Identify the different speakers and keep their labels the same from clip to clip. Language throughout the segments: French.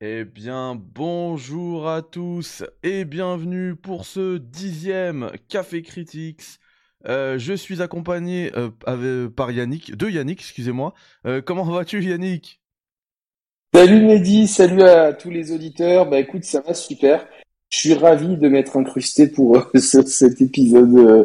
Speaker 1: Eh bien, bonjour à tous et bienvenue pour ce dixième Café Critics. Euh, je suis accompagné euh, avec- par Yannick, de Yannick, excusez-moi. Euh, comment vas-tu Yannick?
Speaker 2: Salut Mehdi, salut à tous les auditeurs. Bah écoute, ça va super. Je suis ravi de m'être incrusté pour euh, ce- cet épisode, euh,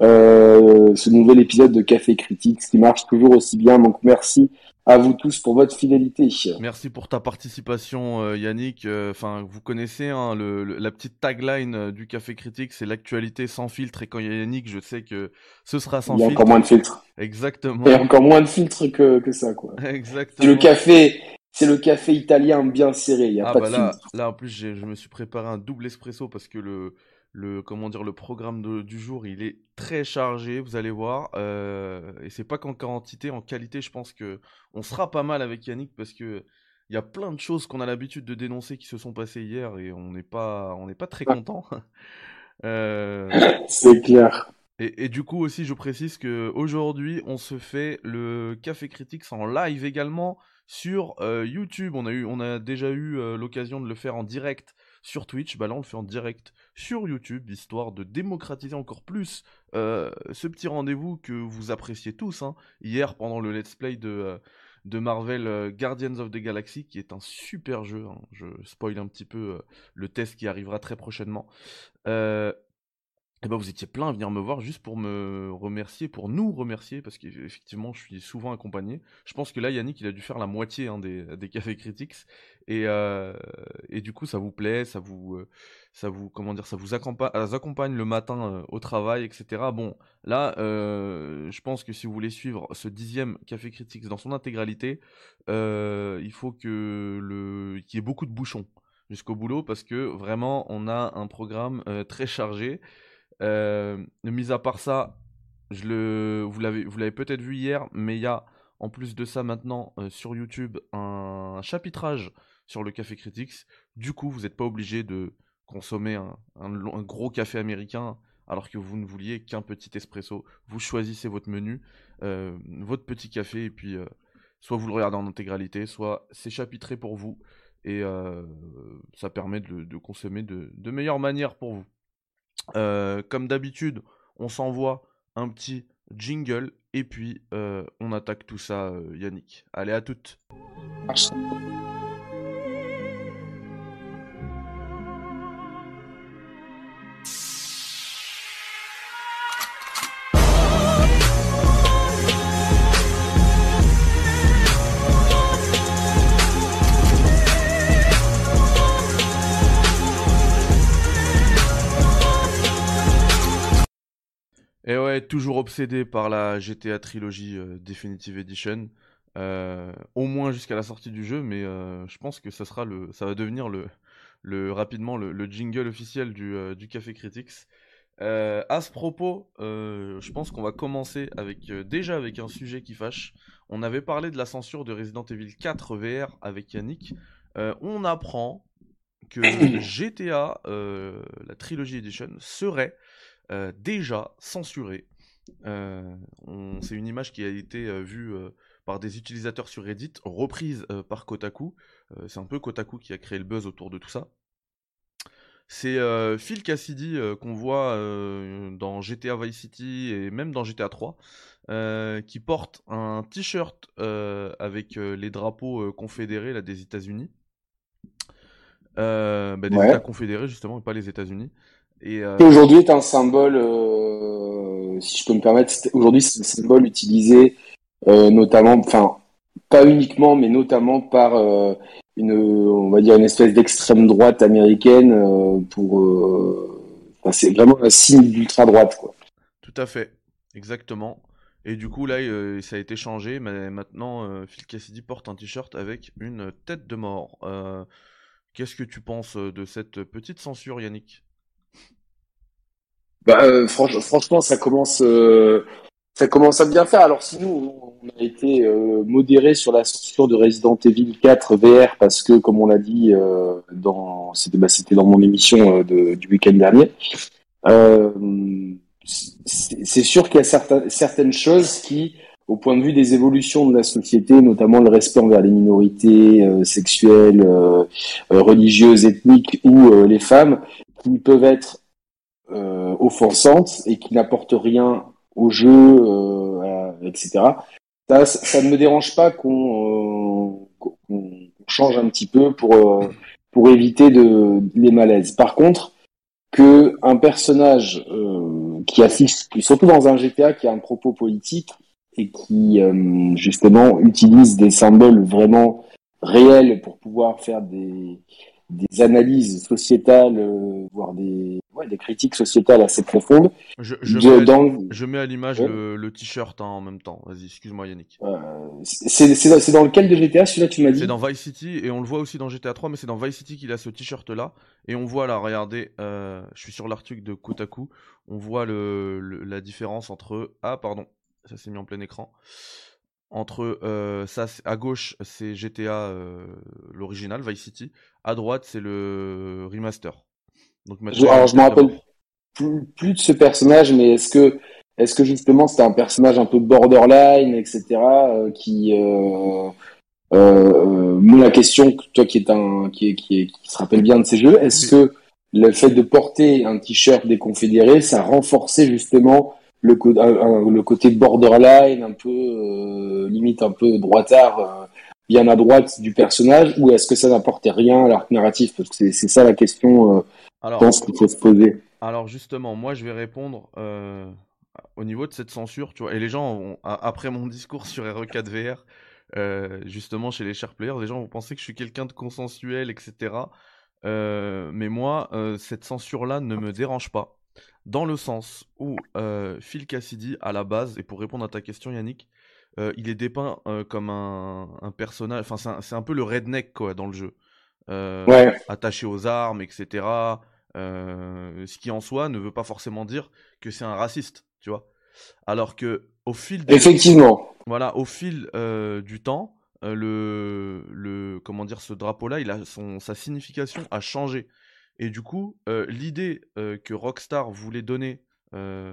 Speaker 2: euh, ce nouvel épisode de Café Critique, qui marche toujours aussi bien. Donc merci à vous tous pour votre fidélité.
Speaker 1: Merci pour ta participation euh, Yannick. Enfin, vous connaissez hein, le- le- la petite tagline du Café Critique, c'est l'actualité sans filtre et quand il y a Yannick, je sais que ce sera sans
Speaker 2: Il y a
Speaker 1: filtre.
Speaker 2: encore moins de filtres.
Speaker 1: Exactement.
Speaker 2: Il y a encore moins de filtres que, que ça, quoi.
Speaker 1: Exactement.
Speaker 2: le café, c'est le café italien bien serré. Il n'y a
Speaker 1: Ah
Speaker 2: pas
Speaker 1: bah
Speaker 2: de
Speaker 1: là,
Speaker 2: filtre.
Speaker 1: là en plus je me suis préparé un double espresso parce que le, le comment dire le programme de- du jour il est très chargé, vous allez voir. euh, et c'est pas qu'en quantité, en qualité, je pense que on sera pas mal avec Yannick parce que il y a plein de choses qu'on a l'habitude de dénoncer qui se sont passées hier et on n'est pas on n'est pas très content. Euh,
Speaker 2: C'est clair.
Speaker 1: et, et du coup aussi, je précise que aujourd'hui, on se fait le Café Critics en live également sur euh, YouTube. On a déjà eu euh, l'occasion de le faire en direct sur Twitch. Bah là, on le fait en direct sur YouTube, histoire de démocratiser encore plus euh, ce petit rendez-vous que vous appréciez tous. hein. Hier, pendant le let's play de de Marvel Guardians of the Galaxy, qui est un super jeu. hein. Je spoil un petit peu le test qui arrivera très prochainement. Euh, eh ben, vous étiez plein à venir me voir juste pour me remercier, pour nous remercier, parce qu'effectivement, je suis souvent accompagné. Je pense que là, Yannick, il a dû faire la moitié hein, des, des cafés critiques. Et, euh, et du coup, ça vous plaît, ça vous, euh, ça vous, comment dire, ça vous accompa- accompagne le matin euh, au travail, etc. Bon, là, je pense que si vous voulez suivre ce dixième café critiques dans son intégralité, il faut que qu'il y ait beaucoup de bouchons jusqu'au boulot, parce que vraiment, on a un programme très chargé. Euh, mis à part ça, je le, vous l'avez, peut-être vu hier, mais il y a en plus de ça maintenant euh, sur YouTube un, chapitrage sur le café critiques. Du coup, vous n'êtes pas obligé de consommer un, gros café américain alors que vous ne vouliez qu'un petit espresso. Vous choisissez votre menu, euh, votre petit café, et puis soit vous le regardez en intégralité, soit c'est chapitré pour vous, et ça permet de consommer de, de meilleure manière pour vous. Euh, comme d'habitude, on s'envoie un petit jingle et puis euh, on attaque tout ça, euh, Yannick. Allez, à toutes. Ouais, toujours obsédé par la GTA Trilogy euh, Definitive Edition. Euh, au moins jusqu'à la sortie du jeu, mais euh, je pense que ça sera le, ça va devenir le, le rapidement le, le jingle officiel du, euh, du Café Critics. À ce propos, je pense qu'on va commencer avec déjà avec un sujet qui fâche. On avait parlé de la censure de Resident Evil 4 VR avec Yannick. On apprend que GTA, la Trilogy Edition, serait euh, déjà censurée. Euh, c'est une image qui a été euh, vue par des utilisateurs sur Reddit, reprise par Kotaku. C'est un peu Kotaku qui a créé le buzz autour de tout ça. C'est euh, Phil Cassidy euh, qu'on voit euh, dans GTA Vice City et même dans GTA 3, euh, qui porte un t-shirt avec les drapeaux confédérés là, des États-Unis. Bah, des
Speaker 2: Ouais.
Speaker 1: États confédérés justement, et pas les États-Unis. Et euh,
Speaker 2: aujourd'hui est un symbole, euh, si je peux me permettre, aujourd'hui c'est un symbole utilisé euh, notamment, enfin pas uniquement, mais notamment par une, on va dire une espèce d'extrême droite américaine pour, c'est vraiment un signe d'ultra droite quoi.
Speaker 1: Tout à fait, exactement. Et du coup, là, ça a été changé, mais maintenant, Phil Cassidy porte un t-shirt avec une tête de mort. Qu'est-ce que tu penses de cette petite censure, Yannick?
Speaker 2: Bah, euh, franch- franchement, ça commence, euh, ça commence à bien faire. Alors, si nous, on a été euh, modéré sur la censure de Resident Evil 4 VR parce que, comme on l'a dit euh, dans, c'était, bah, c'était dans mon émission euh, du week-end dernier. C'est sûr qu'il y a certaines choses qui au point de vue des évolutions de la société, notamment le respect envers les minorités sexuelles, religieuses, ethniques ou les femmes, qui peuvent être offensantes et qui n'apportent rien au jeu, etc. Ça, ne me dérange pas qu'on change un petit peu pour pour éviter de, les malaises. Par contre, que un personnage qui affiche, surtout dans un GTA qui a un propos politique, et qui euh, justement utilise des symboles vraiment réels pour pouvoir faire des, des analyses sociétales, euh, voire des, ouais, des critiques sociétales assez profondes.
Speaker 1: Je, je, mets, dans... je mets, à l'image le, le t-shirt hein, en même temps. Vas-y, excuse-moi Yannick.
Speaker 2: Euh, c'est dans lequel de GTA celui-là tu m'as dit?
Speaker 1: C'est dans Vice City et on le voit aussi dans GTA 3, mais c'est dans Vice City qu'il a ce t-shirt là. Et on voit là, regardez, euh, je suis sur l'article de Kotaku, on voit le, le, la différence entre... Ah pardon, ça s'est mis en plein écran. Entre euh, ça, à gauche, c'est GTA euh, l'original, Vice City. À droite, c'est le remaster.
Speaker 2: Donc je, alors, je me rappelle plus, plus, de ce personnage, mais est-ce que, est-ce que justement c'était un personnage un peu borderline, etc., euh, qui euh, la question, toi qui est un, qui, qui, qui se rappelle bien de ces jeux, est-ce que le fait de porter un t-shirt des Confédérés, ça renforçait justement le, le côté borderline, un peu euh, limite un peu droitard, euh, bien à droite du personnage, ou est-ce que ça n'apportait rien à l'arc narratif? Parce que c'est ça la question, euh, alors, je pense qu'il faut se poser.
Speaker 1: Alors justement, moi je vais répondre au niveau de cette censure, tu vois. Et les gens, après mon discours sur RE4VR, justement chez les chers players, les gens vont penser que je suis quelqu'un de consensuel, etc. mais moi, cette censure-là ne me dérange pas dans le sens où euh, Phil Cassidy, à la base, et pour répondre à ta question Yannick, euh, il est dépeint euh, comme un, personnage, enfin c'est un, peu le redneck quoi dans le jeu, attaché aux armes, etc. ce qui en soi ne veut pas forcément dire que c'est un raciste, tu vois. Alors que au fil
Speaker 2: effectivement,
Speaker 1: voilà, au fil du temps, le, le comment dire, ce drapeau-là, il a son sa signification a changé. Et du coup, euh, l'idée euh, que Rockstar voulait donner euh,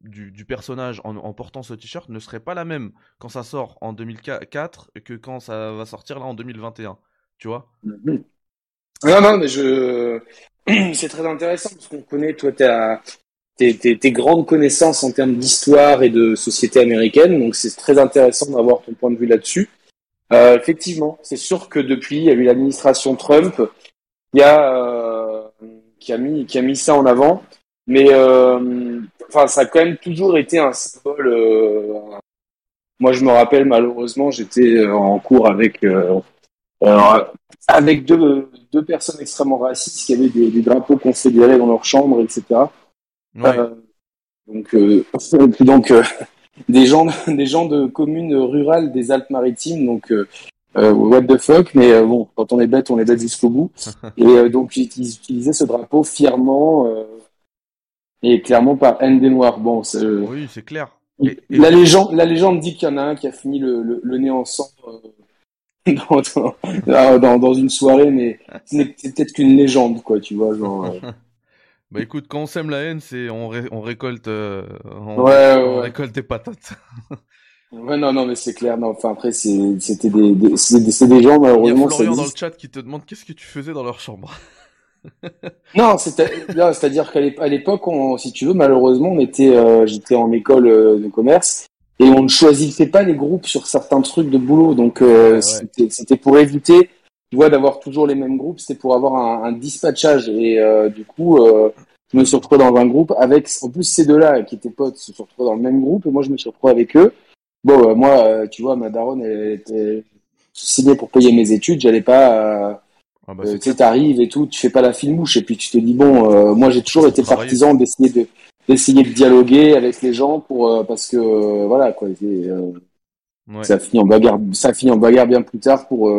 Speaker 1: du, personnage en, portant ce t-shirt ne serait pas la même quand ça sort en 2004 que quand ça va sortir là en 2021. Tu vois?
Speaker 2: Non, non, mais je. C'est très intéressant parce qu'on connaît, toi, tes, grandes connaissances en termes d'histoire et de société américaine, donc c'est très intéressant d'avoir ton point de vue là-dessus. effectivement, c'est sûr que depuis, il y a eu l'administration Trump, il y a qui a mis qui a mis ça en avant. Mais euh, enfin, ça a quand même toujours été un symbole. Euh, moi, je me rappelle malheureusement, j'étais euh, en cours avec avec deux, deux personnes extrêmement racistes qui avaient des, des drapeaux confédérés dans leur chambre, etc. donc, donc des gens, des gens de communes rurales des Alpes-Maritimes, donc euh, what the fuck, mais euh, bon, quand on est bête, on est bête jusqu'au bout. et euh, donc ils utilisaient ce drapeau fièrement et clairement par haine des Noirs. Bon,
Speaker 1: oui, c'est clair.
Speaker 2: La légende, la légende dit qu'il y en a un qui a fini le, le, nez en sang dans, dans, dans, une soirée, mais c'est peut-être qu'une légende, quoi, tu vois, genre.
Speaker 1: Bah écoute, quand on sème la haine, c'est on, on récolte, on, on récolte des patates.
Speaker 2: Ouais, non, non, mais c'est clair. Non, enfin, après, c'était des, des c'est des, gens, malheureusement.
Speaker 1: Il y a Florian dans le chat qui te demande qu'est-ce que tu faisais dans leur chambre.
Speaker 2: non, c'est-à-dire qu'à l'époque, si tu veux, malheureusement, on était, euh, j'étais en école euh, de commerce et on ne choisissait pas les groupes sur certains trucs de boulot. Donc, euh, c'était pour éviter, tu vois, d'avoir toujours les mêmes groupes. C'était pour avoir un, un dispatchage. Et du coup, je me suis retrouvé dans un groupe avec, en plus, ces deux-là qui étaient potes se sont retrouvés dans le même groupe et moi, je me suis retrouvé avec eux. Bon, euh, moi, euh, tu vois, ma daronne, elle était signée pour payer mes études. J'allais pas. Euh, ah bah, tu sais, t'arrives et tout, tu fais pas la filmouche et puis tu te dis bon, moi j'ai toujours été partisan d'essayer de d'essayer de dialoguer avec les gens pour parce que voilà quoi. Ça finit en bagarre, ça finit en bagarre bien plus tard pour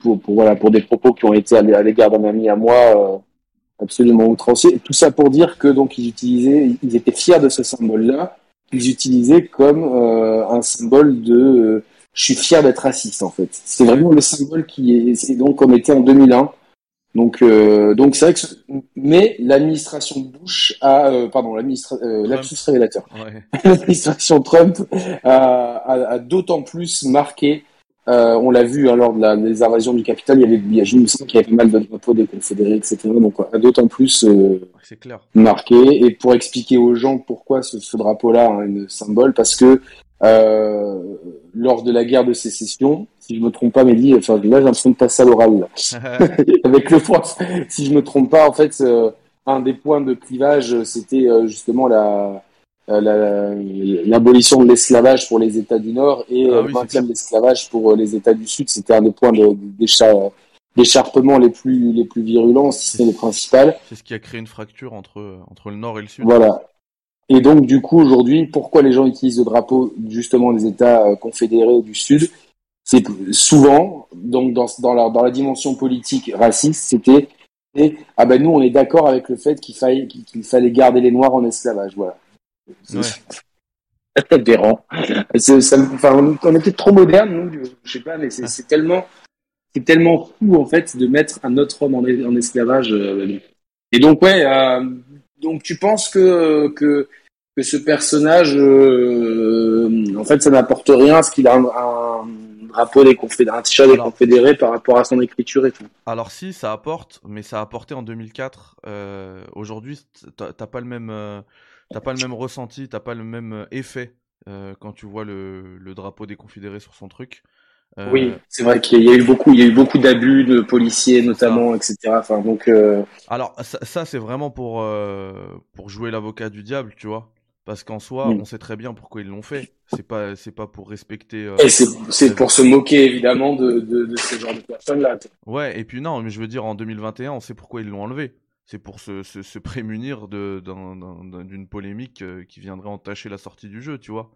Speaker 2: pour, pour voilà pour des propos qui ont été à l'égard d'un ami à moi absolument outranciers. Tout ça pour dire que donc ils utilisaient, ils étaient fiers de ce symbole-là ils utilisaient comme euh, un symbole de euh, je suis fier d'être raciste en fait. C'est vraiment le symbole qui est, donc comme était en 2001 Donc, euh, donc c'est vrai que, mais l'administration Bush a, euh, pardon, l'administration, euh, révélateur. Ouais. l'administration Trump a, a, a d'autant plus marqué. Euh, on l'a vu hein, lors de la, des invasions du Capitole, il y avait, il y a, je me sens qu'il y avait pas mal de drapeaux des confédérés, etc. Donc, d'autant plus
Speaker 1: clair.
Speaker 2: marqué. Et pour expliquer aux gens pourquoi ce, ce drapeau-là a un symbole, parce que lors de la guerre de sécession, si je me trompe pas, Mehdi, enfin là j'ai l'impression de passer à l'oral avec le France. Si je me trompe pas, en fait, euh, un des points de clivage, c'était euh, justement la l'abolition de l'esclavage pour les États du Nord et ah, le maintien de l'esclavage pour les États du Sud. C'était un des points d'écharpement les plus les plus virulents, si ce n'est le principal.
Speaker 1: C'est ce qui a créé une fracture entre entre le Nord et le Sud.
Speaker 2: Voilà. Et donc, du coup, aujourd'hui, pourquoi les gens utilisent le drapeau justement des États confédérés du Sud? C'est souvent donc dans dans la dans la dimension politique raciste, c'était ah ben nous on est d'accord avec le fait qu'il fallait qu'il fallait garder les noirs en esclavage, voilà. Ouais. aberrant. Ça, enfin, on, était trop moderne, nous, je sais pas, mais c'est tellement, c'est tellement fou en fait de mettre un autre homme en, en esclavage. Euh, et donc ouais, euh, donc tu penses que que que ce personnage, euh, en fait, ça n'apporte rien, parce qu'il a un drapeau des confédérés, un t-shirt des confédérés par rapport à son écriture et tout.
Speaker 1: Alors si, ça apporte, mais ça a apporté en 2004. Euh, aujourd'hui, t'as pas le même, euh, pas le même ressenti, t'as pas le même euh, effet quand tu vois le, drapeau des confédérés sur son truc.
Speaker 2: oui, c'est vrai qu'il y a eu beaucoup, il y a eu beaucoup d'abus de policiers notamment, etc. Enfin donc.
Speaker 1: Alors ça, c'est vraiment pour pour jouer l'avocat du diable, tu vois. Parce qu'en soi, mm. on sait très bien pourquoi ils l'ont fait. C'est pas, c'est pas pour respecter.
Speaker 2: Euh, et c'est pour se moquer évidemment de, de, de ce genre de personnes-là.
Speaker 1: Ouais, et puis non, mais je veux dire, en 2021, on sait pourquoi ils l'ont enlevé. C'est pour se, se, se prémunir d'une polémique euh, qui viendrait entacher la sortie du jeu, tu vois.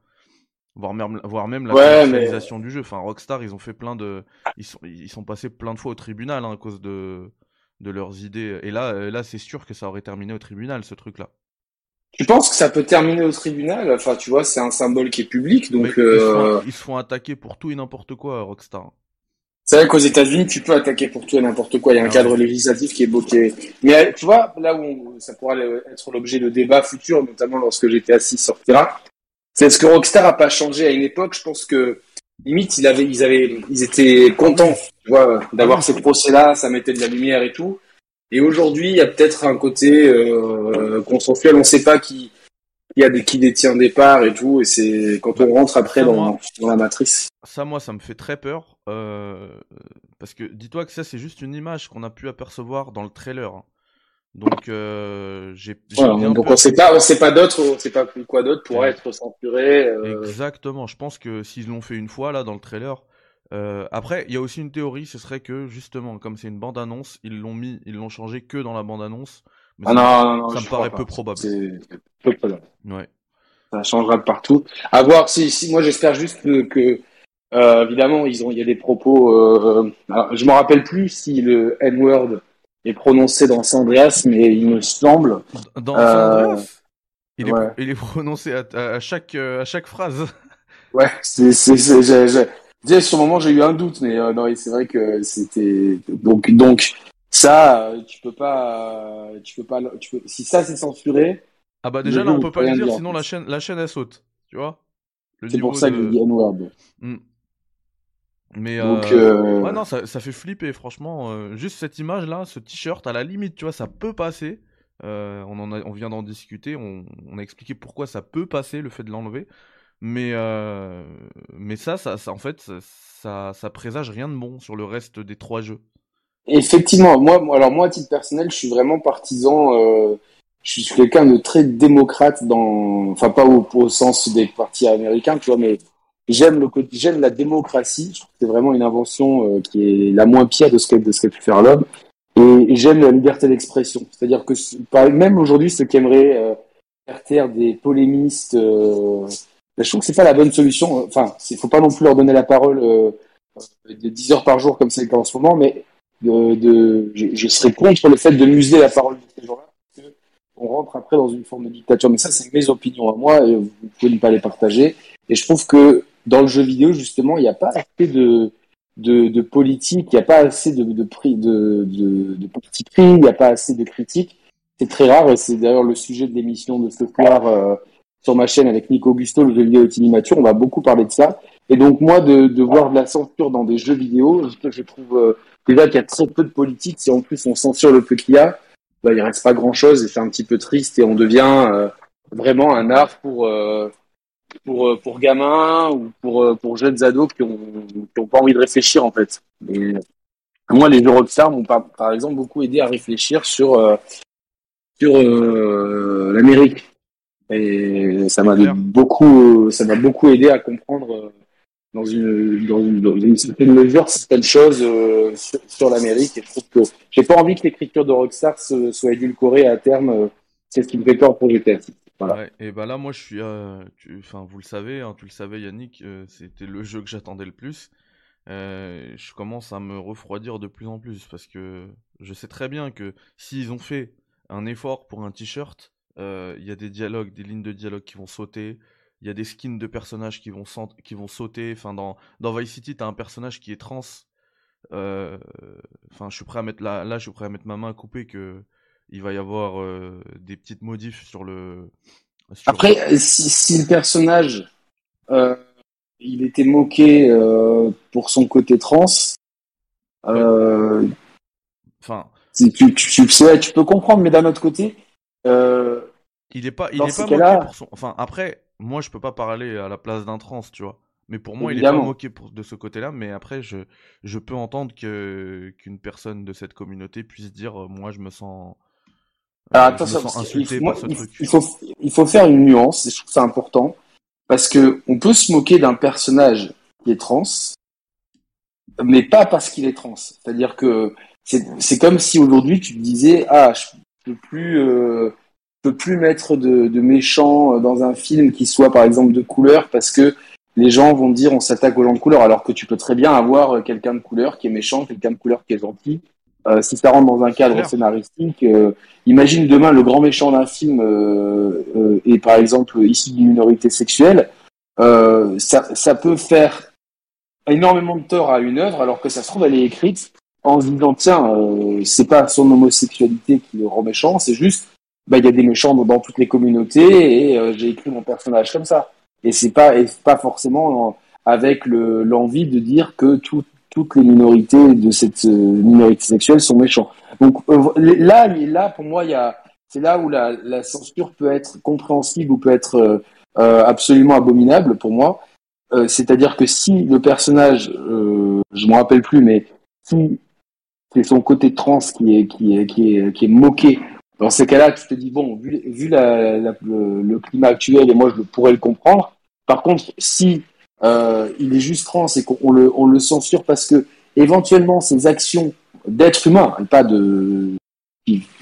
Speaker 1: Voire même, voire même la ouais, du jeu. Enfin, Rockstar, ils ont fait plein de. Ils sont, ils sont passés plein de fois au tribunal hein, à cause de, de leurs idées. Et là, là c'est sûr que ça aurait terminé au tribunal, ce truc-là.
Speaker 2: Tu penses que ça peut terminer au tribunal? Enfin, tu vois, c'est un symbole qui est public, donc.
Speaker 1: Euh, ils, se font, attaquer pour tout et n'importe quoi, Rockstar.
Speaker 2: C'est vrai qu'aux États-Unis, tu peux attaquer pour tout et n'importe quoi. Il y a un ah cadre législatif qui est bloqué. Mais tu vois, là où ça pourra être l'objet de débats futurs, notamment lorsque GTA 6 sortira, c'est ce que Rockstar a pas changé à une époque. Je pense que limite, ils avaient, ils avaient, ils étaient contents, tu vois, d'avoir ce procès-là. Ça mettait de la lumière et tout. Et aujourd'hui, il y a peut-être un côté euh, consensuel. On ne sait pas qui, y a des, qui détient des parts et tout. Et c'est quand on rentre après dans, dans, la matrice.
Speaker 1: Ça, moi, ça me fait très peur. Euh, parce que dis-toi que ça, c'est juste une image qu'on a pu apercevoir dans le trailer. Hein. Donc, euh, j'ai.
Speaker 2: donc on sait pas, on sait pas d'autres, on sait pas quoi d'autre pourrait être censuré.
Speaker 1: Euh. Exactement. Je pense que s'ils l'ont fait une fois là dans le trailer, après, il y a aussi une théorie, ce serait que justement, comme c'est une bande-annonce, ils l'ont mis, ils l'ont changé que dans la bande-annonce.
Speaker 2: Mais ah ça, non, non,
Speaker 1: ça me paraît peu probable.
Speaker 2: C'est peu probable.
Speaker 1: Ouais.
Speaker 2: Ça changera de partout. À voir si, si moi j'espère juste que, euh, évidemment, ils ont, il y a des propos. Euh, alors, je me rappelle plus si le N-word est prononcé dans San Andreas, mais il me semble.
Speaker 1: Dans San Andreas. Il, est, il est prononcé à, à, chaque à chaque phrase.
Speaker 2: Ouais, c'est c'est sur le moment, j'ai eu un doute, mais euh, non, c'est vrai que c'était donc donc ça, euh, tu peux pas, tu peux pas, tu peux... si ça c'est censuré.
Speaker 1: Ah bah déjà là, on peut pas le dire, sinon la chaîne, la chaîne elle saute, tu vois?
Speaker 2: C'est pour ça que je dis n
Speaker 1: hmm. Mais donc, euh... ouais, non, ça, ça, fait flipper, franchement. Euh, juste cette image là, ce t-shirt, à la limite, tu vois, ça peut passer. on, en a, on vient d'en discuter, on, on, a expliqué pourquoi ça peut passer, le fait de l'enlever. Mais, euh, mais ça, ça, ça, en fait, ça, ça présage rien de bon sur le reste des trois jeux.
Speaker 2: Effectivement, moi, alors moi, à titre personnel, je suis vraiment partisan. Euh, je suis quelqu'un de très démocrate dans, enfin pas au, au, sens des partis américains, tu vois, mais j'aime le j'aime la démocratie. Je trouve que c'est vraiment une invention euh, qui est la moins pire de ce qu'a qu'a pu faire l'homme. Et j'aime la liberté d'expression. C'est-à-dire que même aujourd'hui, ceux qui euh, faire taire des polémistes euh, je trouve que c'est pas la bonne solution. Enfin, il faut pas non plus leur donner la parole euh, de 10 heures par jour comme c'est le cas en ce moment, mais de, de je, je, serais contre le fait de museler la parole de ces gens-là, on rentre après dans une forme de dictature. Mais ça, c'est mes opinions à moi, et vous pouvez ne pas les partager. Et je trouve que dans le jeu vidéo, justement, il n'y a pas assez de, de, de politique, il n'y a pas assez de, de, de, de, de il n'y a pas assez de critiques. C'est très rare et c'est d'ailleurs le sujet de l'émission de ce soir euh, sur ma chaîne avec Nico Augusto, le jeu vidéo est immature. On va beaucoup parler de ça. Et donc moi, de, de voir de la censure dans des jeux vidéo, je, je trouve euh, déjà qu'il y a très peu de politique. Si en plus on censure le peu qu'il y a, bah, il reste pas grand-chose et c'est un petit peu triste et on devient euh, vraiment un art pour euh, pour euh, pour gamins ou pour pour jeunes ados qui ont qui ont pas envie de réfléchir en fait. Et moi, les jeux Rockstar m'ont par, par exemple beaucoup aidé à réfléchir sur sur l'Amérique et ça m'a beaucoup ça m'a beaucoup aidé à comprendre dans une, dans une, dans une certaine mesure certaines choses euh, sur, sur l'Amérique. Et je trouve que j'ai pas envie que l'écriture de Rockstar soit édulcorée à terme. Euh, c'est ce qui me fait peur pour GTA.
Speaker 1: Et bah là, moi, je suis. Euh, tu, enfin, vous le savez, hein, tu le savais, Yannick, euh, c'était le jeu que j'attendais le plus. Euh, je commence à me refroidir de plus en plus parce que je sais très bien que s'ils ont fait un effort pour un t-shirt, il y a des dialogues, des lignes de dialogue qui vont sauter, il y a des skins de personnages qui vont, qui vont sauter. Enfin, dans, dans Vice City, t'as un personnage qui est trans. Enfin, je suis prêt à mettre là, là, je suis prêt à mettre ma main à couper que il va y avoir euh, des petites modifs sur le.
Speaker 2: Après, si, si, le personnage euh, il était moqué euh, pour son côté trans, euh, enfin, tu, tu, tu, tu, peux comprendre, mais d'un autre côté,
Speaker 1: il est pas, il est pas moqué pour son. Enfin, après, moi, je peux pas parler à la place d'un trans, tu vois. Mais pour moi, il est pas moqué pour, de ce côté-là. Mais après, je, je peux entendre que qu'une personne de cette communauté puisse dire, euh, moi, je me sens.
Speaker 2: Euh, Alors, attention, il, faut, il faut faire une nuance. Et je trouve ça important parce que on peut se moquer d'un personnage qui est trans, mais pas parce qu'il est trans. C'est-à-dire que c'est comme si aujourd'hui tu te disais, ah, je peux plus. Euh, peux plus mettre de, de méchants dans un film qui soit par exemple de couleur parce que les gens vont dire on s'attaque aux gens de couleur alors que tu peux très bien avoir quelqu'un de couleur qui est méchant, quelqu'un de couleur qui est gentil. Euh, si ça rentre dans un cadre scénaristique, euh, imagine demain le grand méchant d'un film euh, euh est par exemple issu d'une minorité sexuelle, euh, ça, ça peut faire énormément de tort à une œuvre alors que ça se trouve elle est écrite en se disant tiens c'est pas son homosexualité qui le rend méchant, c'est juste bah il y a des méchants dans, toutes les communautés et euh, j'ai écrit mon personnage comme ça. Et c'est pas et pas forcément avec le l'envie de dire que tout, toutes les minorités de cette euh, minorité sexuelle sont méchants. Donc euh, là là pour moi c'est là où la, censure peut être compréhensible ou peut être absolument abominable pour moi. C'est-à-dire que si le personnage, je me rappelle plus, mais si c'est son côté trans qui est qui est qui est moqué dans ces cas-là, tu te dis, bon, vu, le, climat actuel, et moi je pourrais le comprendre. Par contre, si euh, il est juste trans et qu'on le, on le censure parce que éventuellement ses actions d'être humain, et pas de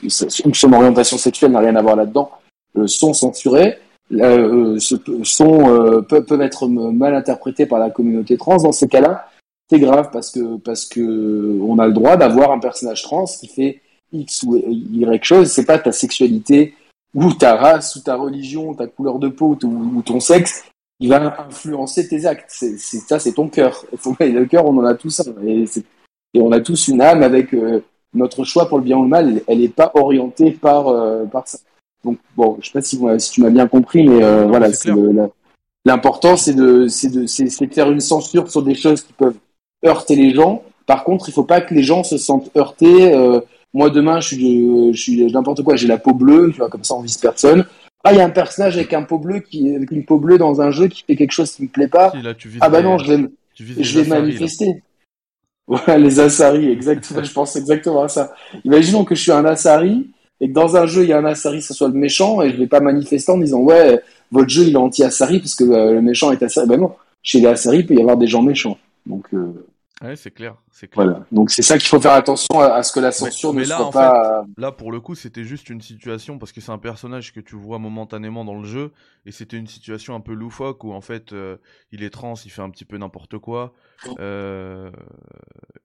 Speaker 2: son orientation sexuelle n'a rien à voir là-dedans, euh, sont censurées, euh, sont, euh, peuvent, peuvent être mal interprétées par la communauté trans. Dans ces cas-là, c'est grave parce que parce que on a le droit d'avoir un personnage trans qui fait X ou Y chose, c'est pas ta sexualité ou ta race ou ta religion, ta couleur de peau ou, ton sexe qui va influencer tes actes. C'est, ça, c'est ton cœur. Il faut le cœur, on en a tous un. Et, et on a tous une âme avec euh, notre choix pour le bien ou le mal. Elle n'est pas orientée par, euh, par ça. Donc bon, je sais pas si, si tu m'as bien compris, mais euh, voilà, l'important, c'est de, c'est de, c'est, de faire une censure sur des choses qui peuvent heurter les gens. Par contre, il faut pas que les gens se sentent heurtés moi, demain, je suis, je suis n'importe quoi, j'ai la peau bleue, tu vois, comme ça, on vise personne. Ah, il y a un personnage avec un peau bleu qui, avec une peau bleue dans un jeu qui fait quelque chose qui me plaît pas. ah bah non, je vais, je vais manifester. Ouais, les Asari, exactement. je pense exactement à ça. Imaginons que je suis un Asari et que dans un jeu il y a un Asari, ce soit le méchant et je vais pas manifester en disant ouais, votre jeu il est anti-Asari parce que euh, le méchant est Asari. Ben non, chez les Asari il peut y avoir des gens méchants. Donc euh,
Speaker 1: Ouais, c'est clair, c'est clair.
Speaker 2: Voilà. Donc c'est ça qu'il faut faire attention à, ce que la censure mais, ne là, soit pas.
Speaker 1: là, pour le coup, c'était juste une situation parce que c'est un personnage que tu vois momentanément dans le jeu et c'était une situation un peu loufoque où en fait euh, il est trans, il fait un petit peu n'importe quoi. Euh...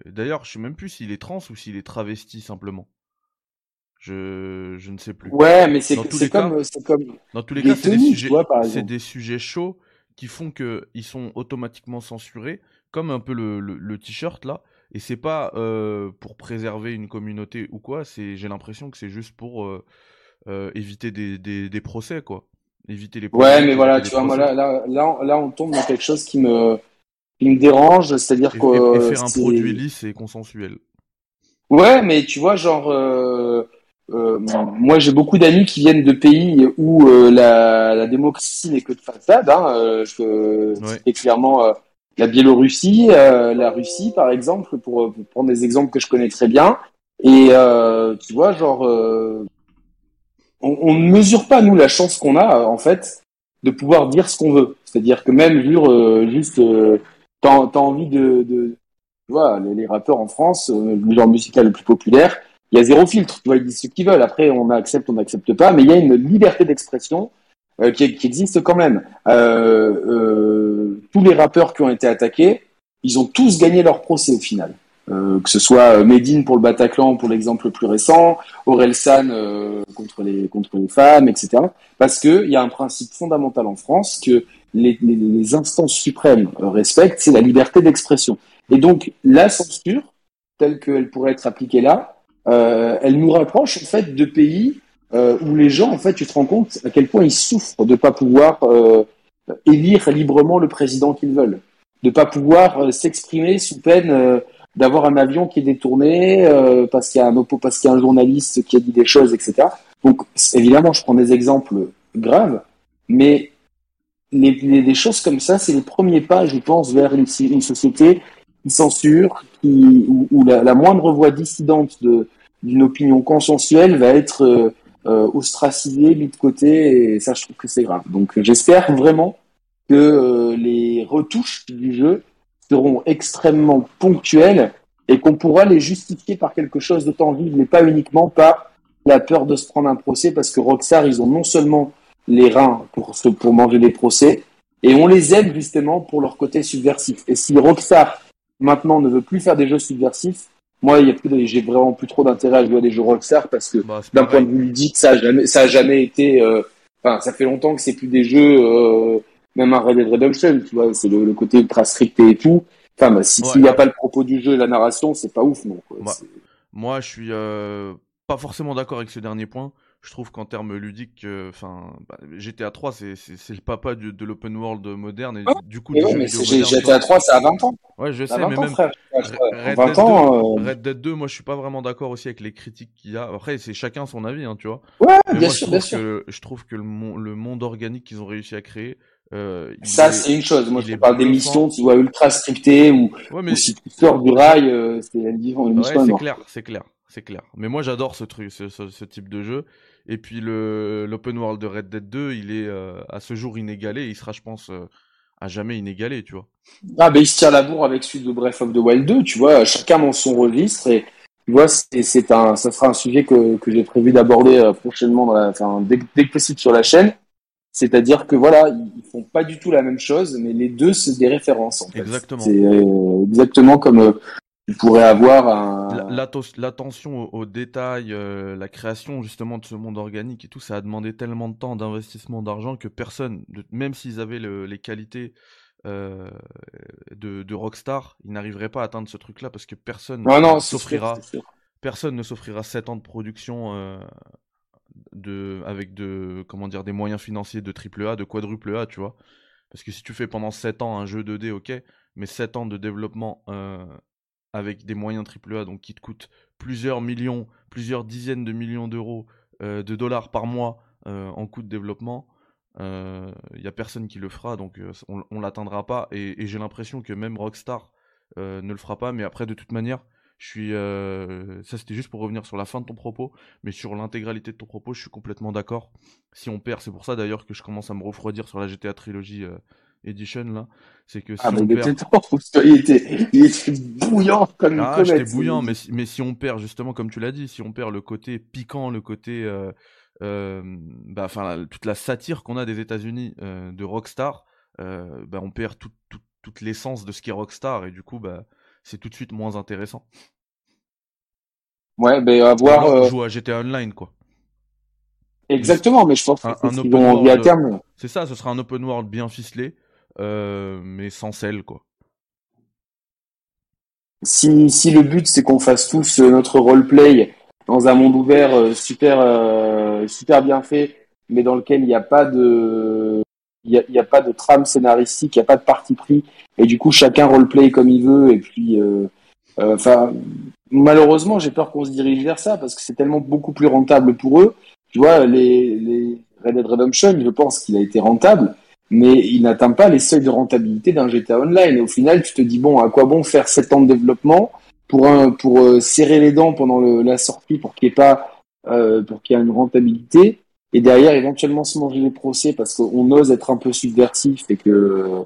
Speaker 1: D'ailleurs, je sais même plus s'il est trans ou s'il est travesti simplement. Je, je ne sais plus.
Speaker 2: Ouais, mais c'est comme, comme.
Speaker 1: Dans tous les cas, c'est des, sujets... des sujets chauds qui font qu'ils sont automatiquement censurés comme un peu le, le, t-shirt là. Et c'est pas pour préserver une communauté ou quoi. C'est, j'ai l'impression que c'est juste pour éviter des, des, des, procès quoi. Éviter les.
Speaker 2: Ouais, mais voilà, tu vois, moi là, là, là, on tombe dans quelque chose qui me, qui me dérange, c'est-à-dire que.
Speaker 1: faire un produit lisse et consensuel.
Speaker 2: Ouais, mais tu vois, genre, euh, euh, moi j'ai beaucoup d'amis qui viennent de pays où euh, la, la, démocratie n'est que de façade. Hein, euh, je, ouais. clairement euh, la Biélorussie, la Russie par exemple, pour, pour, prendre des exemples que je connais très bien. Et tu vois, genre, on, on, ne mesure pas nous la chance qu'on a en fait de pouvoir dire ce qu'on veut. C'est-à-dire que même jure, juste, t'as as envie de, de tu vois, les, les, rappeurs en France, le genre musical le plus populaire, il y a zéro filtre. Tu vois, ils disent ce qu'ils veulent. Après, on accepte, on n'accepte pas, mais il y a une liberté d'expression euh, qui, qui, existe quand même. Euh, euh, tous les rappeurs qui ont été attaqués, ils ont tous gagné leur procès au final. Euh, que ce soit Medine pour le Bataclan, pour l'exemple le plus récent, Aurel San contre les contre les femmes, etc. Parce que il y a un principe fondamental en France que les, les, les instances suprêmes respectent, c'est la liberté d'expression. Et donc la censure, telle qu'elle pourrait être appliquée là, euh, elle nous rapproche en fait de pays euh, où les gens, en fait, tu te rends compte à quel point ils souffrent de pas pouvoir euh, élire librement le président qu'ils veulent, de pas pouvoir euh, s'exprimer sous peine euh, d'avoir un avion qui est détourné euh, parce qu'il y a un parce qu'il y a un journaliste qui a dit des choses, etc. Donc évidemment, je prends des exemples graves, mais les, les, choses comme ça, c'est les premiers pas, je pense, vers une, une société qui censure, où, la, la, moindre voix dissidente de, d'une opinion consensuelle va être euh, ostracisée, mise de côté, et ça, je trouve que c'est grave. Donc, j'espère vraiment que euh, les retouches du jeu seront extrêmement ponctuelles et qu'on pourra les justifier par quelque chose de tangible, mais pas uniquement par la peur de se prendre un procès, parce que Rockstar, ils ont non seulement les reins pour, pour manger des procès, et on les aime justement pour leur côté subversif. Et si Rockstar maintenant ne veut plus faire des jeux subversifs, moi, il y a plus, j'ai vraiment plus trop d'intérêt à jouer à des jeux Rockstar parce que bah, d'un point de vue ludique, ça a jamais, ça a jamais été. Euh, enfin, ça fait longtemps que c'est plus des jeux, euh, même un Red Dead Redemption, tu vois, c'est le, le, côté ultra stricté et tout. Enfin, bah, s'il n'y a pas le propos du jeu et la narration, c'est pas ouf, non. Quoi.
Speaker 1: Moi, moi, je suis euh, pas forcément d'accord avec ce dernier point je trouve qu'en termes ludiques, enfin, bah, GTA 3, c'est le papa du, de l'open world moderne et du coup.
Speaker 2: Mais, mais GTA 3, ça a 20 ans.
Speaker 1: Ouais, je sais, mais même Red, Dead 2, euh, Red, Dead 2, moi, je suis pas vraiment d'accord aussi avec les critiques qu'il y a. Après, c'est chacun son avis, hein, tu vois.
Speaker 2: Ouais, bien sûr, bien sûr.
Speaker 1: Que, je trouve que le, le monde organique qu'ils ont réussi à créer. Euh,
Speaker 2: ça, c'est une chose. Moi, je parle des missions, tu vois, ultra scriptées ou, ouais, mais... ou si tu sors du rail, euh, c'est mission.
Speaker 1: Ouais, c'est clair, c'est clair c'est clair. Mais moi j'adore ce truc, ce, ce, ce, type de jeu. Et puis l'open world de Red Dead 2, il est euh, à ce jour inégalé. il sera, je pense, euh, à jamais inégalé, tu vois.
Speaker 2: Ah ben il se tient la bourre avec celui de Breath of the Wild 2, tu vois. Chacun dans son registre et tu vois, c'est un, ça sera un sujet que, que j'ai prévu d'aborder euh, prochainement, dans la, enfin, dès, dès, que possible sur la chaîne. C'est-à-dire que voilà, ils font pas du tout la même chose, mais les deux c'est des références. En fait.
Speaker 1: Exactement.
Speaker 2: C'est exactement comme tu pourrais avoir un...
Speaker 1: L'attention aux, détails, euh, la création justement de ce monde organique et tout, ça a demandé tellement de temps, d'investissement, d'argent que personne, même s'ils avaient le, les qualités euh, de, de, Rockstar, ils n'arriveraient pas à atteindre ce truc-là parce que personne
Speaker 2: ne
Speaker 1: s'offrira, personne ne s'offrira 7 ans de production euh, de, avec de, comment dire, des moyens financiers de triple A, de quadruple A, tu vois. Parce que si tu fais pendant 7 ans un jeu 2D, ok, mais 7 ans de développement avec des moyens AAA, donc qui te coûtent plusieurs millions, plusieurs dizaines de millions d'euros, euh, de dollars par mois euh, en coût de développement, il euh, n'y a personne qui le fera, donc euh, on, on l'atteindra pas. Et, et j'ai l'impression que même Rockstar ne le fera pas, mais après, de toute manière, je suis. ça, c'était juste pour revenir sur la fin de ton propos, mais sur l'intégralité de ton propos, je suis complètement d'accord. Si on perd, c'est pour ça d'ailleurs que je commence à me refroidir sur la GTA trilogie Edition là, c'est que si
Speaker 2: ah,
Speaker 1: on
Speaker 2: mais
Speaker 1: perd...
Speaker 2: il, était, il était bouillant comme
Speaker 1: ah,
Speaker 2: une
Speaker 1: j'étais bouillant, mais si, mais si on perd justement, comme tu l'as dit, si on perd le côté piquant, le côté, euh, euh, bah, enfin toute la satire qu'on a des États-Unis euh, de Rockstar, bah, on perd tout, tout, toute l'essence de ce qui est Rockstar et du coup, bah, c'est tout de suite moins intéressant.
Speaker 2: Ouais, mais à voir.
Speaker 1: Alors, on joue à GTA Online quoi.
Speaker 2: Exactement, mais je pense
Speaker 1: Un,
Speaker 2: que
Speaker 1: un open
Speaker 2: vont à
Speaker 1: world,
Speaker 2: terme.
Speaker 1: c'est ça, ce sera un open world bien ficelé, euh, mais sans sel quoi.
Speaker 2: si, si le but c'est qu'on fasse tous notre roleplay dans un monde ouvert super super bien fait, mais dans lequel il n'y a pas de il n'y a, pas de trame scénaristique, il n'y a pas de parti pris, et du coup chacun roleplay comme il veut, et puis enfin malheureusement j'ai peur qu'on se dirige vers ça parce que c'est tellement beaucoup plus rentable pour eux. Tu vois les, les Red Dead Redemption, je pense qu'il a été rentable, mais il n'atteint pas les seuils de rentabilité d'un GTA Online. Et au final, tu te dis bon, à quoi bon faire 7 ans de développement pour un, pour euh, serrer les dents pendant le, la sortie pour qu'il n'y ait pas euh, pour qu'il y ait une rentabilité et derrière éventuellement se manger les procès parce qu'on ose être un peu subversif et que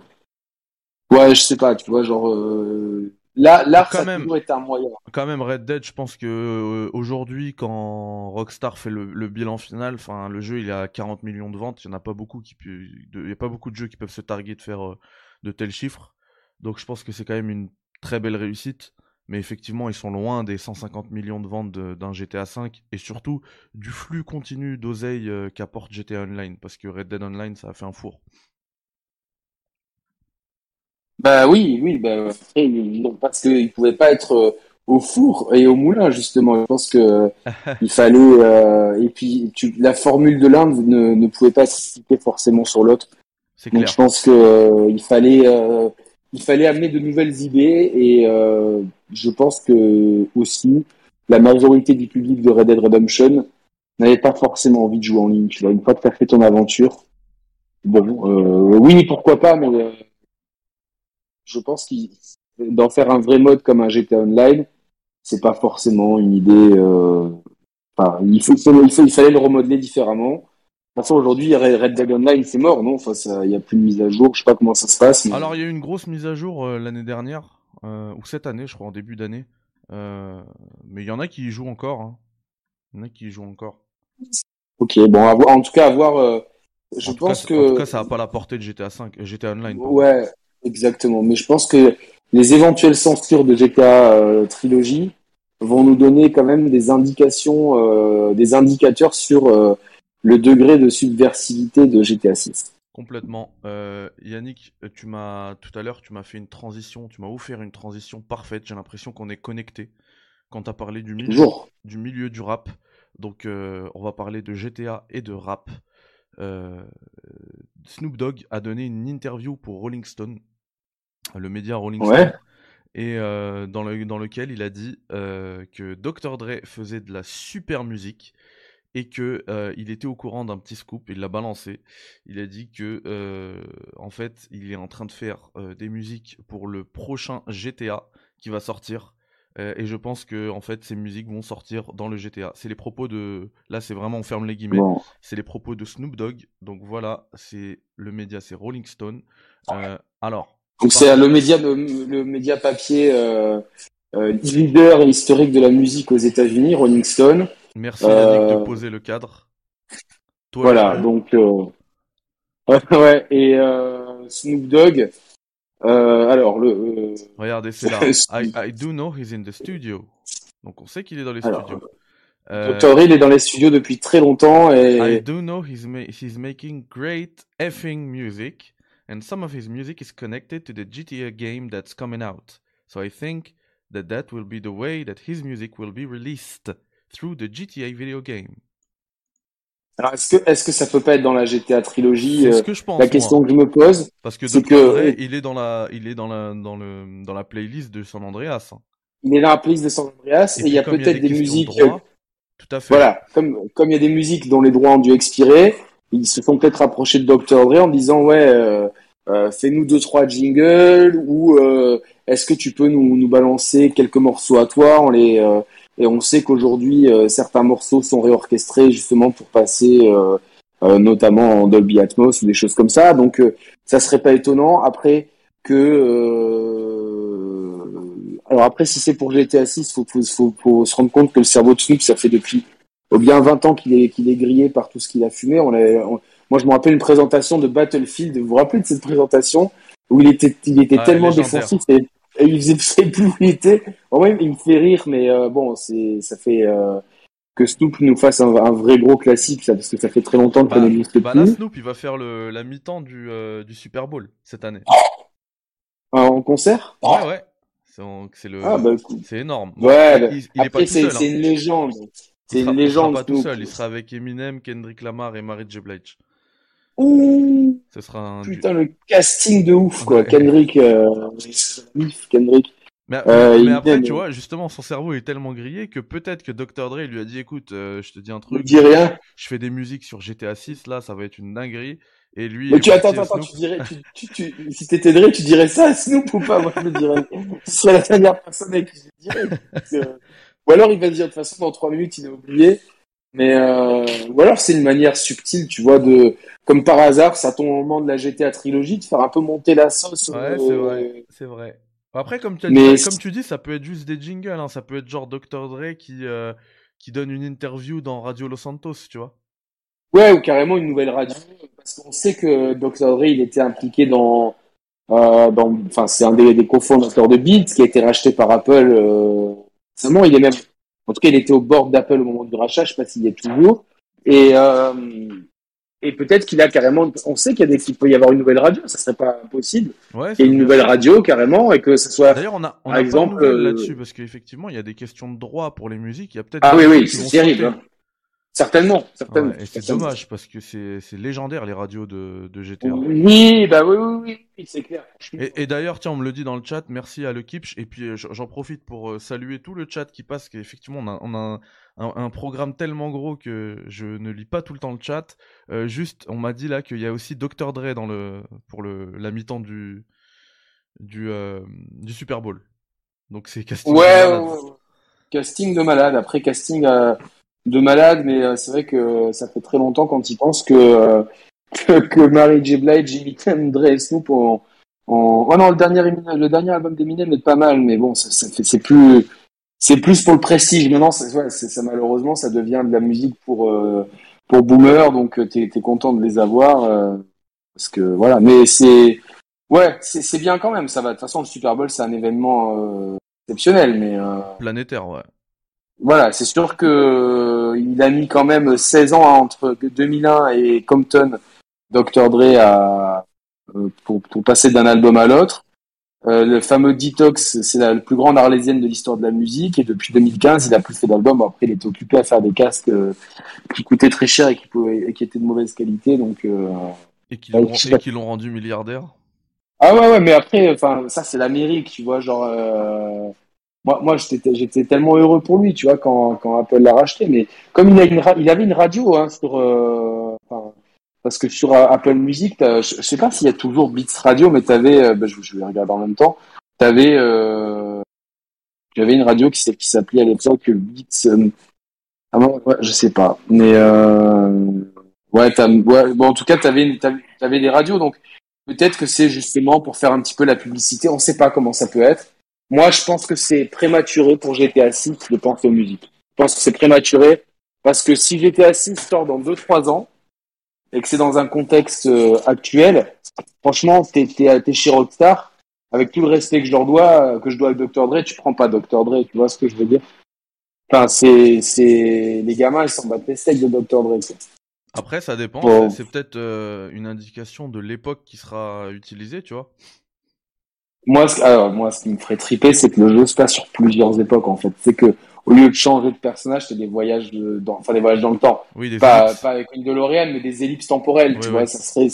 Speaker 2: ouais, je sais pas, tu vois, genre euh, Là, là ça même, toujours été un moyen.
Speaker 1: Quand même, Red Dead, je pense que euh, aujourd'hui, quand Rockstar fait le, bilan final, enfin, le jeu il a 40 millions de ventes. Il n'y en a pas beaucoup qui, il y a pas beaucoup de jeux qui peuvent se targuer de faire euh, de tels chiffres. Donc, je pense que c'est quand même une très belle réussite. Mais effectivement, ils sont loin des 150 millions de ventes d'un GTA V et surtout du flux continu d'oseille euh, qu'apporte GTA Online parce que Red Dead Online, ça a fait un four.
Speaker 2: Bah oui, oui, bah, parce qu'il ne pouvait pas être euh, au four et au moulin, justement. Je pense que il fallait. Euh, et puis, tu, la formule de l'un ne, ne pouvait pas s'appliquer forcément sur l'autre. Donc, je pense que euh, il fallait. il fallait amener de nouvelles idées et je pense que aussi la majorité du public de Red Dead Redemption n'avait pas forcément envie de jouer en ligne. Tu vois, une fois que tu as fait ton aventure, bon, oui, pourquoi pas, mais je pense qu'il d'en faire un vrai mode comme un GTA Online, c'est pas forcément une idée. Euh... Enfin, il, faut, il, fallait le remodeler différemment. De toute façon, aujourd'hui, Red Dead Online, c'est mort, non? Enfin, il n'y a plus de mise à jour. Je sais pas comment ça se passe.
Speaker 1: Alors, il y a eu une grosse mise à jour euh, l'année dernière, euh, ou cette année, je crois, en début d'année. Mais il y en a qui y jouent encore. Hein. Il y en a qui y jouent encore.
Speaker 2: Ok, bon, en tout cas, à voir. je pense que.
Speaker 1: En tout cas, ça n'a pas la portée de GTA 5, GTA Online.
Speaker 2: Ouais, Exactement. Mais je pense que les éventuelles censures de GTA euh, Trilogy vont nous donner quand même des indications, euh, des indicateurs sur euh, le degré de subversivité de GTA 6.
Speaker 1: Complètement. Yannick, tu m'as tout à l'heure, tu m'as fait une transition, tu m'as offert une transition parfaite. J'ai l'impression qu'on est connecté quand tu as parlé du milieu, du milieu du rap. Donc, on va parler de GTA et de rap. Snoop Dogg a donné une interview pour Rolling Stone le média Rolling Stone, et euh, dans, le, dans lequel il a dit euh, que Dr. Dre faisait de la super musique et que euh, il était au courant d'un petit scoop, il l'a balancé. Il a dit que en fait, il est en train de faire des musiques pour le prochain GTA qui va sortir. et je pense que en fait, ces musiques vont sortir dans le GTA. C'est les propos de, là, c'est vraiment on ferme les guillemets. C'est les propos de Snoop Dogg. Donc voilà, c'est le média, c'est Rolling Stone. alors,
Speaker 2: donc c'est le média, le, média papier euh, euh, leader et historique de la musique aux États-Unis, Rolling Stone.
Speaker 1: Merci Yannick de euh, poser le cadre.
Speaker 2: voilà, donc euh, ouais et euh, Snoop Dogg. alors le.
Speaker 1: Regardez, c'est là. I, I, do know he's in the studio. Donc on sait qu'il est dans les studios.
Speaker 2: Dr. il est dans les studios depuis très longtemps et.
Speaker 1: I do know he's, he's making great effing music and some of his music is connected to the GTA game that's coming out. So I think that that will be the way that his music will be released through the GTA video game.
Speaker 2: Alors est-ce que est-ce que ça peut pas être dans la GTA trilogie
Speaker 1: C'est ce euh, que je pense.
Speaker 2: La question que je me pose,
Speaker 1: parce que c'est que il est dans la il est dans la dans le dans la playlist de San Andreas. Hein.
Speaker 2: Il est dans la playlist de San Andreas et, il y a peut-être des, musiques.
Speaker 1: tout à fait.
Speaker 2: Voilà, comme comme il y a des musiques dont les droits ont dû expirer, ils se sont peut-être rapprochés de Dr. Dre en disant ouais, euh, euh, fais-nous deux trois jingles ou euh, est-ce que tu peux nous, nous balancer quelques morceaux à toi on les euh, et on sait qu'aujourd'hui certains morceaux sont réorchestrés justement pour passer notamment en Dolby Atmos ou des choses comme ça donc ça serait pas étonnant après que alors après si c'est pour GTA 6 faut, faut, faut, faut se rendre compte que le cerveau de Snoop ça fait depuis bien 20 ans qu'il est qu'il est grillé par tout ce qu'il a fumé on, a, moi, je me rappelle une présentation de Battlefield. Vous vous rappelez de cette présentation où il était, il était tellement défensif et, il faisait, plus où il était. En il me fait rire, mais euh, bon, c'est, ça fait euh, que Snoop nous fasse un, vrai gros classique, ça, parce que ça fait très longtemps que bah, n'existe
Speaker 1: bah Là, Snoop, il va faire le, la mi-temps du, euh, du Super Bowl cette année.
Speaker 2: en concert?
Speaker 1: Ouais, ouais. C'est le,
Speaker 2: ah, bah,
Speaker 1: c'est énorme.
Speaker 2: Ouais,
Speaker 1: il, il, il est pas tout seul.
Speaker 2: C'est
Speaker 1: hein.
Speaker 2: une légende. C'est une
Speaker 1: il sera
Speaker 2: légende.
Speaker 1: pas tout seul. Il sera avec Eminem, Kendrick Lamar et Mary J. Blige.
Speaker 2: Ouh,
Speaker 1: Ce sera un. du-
Speaker 2: putain, le casting de ouf, quoi.
Speaker 1: Ouais.
Speaker 2: Kendrick, euh... Kendrick.
Speaker 1: Mais,
Speaker 2: Euh,
Speaker 1: mais après, tu vois, justement, son cerveau est tellement grillé que peut-être que Dr. Dre lui a dit, écoute, euh, je te dis un truc,
Speaker 2: dis rien.
Speaker 1: je fais des musiques sur GTA 6, là, ça va être une dinguerie. Et lui,
Speaker 2: Mais tu attends,
Speaker 1: à
Speaker 2: attends,
Speaker 1: Snoop.
Speaker 2: tu dirais, tu, tu, tu, si t'étais Dre, tu dirais ça à Snoop ou pas? Moi, je le dirais. Ce serait la dernière personne avec qui je dirais. Ou alors, il va dire, de toute façon, dans trois minutes, il est oublié. Mais, euh, ou alors, c'est une manière subtile, tu vois, de, comme par hasard, ça tombe au moment de la GTA trilogie, de faire un peu monter la sauce.
Speaker 1: Ouais,
Speaker 2: euh,
Speaker 1: c'est vrai, c'est vrai. Après, comme tu, as
Speaker 2: Mais
Speaker 1: dit, comme tu dis, ça peut être juste des jingles, hein. Ça peut être genre Dr. Dre qui, euh, qui donne une interview dans Radio Los Santos, tu vois.
Speaker 2: Ouais, ou carrément une nouvelle radio, parce qu'on sait que Dr. Dre, il était impliqué dans, euh, dans, enfin, c'est un des, des cofondateurs de Beats qui a été racheté par Apple, euh, récemment. Il est même, en tout cas, il était au bord d'Apple au moment du rachat, je sais pas s'il y est toujours. Et, euh, et peut-être qu'il a carrément, on sait qu'il des, peut y avoir une nouvelle radio, ça serait pas impossible.
Speaker 1: Ouais,
Speaker 2: Qu'il y ait une nouvelle radio, carrément, et que ce soit,
Speaker 1: D'ailleurs, on a, on
Speaker 2: Par
Speaker 1: a
Speaker 2: exemple, euh,
Speaker 1: là-dessus parce qu'effectivement, il y a des questions de droit pour les musiques. Il y a peut-être
Speaker 2: ah oui, oui, c'est terrible, hein. Certainement, certainement.
Speaker 1: Ouais, c'est dommage parce que c'est c'est légendaire les radios de, de GTA.
Speaker 2: Oui, bah oui, oui, oui, c'est clair.
Speaker 1: Et, et d'ailleurs, tiens, on me le dit dans le chat, merci à Kipch. Et puis, euh, j'en profite pour euh, saluer tout le chat qui passe, qu'effectivement, on a, on a un, programme tellement gros que je ne lis pas tout le temps le chat. Euh, juste, on m'a dit là qu'il y a aussi Dr. Dre dans le, pour le, la mi-temps du, du, euh, du Super Bowl. Donc, c'est casting. de
Speaker 2: Ouais, ouais,
Speaker 1: malade.
Speaker 2: Casting de malade. Après, casting euh, de malade, mais euh, c'est vrai que ça fait très longtemps quand ils pensent que, euh, que, que Mary J. Blige imite Dre Snoop en, en... Oh non, le dernier, le dernier album d'Eminem est pas mal, mais bon, ça, ça c'est plus, c'est plus pour le prestige. Maintenant, ouais, ça, malheureusement, ça devient de la musique pour, euh, pour boomer, donc euh, t'es, t'es content de les avoir, euh, parce que voilà. Mais c'est, ouais, c'est, bien quand même, ça va. De toute façon, le Super Bowl, c'est un événement, euh, exceptionnel, mais, euh,
Speaker 1: Planétaire, ouais.
Speaker 2: Voilà, c'est sûr que euh, il a mis quand même 16 ans entre 2001 et Compton, Dr. Dre, à, euh, pour, pour passer d'un album à l'autre. Euh, le fameux Detox, c'est la, plus grande arlésienne de l'histoire de la musique, et depuis 2015, il a plus fait d'albums. Après, il était occupé à faire des casques euh, qui coûtaient très cher et qui, pouvaient, et qui étaient de mauvaise qualité, donc. Euh...
Speaker 1: Et qui l'ont
Speaker 2: je
Speaker 1: rendu milliardaire?
Speaker 2: Ah ouais, ouais, mais après, enfin, ça c'est l'Amérique, tu vois, genre. Moi, moi, j'étais, tellement heureux pour lui, tu vois, quand, quand Apple l'a racheté. Mais comme il, a une il avait une radio, hein, sur, euh, parce que sur euh, Apple Music, je, je sais pas s'il y a toujours Beats Radio, mais t'avais, bah, je, vais regarder en même temps. T'avais, euh, j'avais une radio qui, qui s'appelait à l'époque Beats. euh, ah bon, je sais pas, mais euh, ouais, t'as, ouais, bon, en tout cas, t'avais, une- t'avais, t'avais des radios, donc peut-être que c'est justement pour faire un petit peu la publicité. On sait pas comment ça peut être. Moi, je pense que c'est prématuré pour GTA 6 de penser aux musiques. Je pense que c'est prématuré parce que si GTA 6 sort dans 2-3 ans et que c'est dans un contexte euh, actuel, franchement, t'es, t'es, t'es chez Rockstar, avec tout le respect que je leur dois, euh, que je dois à Dr. Dre, tu prends pas Dr. Dre, tu vois ce que je veux dire? Enfin, c'est, c'est, les gamins, ils s'en battent les steaks de Dr. Dre.
Speaker 1: Après, ça dépend.
Speaker 2: Bon.
Speaker 1: C'est peut-être euh, une indication de l'époque qui sera utilisée, tu vois.
Speaker 2: Moi, ce, alors, moi, ce qui me ferait triper, c'est que le jeu se passe sur plusieurs époques, en fait. C'est que, au lieu de changer de personnage, c'est des voyages de- dans, enfin, des voyages dans le temps.
Speaker 1: Oui, des
Speaker 2: Pas, pas avec une DeLorean, mais des ellipses temporelles, tu vois. Ça serait,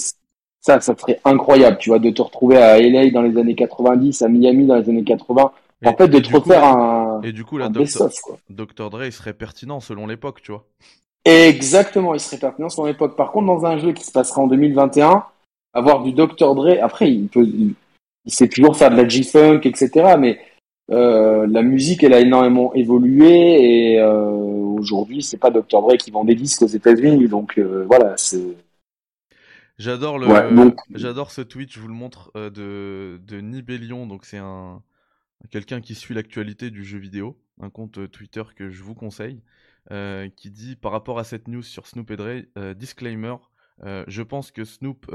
Speaker 2: ça, ça serait incroyable, tu vois, de te retrouver à LA dans les années 90, à Miami dans les années 80.
Speaker 1: Et-
Speaker 2: en fait, de te refaire un,
Speaker 1: Et du coup, là, Dr. Dr. Dre, il serait pertinent selon l'époque, tu vois.
Speaker 2: Exactement, il serait pertinent sur l'époque. Par contre, dans un jeu qui se passera en 2021, avoir du Dr. Dre, après, il peut, il, sait toujours faire de la G-Funk, etc. Mais euh, la musique, elle a énormément évolué et euh, aujourd'hui, c'est pas Dr. Dre qui vend des disques aux États-Unis. Donc euh, voilà, c'est.
Speaker 1: J'adore le,
Speaker 2: Ouais, donc-
Speaker 1: j'adore ce tweet, je vous le montre, euh, de, de Nibellion. Donc, c'est un, quelqu'un qui suit l'actualité du jeu vidéo, un compte Twitter que je vous conseille, qui dit par rapport à cette news sur Snoop et Dre, disclaimer, je pense que Snoop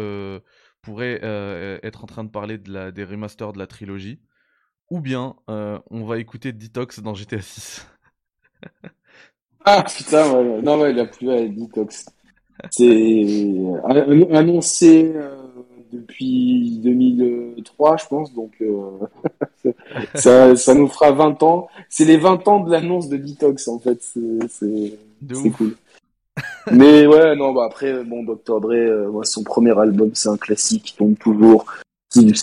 Speaker 1: pourrait euh, être en train de parler de la, des remasters de la trilogie, ou bien euh, on va écouter Detox dans GTA 6.
Speaker 2: Ah putain, ouais, non, ouais, il a plus à Detox. C'est an- annoncé euh, depuis 2003, je pense. Donc, euh, ça, ça nous fera 20 ans. C'est les 20 ans de l'annonce de Detox, en fait. C'est cool. Mais ouais, non, bah après, bon, Dr. Dre, euh, son premier album, c'est un classique qui tombe toujours.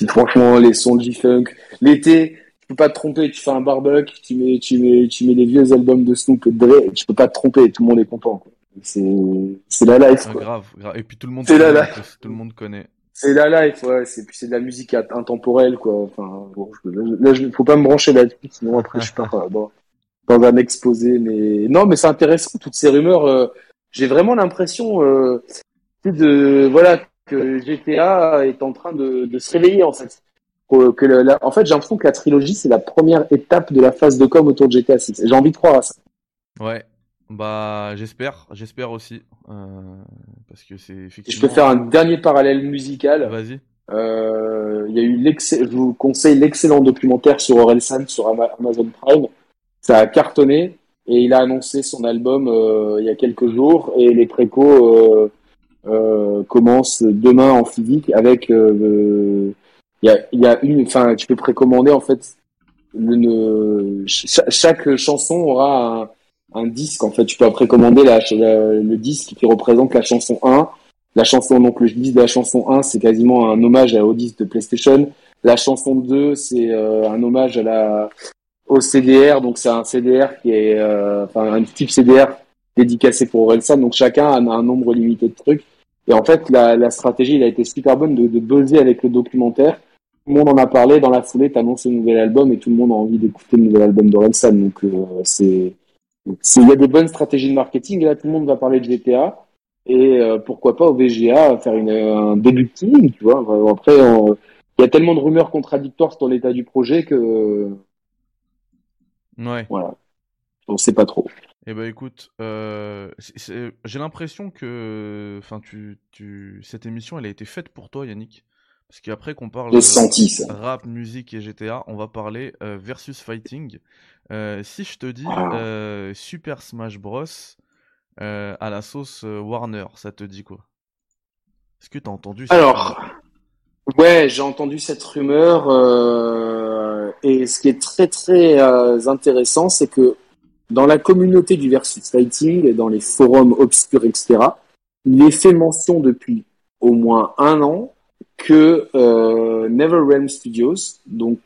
Speaker 2: Franchement, les sons de G-Funk. L'été, tu peux pas te tromper, tu fais un barbecue, tu mets, tu mets, tu mets les vieux albums de Snoop et de Dre, tu peux pas te tromper, tout le monde est content, quoi. C'est, c'est la life,
Speaker 1: ah, grave, grave, Et puis tout le monde
Speaker 2: c'est la life.
Speaker 1: Tout le monde connaît.
Speaker 2: C'est la life, ouais. C'est, c'est de la musique intemporelle, quoi. Enfin, bon, là, je, faut pas me brancher là-dessus, sinon après, je pars euh, dans, dans un exposé, mais non, mais c'est intéressant, toutes ces rumeurs, euh, j'ai vraiment l'impression euh, de voilà que GTA est en train de, de se réveiller en fait. Que la, en fait, j'ai l'impression que la trilogie c'est la première étape de la phase de com autour de GTA 6. J'ai envie de croire à ça.
Speaker 1: Ouais, bah j'espère, j'espère aussi euh, parce que c'est effectivement.
Speaker 2: Je peux faire un dernier parallèle musical.
Speaker 1: Vas-y.
Speaker 2: Euh, il y a eu l'excellent, je vous conseille l'excellent documentaire sur Orelsan sur Amazon Prime. Ça a cartonné et il a annoncé son album euh, il y a quelques jours et les précos euh, euh, commencent demain en physique avec il y a, y a une enfin tu peux précommander en fait chaque, chanson aura un, un, disque en fait. Tu peux précommander la, le disque qui représente la chanson 1 la chanson donc le disque de la chanson 1 c'est quasiment un hommage au disque de PlayStation. La chanson 2 c'est un hommage à la au CDR. Donc c'est un CDR qui est, euh, enfin un type CDR dédicacé pour Orelsan. Donc chacun a un nombre limité de trucs. Et en fait, la, la stratégie, il a été super bonne de, de buzzer avec le documentaire. Tout le monde en a parlé. Dans la foulée, t'annonces le nouvel album et tout le monde a envie d'écouter le nouvel album d'Orelsan. Donc euh, c'est, il y a des bonnes stratégies de marketing. Et là, tout le monde va parler de GTA. Et euh, pourquoi pas au VGA faire une, un début de team, tu vois. Après, il y a tellement de rumeurs contradictoires sur l'état du projet que
Speaker 1: Ouais.
Speaker 2: Voilà. On sait pas trop.
Speaker 1: Eh ben écoute, euh, j'ai l'impression que, enfin, tu, tu, cette émission, elle a été faite pour toi, Yannick. Parce qu'après qu'on parle
Speaker 2: de
Speaker 1: rap, musique et GTA, on va parler euh, versus fighting. Euh, si je te dis
Speaker 2: ah.
Speaker 1: Super Smash Bros à la sauce Warner, ça te dit quoi? Est-ce que t'as entendu
Speaker 2: ça Alors, ouais, j'ai entendu cette rumeur. Et ce qui est très très euh, intéressant, c'est que dans la communauté du versus fighting, dans les forums obscurs, etc., il est fait mention depuis au moins un an que euh, NetherRealm Studios, donc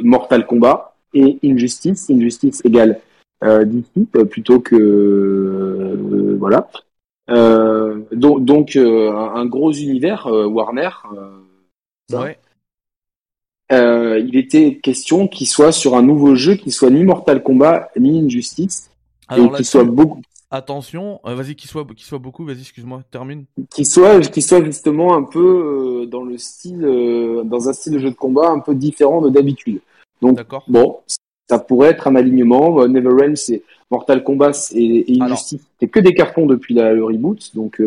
Speaker 2: Mortal Kombat et Injustice, Injustice égale euh, DC plutôt que euh, voilà. Euh, donc, donc un, gros univers Warner.
Speaker 1: ouais.
Speaker 2: Euh, il était question qu'il soit sur un nouveau jeu qui soit ni Mortal Kombat ni Injustice et qui soit beaucoup.
Speaker 1: Attention, euh, vas-y, qu'il soit, qu'il soit beaucoup, vas-y, excuse-moi, termine.
Speaker 2: Qui soit, qui soit justement un peu euh, dans le style, dans un style de jeu de combat un peu différent de d'habitude. Donc, bon, ça pourrait être un alignement. NetherRealm, c'est Mortal Kombat et, Injustice, c'est que des cartons depuis la, le reboot, donc.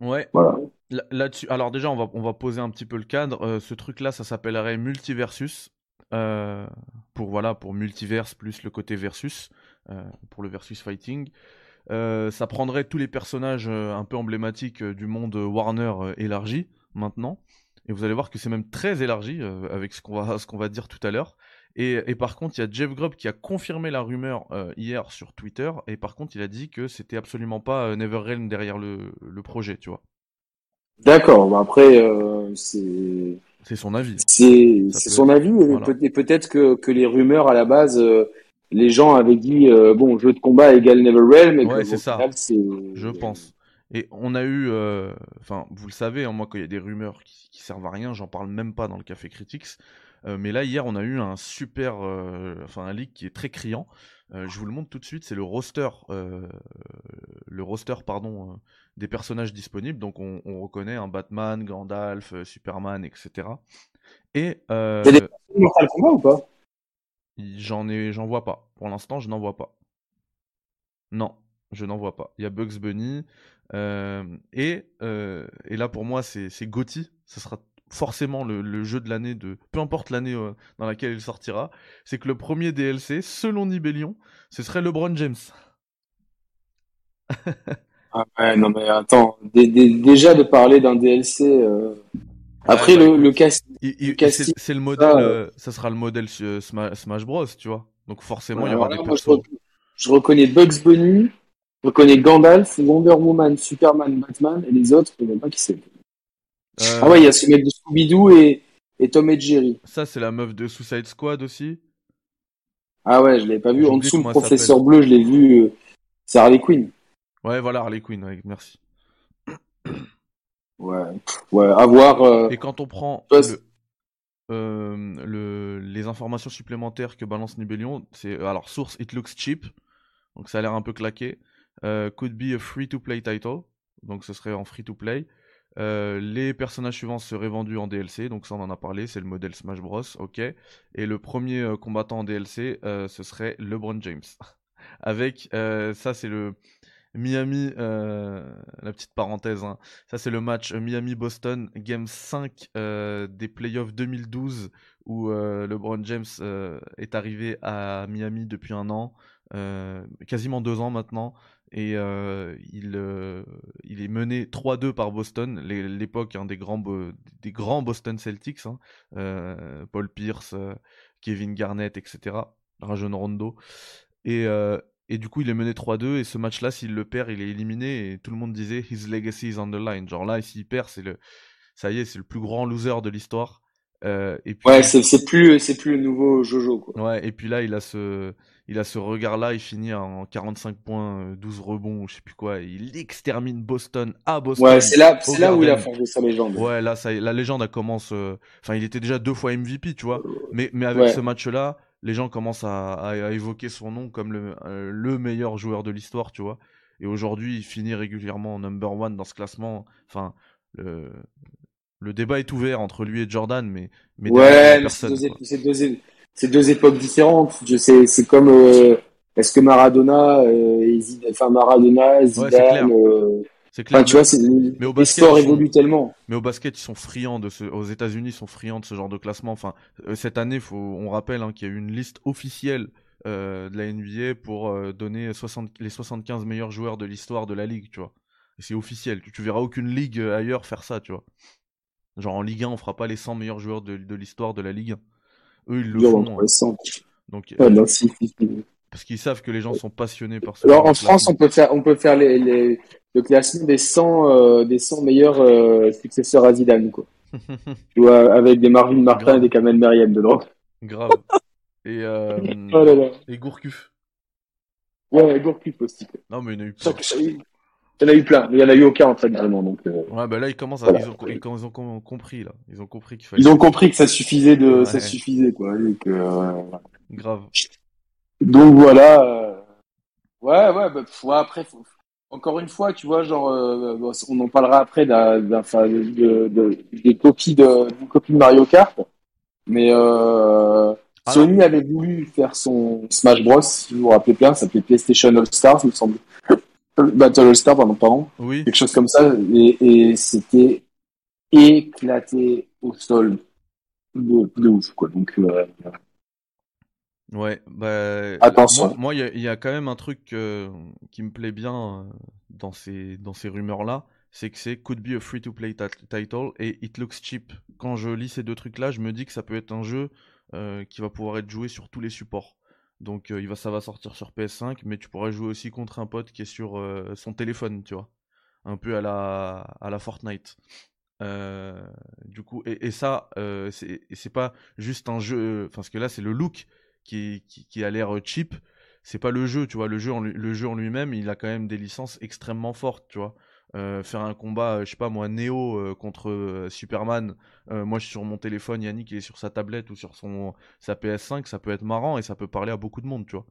Speaker 1: ouais.
Speaker 2: Voilà.
Speaker 1: Là-dessus, alors déjà, on va, on va poser un petit peu le cadre. Euh, ce truc-là, ça s'appellerait Multiversus. Euh, pour voilà, pour multiverse plus le côté versus, euh, pour le versus fighting. ça prendrait tous les personnages un peu emblématiques du monde Warner élargi maintenant. Et vous allez voir que c'est même très élargi avec ce qu'on va, ce qu'on va dire tout à l'heure. Et, et, par contre, il y a Jeff Grubb qui a confirmé la rumeur hier sur Twitter. Et par contre, il a dit que c'était absolument pas NeverRealm derrière le, le projet, tu vois.
Speaker 2: D'accord. Bah après, euh, c'est.
Speaker 1: C'est son avis.
Speaker 2: C'est son avis. Et peut-être que, que les rumeurs à la base, euh, les gens avaient dit euh, bon, jeu de combat égale Neverrealm.
Speaker 1: Ouais, c'est ça. Je pense. Et on a eu, enfin, vous le savez, hein, moi, quand il y a des rumeurs qui, qui servent à rien, j'en parle même pas dans le Café Critics. mais là, hier, on a eu un super, enfin, un leak qui est très criant. Je vous le montre tout de suite. C'est le roster, le roster, pardon, des personnages disponibles. Donc on, reconnaît un Batman, Gandalf, euh, Superman, etc. Et euh,
Speaker 2: il y a des Mortal Kombat ou pas?
Speaker 1: J'en ai, j'en vois pas. Pour l'instant, je n'en vois pas. Non, je n'en vois pas. Il y a Bugs Bunny euh, et, et là pour moi c'est c'est Gotti. Ce sera forcément le, jeu de l'année de peu importe l'année dans laquelle il sortira. C'est que le premier DLC, selon Nibellion, ce serait LeBron James.
Speaker 2: Ah ouais, non mais attends, déjà de parler d'un DLC, euh, Après, le, le,
Speaker 1: cast...
Speaker 2: le
Speaker 1: casting. C'est le modèle, euh, ça sera le modèle Smash Bros, tu vois. Donc forcément, il y aura des persos.
Speaker 2: Je, reconnais Bugs Bunny, je reconnais Gandalf, Wonder Woman, Superman, Batman, et les autres, je ne sais pas qui c'est. Ah ouais, il y a ce mec de Scooby-Doo et, et Tom et Jerry.
Speaker 1: Ça, c'est la meuf de Suicide Squad aussi.
Speaker 2: Ah ouais, je l'avais pas vu. En dessous, le professeur bleu, je l'ai vu. Euh, c'est Harley Quinn.
Speaker 1: Ouais, voilà, Harley Quinn, merci.
Speaker 2: Ouais, ouais, à voir. Euh,
Speaker 1: et quand on prend euh, le, les informations supplémentaires que balance Nibellion, c'est alors source It looks cheap, donc ça a l'air un peu claqué. could be a free to play title, donc ce serait en free to play. Euh, les personnages suivants seraient vendus en DLC, donc ça on en a parlé, c'est le modèle Smash Bros, ok. Et le premier euh, combattant en DLC, euh, ce serait LeBron James. Avec, ça c'est le Miami, la petite parenthèse, hein. ça c'est le match Miami-Boston, Game 5 des playoffs 2012, où LeBron James est arrivé à Miami depuis un an, quasiment deux ans maintenant et euh, il, euh, il est mené 3-2 par Boston, l'époque hein, des, grands des grands Boston Celtics, hein, euh, Paul Pierce, Kevin Garnett, etc., Rajon Rondo. Et, et du coup, il est mené 3-2, et ce match-là, s'il le perd, il est éliminé, et tout le monde disait His legacy is on the line. Genre là, s'il perd, c'est le, ça y est, c'est le plus grand loser de l'histoire.
Speaker 2: et puis, ouais, c'est plus, plus le nouveau Jojo. Quoi.
Speaker 1: Ouais, et puis là, il a ce il a ce regard-là, il finit en 45 points, 12 euh, rebonds, je sais plus quoi. Il extermine Boston à Boston.
Speaker 2: Ouais, c'est là, c'est là où il a forgé sa légende.
Speaker 1: Ouais, là, ça, la légende a commencé. Euh, enfin, il était déjà deux fois MVP, tu vois. Mais, mais avec ce match-là, les gens commencent à, évoquer son nom comme le, euh, le meilleur joueur de l'histoire, tu vois. Et aujourd'hui, il finit régulièrement number one dans ce classement. Enfin, le, le débat est ouvert entre lui et Jordan, mais, mais
Speaker 2: ouais, c'est deux, c'est deux époques différentes. Je sais, c'est comme euh, est-ce que Maradona, euh, enfin Maradona, Zidane. Euh, c'est clair. tu vois, mais au basket, les évoluent tellement.
Speaker 1: Mais au basket, ils sont friands de ce. Aux États-Unis, ils sont friands de ce genre de classement. Enfin, cette année, faut, on rappelle hein, qu'il y a eu une liste officielle de la NBA pour donner 60, les 75 meilleurs joueurs de l'histoire de la ligue, tu vois. C'est officiel. Tu, tu verras aucune ligue ailleurs faire ça, tu vois. Genre en Ligue 1, on fera pas les 100 meilleurs joueurs de, de l'histoire de la Ligue 1. Eux, ils le font. Hein. Donc,
Speaker 2: non,
Speaker 1: Parce qu'ils savent que les gens sont passionnés par
Speaker 2: ça. Alors en France, on peut faire, on peut faire les, les, le classement des 100, euh, des 100 meilleurs euh, successeurs à Zidane, quoi. tu vois, avec des Marvin Martin et des Kamel Meriem dedans.
Speaker 1: Grave. Et, euh, oh là là. et Gourcuff.
Speaker 2: Ouais, Gourcuff aussi.
Speaker 1: Non, mais il y en a eu
Speaker 2: il y en a eu plein, mais il y en a eu aucun en fait vraiment. Donc, euh,
Speaker 1: Ouais, bah là ils commencent à, ils, ont, ils, ont, compris là, ils ont compris qu'il
Speaker 2: fallait. Ils ont compris que ça suffisait de, ça suffisait quoi, et que. Euh,
Speaker 1: Grave.
Speaker 2: Donc voilà. Euh... Ouais, ouais, bah, ouais, après, faut... encore une fois, tu vois, genre, euh, on en parlera après d'un, de, de, des copies de, d'une copie de Mario Kart, mais euh, ah Sony avait voulu faire son Smash Bros, si vous vous rappelez bien, ça s'appelait PlayStation All Stars, il me semble. Battle All Star, pardon, pardon.
Speaker 1: Oui.
Speaker 2: Quelque chose comme ça. Et, c'était éclaté au sol de, ouf, quoi. Donc, euh,
Speaker 1: Ouais, bah.
Speaker 2: Attention.
Speaker 1: Moi, il y, a quand même un truc euh, qui me plaît bien euh, dans ces, dans ces rumeurs-là. C'est que c'est Could be a free to play title et It looks cheap. Quand je lis ces deux trucs-là, je me dis que ça peut être un jeu qui va pouvoir être joué sur tous les supports. Donc euh, va, ça va sortir sur PS5, mais tu pourras jouer aussi contre un pote qui est sur euh, son téléphone, tu vois. Un peu à la, à la Fortnite. Euh, du coup, et, ça, c'est pas juste un jeu, parce que là c'est le look qui, qui, a l'air cheap, c'est pas le jeu, tu vois. Le jeu le jeu en lui-même, il a quand même des licences extrêmement fortes, tu vois. Euh, faire un combat, euh, je sais pas moi, Neo euh, contre Superman. moi, je suis sur mon téléphone, Yannick il est sur sa tablette ou sur son sa PS5, ça peut être marrant et ça peut parler à beaucoup de monde, tu vois.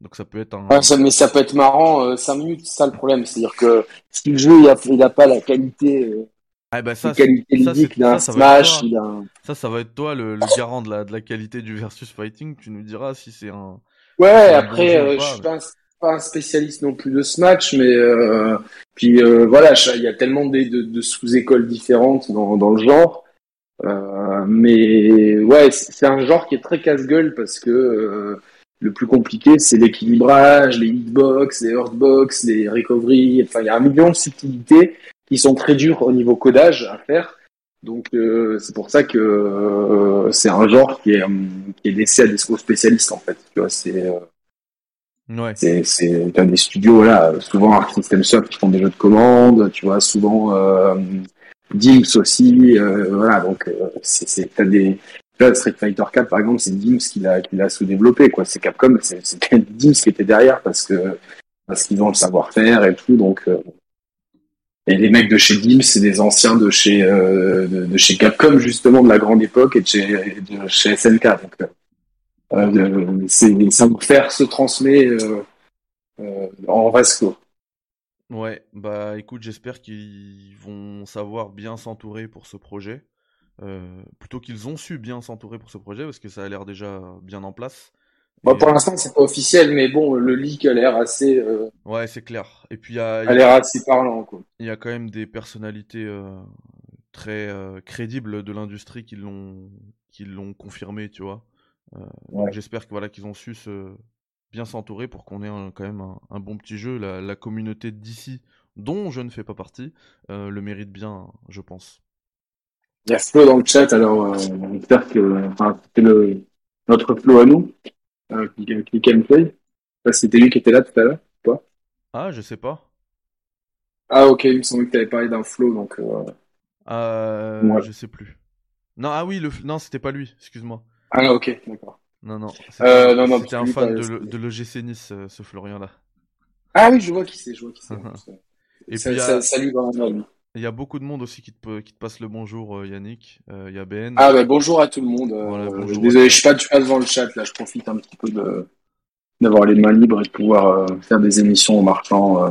Speaker 1: Donc ça peut être un.
Speaker 2: mais ça peut être marrant 5 minutes, c'est ça le problème. C'est-à-dire que si le jeu il a, pas la qualité.
Speaker 1: Ah bah ça,
Speaker 2: qualité d'un Smash,
Speaker 1: ça, ça va être toi le, garant de la, de la qualité du versus fighting. Tu nous diras si c'est un.
Speaker 2: Ouais, après, je pense pas un spécialiste non plus de ce match, mais euh, puis euh, voilà, il y a tellement de, sous-écoles différentes dans, dans, le genre. Euh, mais ouais, c'est un genre qui est très casse-gueule parce que euh, le plus compliqué, c'est l'équilibrage, les hitbox, les hurtbox, les recovery. Enfin, il y a un million de subtilités qui sont très dures au niveau codage à faire. Donc euh, c'est pour ça que euh, c'est un genre qui est, qui est laissé à des spécialistes en fait. Tu vois, c'est
Speaker 1: Ouais.
Speaker 2: c'est t'as des studios là, souvent Arc System Soft qui font des jeux de commande, tu vois, souvent euh, Dims aussi, euh, voilà donc euh, c'est t'as des vois, Street Fighter 4 par exemple, c'est Dims qui l'a qui l'a sous-développé quoi, c'est Capcom, c'est Dims qui était derrière parce que parce qu'ils ont le savoir-faire et tout donc euh, et les mecs de chez Dims, c'est des anciens de chez euh, de, chez Capcom justement de la grande époque et de chez de chez SNK donc euh, c'est savoir-faire se transmet euh, euh, en Vasco.
Speaker 1: Ouais, bah écoute, j'espère qu'ils vont savoir bien s'entourer pour ce projet. Euh, plutôt qu'ils ont su bien s'entourer pour ce projet, parce que ça a l'air déjà bien en place.
Speaker 2: Pour
Speaker 1: euh,
Speaker 2: l'instant, c'est pas officiel, mais bon, le leak a l'air assez, euh,
Speaker 1: ouais, c'est clair. Et puis il y a,
Speaker 2: a l'air assez parlant, quoi.
Speaker 1: il y a quand même des personnalités très crédibles de l'industrie qui l'ont qui l'ont confirmé, tu vois. Euh,
Speaker 2: Ouais.
Speaker 1: j'espère que voilà qu'ils ont su se bien s'entourer pour qu'on ait un- quand même un, un bon petit jeu. La, la communauté d'ici, dont je ne fais pas partie, euh, le mérite bien, je pense.
Speaker 2: Il y a Flo dans le chat, alors euh, j'espère que, enfin, c'était le notre Flo à nous, qui, qui can play. Je sais pas si C'était lui qui était là tout à l'heure, pas
Speaker 1: Ah, je sais pas.
Speaker 2: Ah ok, il me semblait que tu avais parlé d'un Flo, donc euh,
Speaker 1: Euh,
Speaker 2: Ouais.
Speaker 1: je sais plus. Non, ah oui, le, non, c'était pas lui, excuse-moi.
Speaker 2: Ah ok, d'accord.
Speaker 1: Non, non,
Speaker 2: Euh,
Speaker 1: c'était
Speaker 2: non, non,
Speaker 1: c'était
Speaker 2: parce
Speaker 1: un fan de, de l'EGC Nice, euh, ce Florian-là.
Speaker 2: Ah oui, je vois qui c'est, je vois qui c'est.
Speaker 1: Et
Speaker 2: Ça-
Speaker 1: puis il y
Speaker 2: ça-
Speaker 1: a,
Speaker 2: salut Brandon.
Speaker 1: il y a beaucoup de monde aussi qui te, qui te passe le bonjour, euh, Yannick. Euh, Il y a BN.
Speaker 2: Ah bah bonjour à tout le monde. Euh,
Speaker 1: Voilà, bonjour
Speaker 2: désolé, je suis pas, devant le chat là, je profite un petit peu de d'avoir les mains libres et de pouvoir euh, faire des émissions en marchant, euh,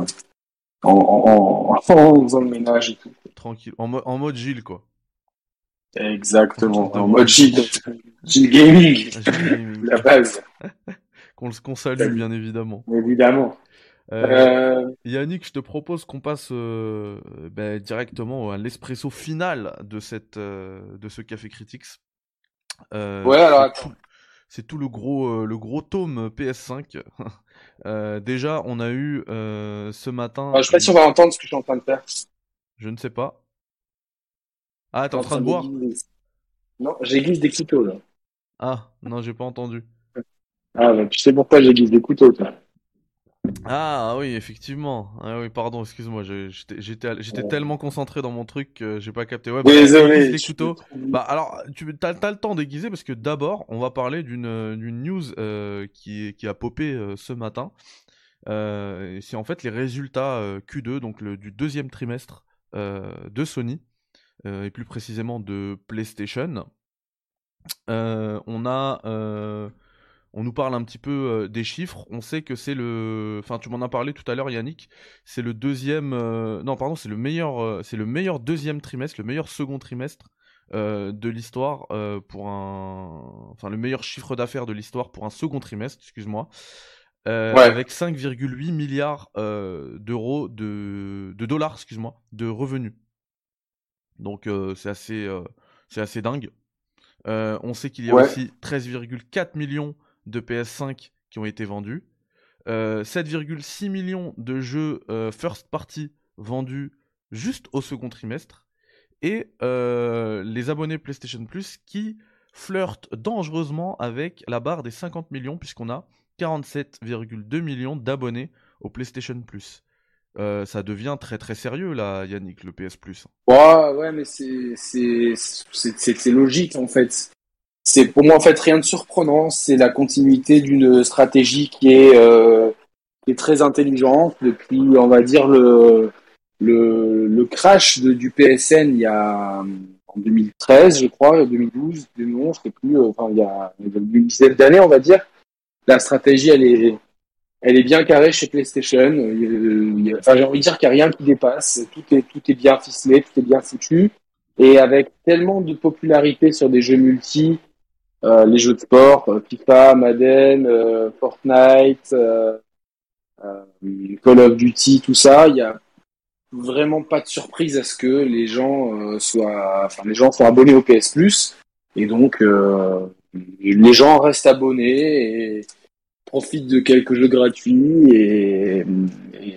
Speaker 2: en, en, en, en faisant le ménage et tout.
Speaker 1: Tranquille. En, mo- en mode Gilles, quoi.
Speaker 2: Exactement. En mode Gilles Gaming, la base,
Speaker 1: Qu'on le- qu'on salue, bien évidemment.
Speaker 2: évidemment.
Speaker 1: Euh,
Speaker 2: Euh,
Speaker 1: Yannick, je te propose qu'on passe euh, ben, directement à l'espresso final de, cette, euh, de ce Café Critics. Euh,
Speaker 2: Ouais, alors,
Speaker 1: c'est tout- le gros, euh, le gros tome PS5. Euh, déjà, on a eu euh, ce matin.
Speaker 2: alors, je sais pas si on va entendre ce que je suis en train de faire.
Speaker 1: Je ne sais pas. Ah, t'es en train de boire.
Speaker 2: Non, j'aiguise des couteaux là.
Speaker 1: Ah, non, j'ai pas entendu.
Speaker 2: Ah bah, tu sais pourquoi j'aiguise des couteaux toi?
Speaker 1: Ah oui, effectivement. Ah oui, pardon, excuse-moi, j'étais
Speaker 2: Ouais.
Speaker 1: tellement concentré dans mon truc que j'ai pas capté. Ouais, bah,
Speaker 2: Désolé.
Speaker 1: les couteaux. Bah alors, tu as, le temps d'aiguiser parce que d'abord, on va parler d'une news euh, qui, qui a popé euh, ce matin. Euh, c'est en fait les résultats euh, Q2, donc le, du deuxième trimestre de Sony, et plus précisément de PlayStation. Euh, on a, euh, on nous parle un petit peu euh, des chiffres. On sait que c'est le, enfin tu m'en as parlé tout à l'heure, Yannick. C'est le deuxième, euh, non pardon, c'est le meilleur, euh, c'est le meilleur deuxième trimestre, le meilleur second trimestre euh, de l'histoire euh, pour un, enfin le meilleur chiffre d'affaires de l'histoire pour un second trimestre, excuse-moi. Euh,
Speaker 2: Ouais.
Speaker 1: avec 5,8 milliards euh, d'euros de, de dollars, excuse-moi, de revenus. Donc c'est assez, c'est assez dingue. On sait qu'il y a
Speaker 2: Ouais.
Speaker 1: aussi 13,4 millions de PS5 qui ont été vendus, euh, 7,6 millions de jeux first party vendus juste au second trimestre, et les abonnés PlayStation Plus qui flirtent dangereusement avec la barre des 50 millions, puisqu'on a 47,2 millions d'abonnés au PlayStation Plus. Euh, ça devient très très sérieux là, Yannick, le PS.
Speaker 2: Ouais, ouais, mais c'est logique en fait. C'est pour moi en fait rien de surprenant. C'est la continuité d'une stratégie qui est euh, qui est très intelligente depuis, on va dire le le le crash du PSN il y a en 2013, je crois, 2012, 2011, je sais plus. euh, Enfin, il y a une dizaine d'années, on va dire. La stratégie, elle est elle est bien carrée chez PlayStation. Euh, a- Enfin, j'ai envie de dire qu'il n'y a rien qui dépasse. Tout est, tout est bien ficelé, tout est bien foutu. Et avec tellement de popularité sur des jeux multi, euh, les jeux de sport, euh, FIFA, Madden, euh, Fortnite, euh, euh, Call of Duty, tout ça, il y a vraiment pas de surprise à ce que les gens euh, soient, enfin les gens soient abonnés au PS Plus. Et donc, euh, les gens restent abonnés profitent de quelques jeux gratuits et,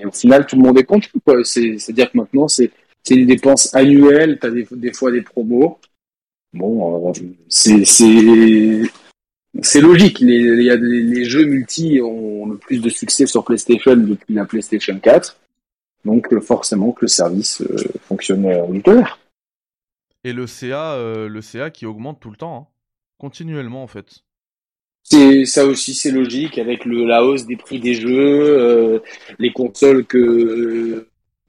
Speaker 2: au final tout le monde est content quoi. C'est c'est à dire que maintenant c'est une dépense annuelle, tu as des, fois des promos. Bon, euh, c'est logique. Les, les, jeux multi ont le plus de succès sur PlayStation depuis la PlayStation 4. Donc euh, forcément que le service euh, fonctionne au tonnerre.
Speaker 1: Et le CA, le CA qui augmente tout le temps, hein. continuellement en fait.
Speaker 2: C'est ça aussi, c'est logique avec le, la hausse des prix des jeux, les consoles que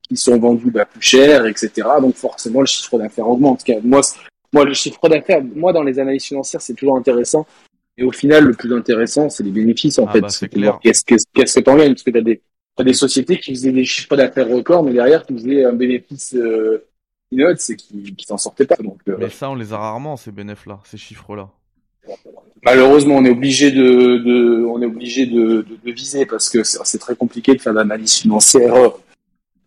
Speaker 2: qui sont vendues bah, plus cher, etc. Donc forcément le chiffre d'affaires augmente. Moi, moi le chiffre d'affaires, moi dans les analyses financières, c'est toujours intéressant. Et au final, le plus intéressant, c'est les bénéfices en ah fait. Bah, c'est Qu'est-ce que qu'est-ce que t'en gagnes Parce que t'as des t'as des sociétés qui faisaient des chiffres d'affaires records, mais derrière qui faisaient un bénéfice euh, c'est qui qui s'en sortaient pas. Donc,
Speaker 1: euh, mais ça, on les a rarement ces bénéfices-là, ces chiffres-là.
Speaker 2: Malheureusement, on est obligé de, viser parce que c'est très compliqué de faire l'analyse financière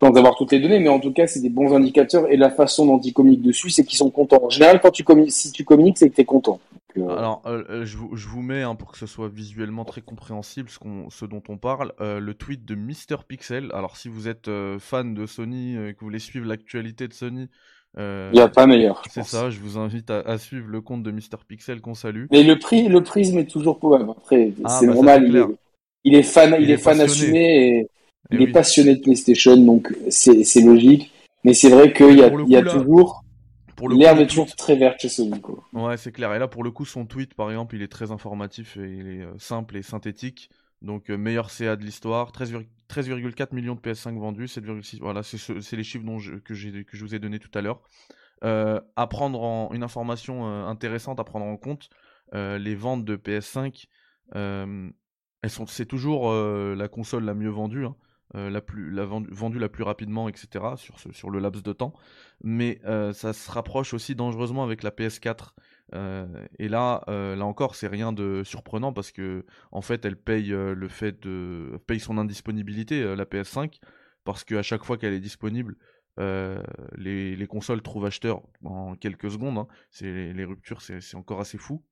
Speaker 2: sans avoir toutes les données, mais en tout cas, c'est des bons indicateurs. Et la façon dont ils communiquent dessus, c'est qu'ils sont contents. En général, quand tu communiques, si tu communiques, c'est que tu es content.
Speaker 1: Euh, Alors, euh, euh, je, vous mets, hein, pour que ce soit visuellement très compréhensible, ce, dont on parle, le tweet de Mister Pixel. Alors, si vous êtes fan de Sony, que vous voulez suivre l'actualité de Sony,
Speaker 2: il n'y a pas meilleur.
Speaker 1: C'est ça, je vous invite à, suivre le compte de Mister Pixel qu'on salue.
Speaker 2: Mais le prix, le prisme est toujours pour Après, ah, c'est bah, normal. Il est, il est, fan, il, est, fan assumé et il eh est passionné de PlayStation, donc c'est logique. Mais c'est vrai qu'il y a, y a toujours l'herbe est toujours très verte chez Sony. Quoi.
Speaker 1: Ouais, c'est clair. Et là, pour le coup, son tweet, par exemple, il est très informatif et il est euh, simple et synthétique. Donc, euh, meilleur CA de l'histoire, 13,4 millions de PS5 vendus, 7,6. Voilà, c'est les chiffres que, je vous ai donné tout à l'heure. Euh, à prendre en une information euh, intéressante à prendre en compte, les ventes de PS5, elles sont, c'est toujours la console la mieux vendue. Hein. La plus la vendue, la plus rapidement, etc. sur, sur le laps de temps. Mais ça se rapproche aussi dangereusement avec la PS4. Euh, et là, là encore, c'est rien de surprenant parce que en fait, elle paye le fait de paye son indisponibilité, la PS5, parce qu'à chaque fois qu'elle est disponible, les, les, consoles trouvent acheteurs en quelques secondes. Hein. C'est les ruptures, c'est encore assez fou.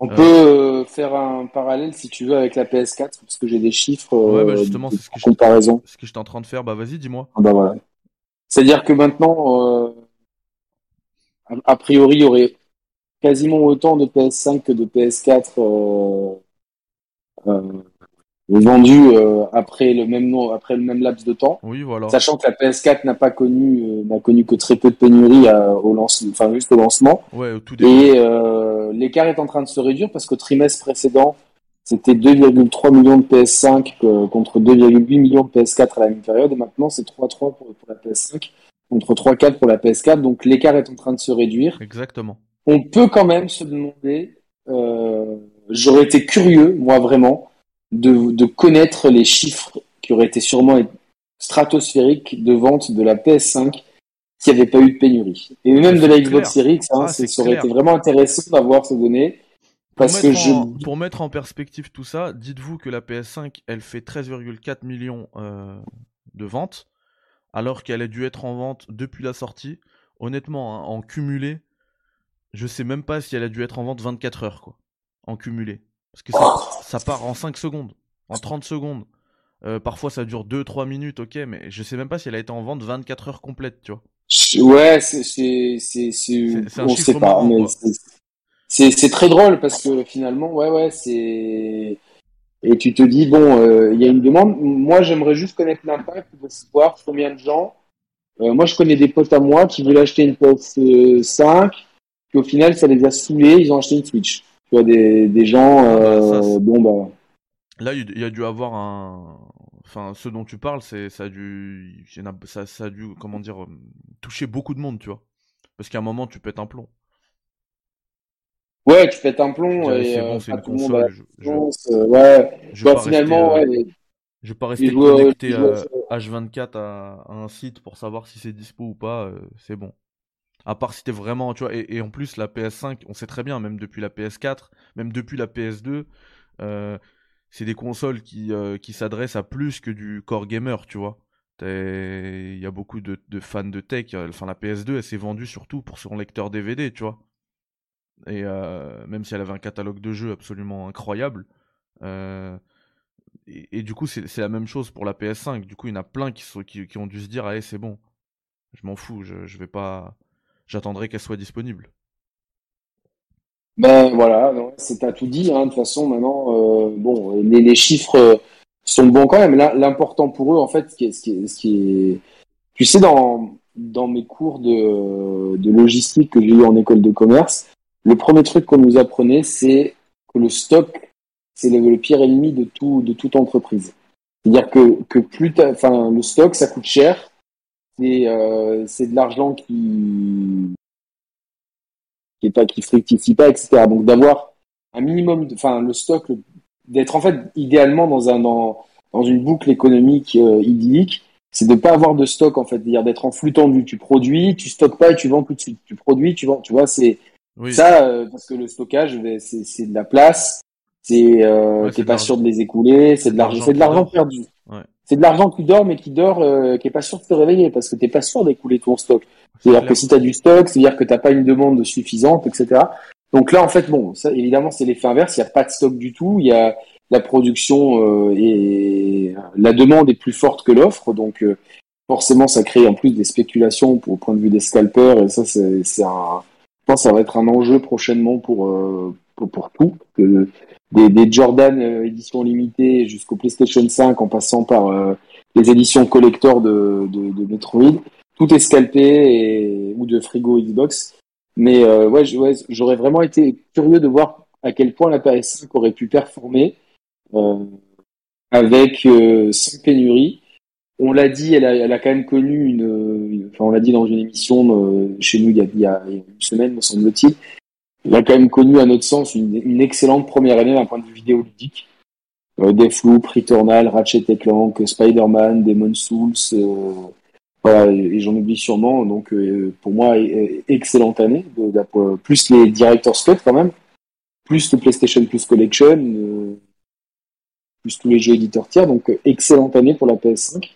Speaker 2: On euh. peut euh, faire un parallèle si tu veux avec la PS4 parce que j'ai des chiffres ouais, bah, euh, justement, c'est ce que comparaison.
Speaker 1: Ce que j'étais en train de faire, bah vas-y, dis-moi.
Speaker 2: Ah bah voilà. C'est-à-dire que maintenant, a priori, il y aurait quasiment autant de PS5 que de PS4 vendu euh, après le même nom, après le même laps de temps.
Speaker 1: Oui, voilà.
Speaker 2: Sachant que la PS4 n'a pas connu euh, n'a connu que très peu de pénuries au lancement, enfin juste au lancement.
Speaker 1: Ouais, au tout
Speaker 2: début. Et euh, l'écart est en train de se réduire parce qu'au trimestre précédent, c'était 2,3 millions de PS5 contre 2,8 millions de PS4 à la même période et maintenant c'est 3,3 pour, pour la PS5 contre 3,4 pour la PS4. Donc l'écart est en train de se réduire.
Speaker 1: Exactement.
Speaker 2: On peut quand même se demander. Euh, J'aurais été curieux, moi vraiment, de, de connaître les chiffres qui auraient été sûrement stratosphériques de vente de la PS5 s'il n'y avait pas eu de pénurie. Et même de la Xbox Series X, hein, ça aurait été vraiment intéressant d'avoir ces données. Parce
Speaker 1: pour,
Speaker 2: que
Speaker 1: je... pour mettre en perspective tout ça, dites-vous que la PS5, elle fait 13,4 millions euh, de ventes, alors qu'elle a dû être en vente depuis la sortie. Honnêtement, hein, en cumulé, je sais même pas si elle a dû être en vente 24 heures, quoi. En cumulé. Parce que ça, part en 5 secondes, en 30 secondes. Euh, parfois ça dure 2-3 minutes, ok, mais je sais même pas si elle a été en vente 24 heures complètes, tu vois.
Speaker 2: Ouais, c'est. On sait pas, mais c'est très drôle parce que finalement, ouais, ouais, c'est. Et tu te dis, bon, euh, il y a une demande. Moi, j'aimerais juste connaître l'impact, de voir combien de gens. Euh, moi, je connais des potes à moi qui voulaient acheter une PS5, puis au final, ça les a saoulés, ils ont acheté une Switch. Tu vois, des, des gens, ah euh, bon, bah.
Speaker 1: Là, il y a dû avoir un. Enfin, ce dont tu parles, c'est ça a dû, ça, ça a dû, comment dire, euh, toucher beaucoup de monde, tu vois. Parce qu'à un moment, tu pètes un plomb.
Speaker 2: Ouais, tu pètes un plomb et c'est bon, c'est une console. Je, ouais. Je bah, finalement,
Speaker 1: rester,
Speaker 2: ouais.
Speaker 1: Je vais pas rester connecté à H24 à, à, un site pour savoir si c'est dispo ou pas. c'est bon. À part si t'es vraiment, tu vois, et, en plus la PS5, on sait très bien, même depuis la PS4, même depuis la PS2, euh, c'est des consoles qui, euh, qui s'adressent à plus que du core gamer, tu vois. Il y a beaucoup de, fans de tech. Enfin, la PS2, elle s'est vendue surtout pour son lecteur DVD, tu vois. Et euh, même si elle avait un catalogue de jeux absolument incroyable. Et, du coup, c'est la même chose pour la PS5. Du coup, il y en a plein qui, ont dû se dire, allez, c'est bon Je m'en fous, je, vais pas. J'attendrai qu'elle soit disponible.
Speaker 2: Ben voilà, c'est à tout dit. Hein. De toute façon, maintenant, euh, bon, les, chiffres sont bons quand même. L'important pour eux, en fait, ce qui est, ce qui est, tu sais, dans mes cours de logistique que j'ai eu en école de commerce, le premier truc qu'on nous apprenait, c'est que le stock, c'est le, pire ennemi de tout de toute entreprise. C'est-à-dire que que plus, enfin, le stock, ça coûte cher. C'est euh, c'est de l'argent qui qui est pas qui fructifie pas, etc. Donc d'avoir un minimum, enfin le stock, d'être en fait idéalement dans un dans, dans une boucle économique euh, idyllique, c'est de pas avoir de stock en fait, dire d'être en flux tendu. Tu produis, tu stockes pas et tu vends tout de suite. Tu produis, tu vends. Tu vois, c'est ça euh, parce que le stockage, c'est c'est de la place. C'est euh, ouais, t'es pas sûr de les écouler. C'est de l'argent, c'est de l'argent perdu. Ouais. C'est de l'argent qui dort mais qui dort, euh, qui est pas sûr de te réveiller parce que t'es pas sûr d'écouler ton stock. C'est-à-dire que si tu as du stock, c'est-à-dire que t'as pas une demande suffisante, etc. Donc là, en fait, bon, ça, évidemment, c'est l'effet inverse. Il n'y a pas de stock du tout. Il y a la production euh, et la demande est plus forte que l'offre, donc euh, forcément, ça crée en plus des spéculations pour, au point de vue des scalpers. Et ça, c'est, c'est un, ça va être un enjeu prochainement pour euh, pour, tout. Que des, Jordan euh, limitées jusqu'au PlayStation 5, en passant par euh, les éditions collector de, de, Metroid tout est scalpé ou de frigo Xbox. Mais euh, ouais, j'aurais vraiment été curieux de voir à quel point la PS5 aurait pu performer euh, avec sans pénurie. On l'a dit, elle a, quand même connu une, on l'a dit dans une émission euh, chez nous il y, a, il une semaine, me semble-t-il. Elle a quand même connu, à notre sens, une, excellente première année d'un point de vue vidéoludique. Euh, Deathloop, Returnal, Ratchet Clank, Spider-Man, Demon Souls, euh, voilà, et j'en oublie sûrement. Donc, euh, pour moi, excellente année. De, de, plus les Director's Cut quand même, plus le PlayStation Plus Collection, plus tous les jeux éditeurs tiers. Donc, excellente année pour la PS5.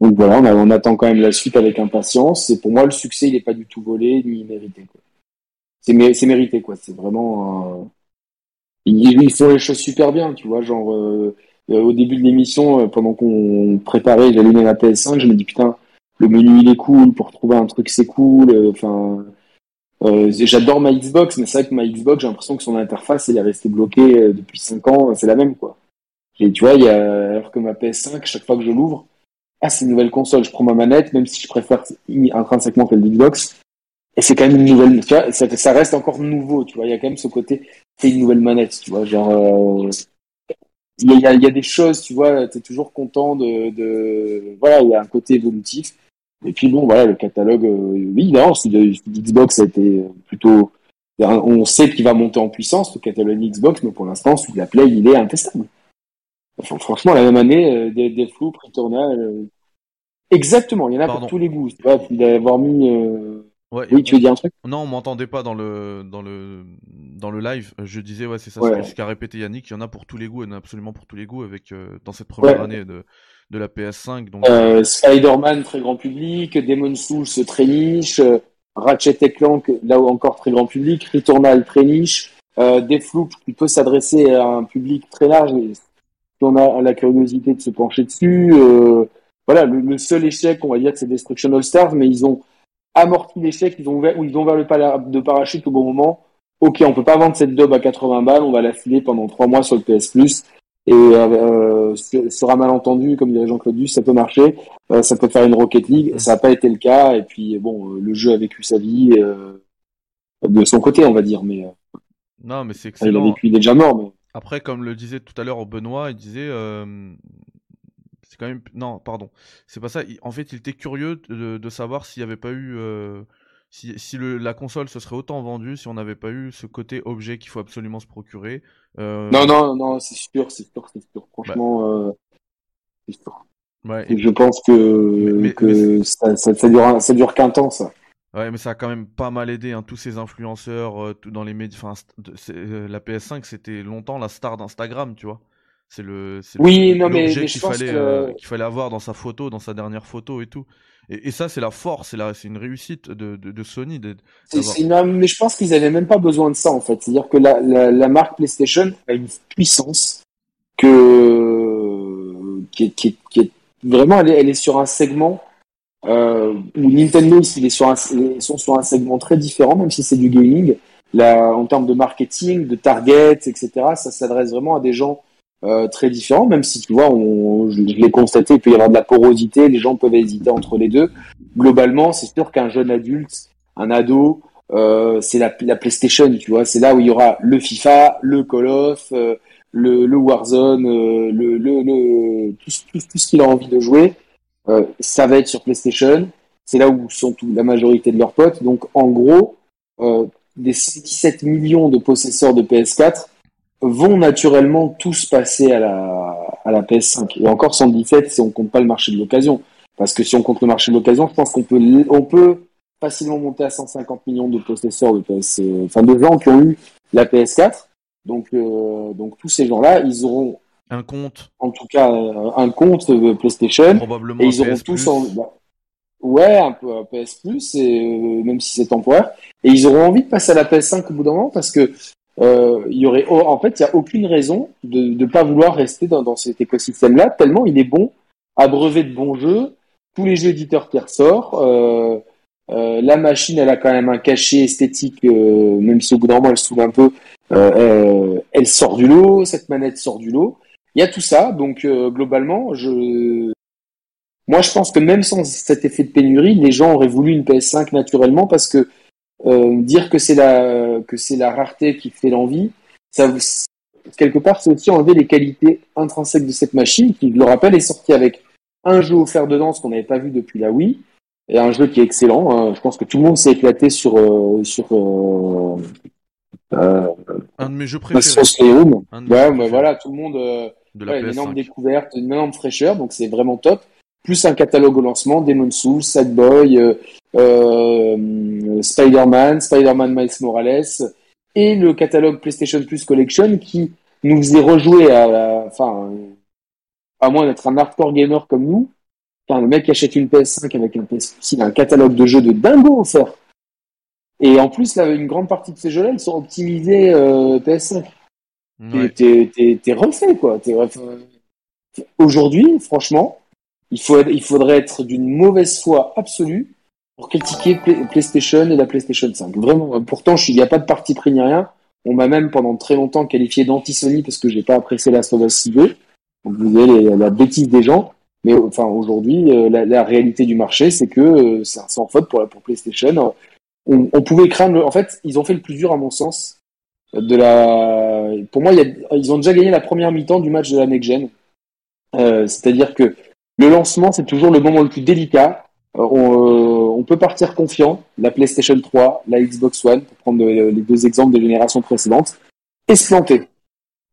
Speaker 2: Donc voilà, on, attend quand même la suite avec impatience. Et pour moi, le succès, il n'est pas du tout volé ni mérité. C'est mérité, quoi. C'est vraiment. Euh, ils, font les choses super bien, tu vois. Genre, euh, euh, au début de l'émission, euh, pendant qu'on préparait, j'allumais la PS5, je me dis putain, le menu il est cool, pour trouver un truc c'est cool. euh, Enfin, euh, j'adore ma Xbox, mais c'est vrai que ma Xbox, j'ai l'impression que son interface, elle est restée bloquée depuis 5 ans, c'est la même quoi. Et tu vois, y a, alors que ma PS5, chaque fois que je l'ouvre, ah c'est une nouvelle console, je prends ma manette, même si je préfère intrinsèquement que le Xbox, et c'est quand même une nouvelle, tu vois, ça, reste encore nouveau, tu vois, il y a quand même ce côté, c'est une nouvelle manette, tu vois, genre, euh, il y, a, des choses, tu vois, tu es toujours content de, Voilà, il y a un côté évolutif. Et puis bon, voilà, le catalogue, euh, oui, non, Xbox a été plutôt... On sait qu'il va monter en puissance, le catalogue Xbox, mais pour l'instant, de la Play, il est intestable. Enfin, franchement, la même année, euh, des, des flous, Returnal... Euh... Exactement, il y en a Pardon. pour tous les goûts. Tu vois, d'avoir mis... Euh...
Speaker 1: Ouais,
Speaker 2: oui, tu veux dire un truc?
Speaker 1: Non, on m'entendait pas dans le dans le dans le live. Je disais ouais, c'est ça,
Speaker 2: Ouais.
Speaker 1: ce qu'a répété Yannick. Il y en a pour tous les goûts, il y en a absolument pour tous les goûts avec euh, dans cette première
Speaker 2: Ouais.
Speaker 1: année de de la PS5. Donc
Speaker 2: Euh, Spider-Man, très grand public. Demon Souls, très niche. Ratchet et Clank, là où encore très grand public. Returnal, très niche. Euh, Deathloop, qui peut s'adresser à un public très large, on a la curiosité de se pencher dessus. Euh, voilà, le, le seul échec, on va dire que c'est Destruction All Stars, mais ils ont amorti l'échec, ils ont ouvert, ou ils ont ouvert le para- de parachute au bon moment. Ok, on peut pas vendre cette dub à 80 balles, on va la filer pendant trois mois sur le PS Plus. Et euh, ce sera malentendu, comme dirait Jean-Claude Duss, ça peut marcher, euh, ça peut faire une Rocket League, ça n'a pas été le cas. Et puis bon, euh, le jeu a vécu sa vie euh, de son côté, on va dire, mais euh,
Speaker 1: non, mais c'est
Speaker 2: enfin, il a
Speaker 1: excellent.
Speaker 2: vécu, il est déjà mort. Mais...
Speaker 1: Après, comme le disait tout à l'heure Benoît, il disait, euh, c'est quand même, non, pardon, c'est pas ça. En fait, il était curieux de, de savoir s'il n'y avait pas eu, euh, si, si le, la console se serait autant vendue, si on n'avait pas eu ce côté objet qu'il faut absolument se procurer. Euh,
Speaker 2: Non, non, non, c'est sûr, c'est sûr, c'est sûr. Franchement, euh, c'est sûr.
Speaker 1: ouais,
Speaker 2: Et je pense que,
Speaker 1: Mais- mais-
Speaker 2: que ça, ça, ça dure, ça dure qu'un temps, ça.
Speaker 1: Ouais, mais ça a quand même pas mal aidé, hein, tous ces influenceurs, euh, tout dans les médias. Enfin, euh, la PS5, c'était longtemps la star d'Instagram, tu vois. C'est le,
Speaker 2: Oui, non, mais,
Speaker 1: qu'il fallait,
Speaker 2: que
Speaker 1: euh, qu'il fallait avoir dans sa photo, dans sa dernière photo et tout. Et, et ça, c'est la force, c'est la, c'est une réussite de, de, de Sony. de-
Speaker 2: non, mais je pense qu'ils avaient même pas besoin de ça en fait. C'est-à-dire que la, la, la marque PlayStation a une puissance que qui est, qui est, qui est vraiment elle est, elle est sur un segment euh, Nintendo ils sont sur un segment très différent, même si c'est du gaming. Là, en termes de marketing, de target, etc., ça s'adresse vraiment à des gens euh, très différents, même si tu vois, on, je, l'ai constaté, il peut y avoir de la porosité, les gens peuvent hésiter entre les deux. Globalement, c'est sûr qu'un jeune adulte, un ado, euh, c'est la, la, PlayStation, tu vois, c'est là où il y aura le FIFA, le Call of, euh, le, le, Warzone, euh, le, le, le, tout, tout ce qu'il a envie de jouer, euh, ça va être sur PlayStation. C'est là où sont tout, la majorité de leurs potes. Donc, en gros, des 17 millions de possesseurs de PS4 vont naturellement tous passer à la, à la PS5. Et encore 117 si on compte pas le marché de l'occasion. Parce que si on compte le marché de l'occasion, je pense qu'on peut, on peut facilement monter à 150 millions de possesseurs de PS, enfin de gens qui ont eu la PS4. Donc, euh, donc tous ces gens-là, ils auront
Speaker 1: un compte.
Speaker 2: En tout cas, euh, un compte euh, PlayStation.
Speaker 1: Probablement.
Speaker 2: Et ils auront tous en, bah, ouais, un peu un PS Plus, et même si c'est temporaire. Et ils auront envie de passer à la PS5 au bout d'un moment parce que euh, y aurait, en fait, il y a aucune raison de ne pas vouloir rester dans, dans cet écosystème-là, tellement il est bon, abreuvé de bons jeux, tous les jeux éditeurs qui ressortent. Euh, euh, la machine, elle a quand même un cachet esthétique, euh, même si au bout d'un moment elle se trouve un peu, euh, elle sort du lot, cette manette sort du lot. Il y a tout ça, donc globalement, je, moi je pense que même sans cet effet de pénurie, les gens auraient voulu une PS5 naturellement parce que dire que c'est la que c'est la rareté qui fait l'envie, ça quelque part c'est aussi enlever les qualités intrinsèques de cette machine qui, je le rappelle, est sortie avec un jeu offert dedans, ce qu'on n'avait pas vu depuis la Wii et un jeu qui est excellent. Hein. Je pense que tout le monde s'est éclaté sur euh, sur euh,
Speaker 1: un de mes jeux préférés.
Speaker 2: Ouais, mais voilà, tout le monde euh, de la une énorme découverte, une énorme fraîcheur, donc c'est vraiment top. Plus un catalogue au lancement, Demon Souls, Sad Boy, euh, euh, Spider-Man, Spider-Man Miles Morales, et le catalogue PlayStation Plus Collection qui nous faisait rejouer à la, enfin, à moins d'être un hardcore gamer comme nous, Enfin, le mec qui achète une PS5 avec un PS il a un catalogue de jeux de dingo offert. Et en plus, là, une grande partie de ces jeux-là, ils sont optimisés euh, PS5. T'es refait, quoi. Aujourd'hui, franchement, il, faut, il faudrait être d'une mauvaise foi absolue pour critiquer PlayStation et la PlayStation 5. Vraiment. Pourtant, il n'y a pas de parti pris ni rien. On m'a même pendant très longtemps qualifié d'anti-Sony parce que j'ai pas apprécié la of Us 2. Donc vous avez la bêtise des gens. Mais enfin, aujourd'hui, euh, la, la, réalité du marché, c'est que euh, c'est sans faute pour, pour PlayStation. On, pouvait craindre. En fait, ils ont fait le plus dur, à mon sens. De la... Pour moi, ils ont déjà gagné la première mi-temps du match de la next gen. Euh, C'est-à-dire que le lancement, c'est toujours le moment le plus délicat. Euh, on, on, peut partir confiant. La PlayStation 3, la Xbox One, pour prendre les deux exemples des générations précédentes, et se planter.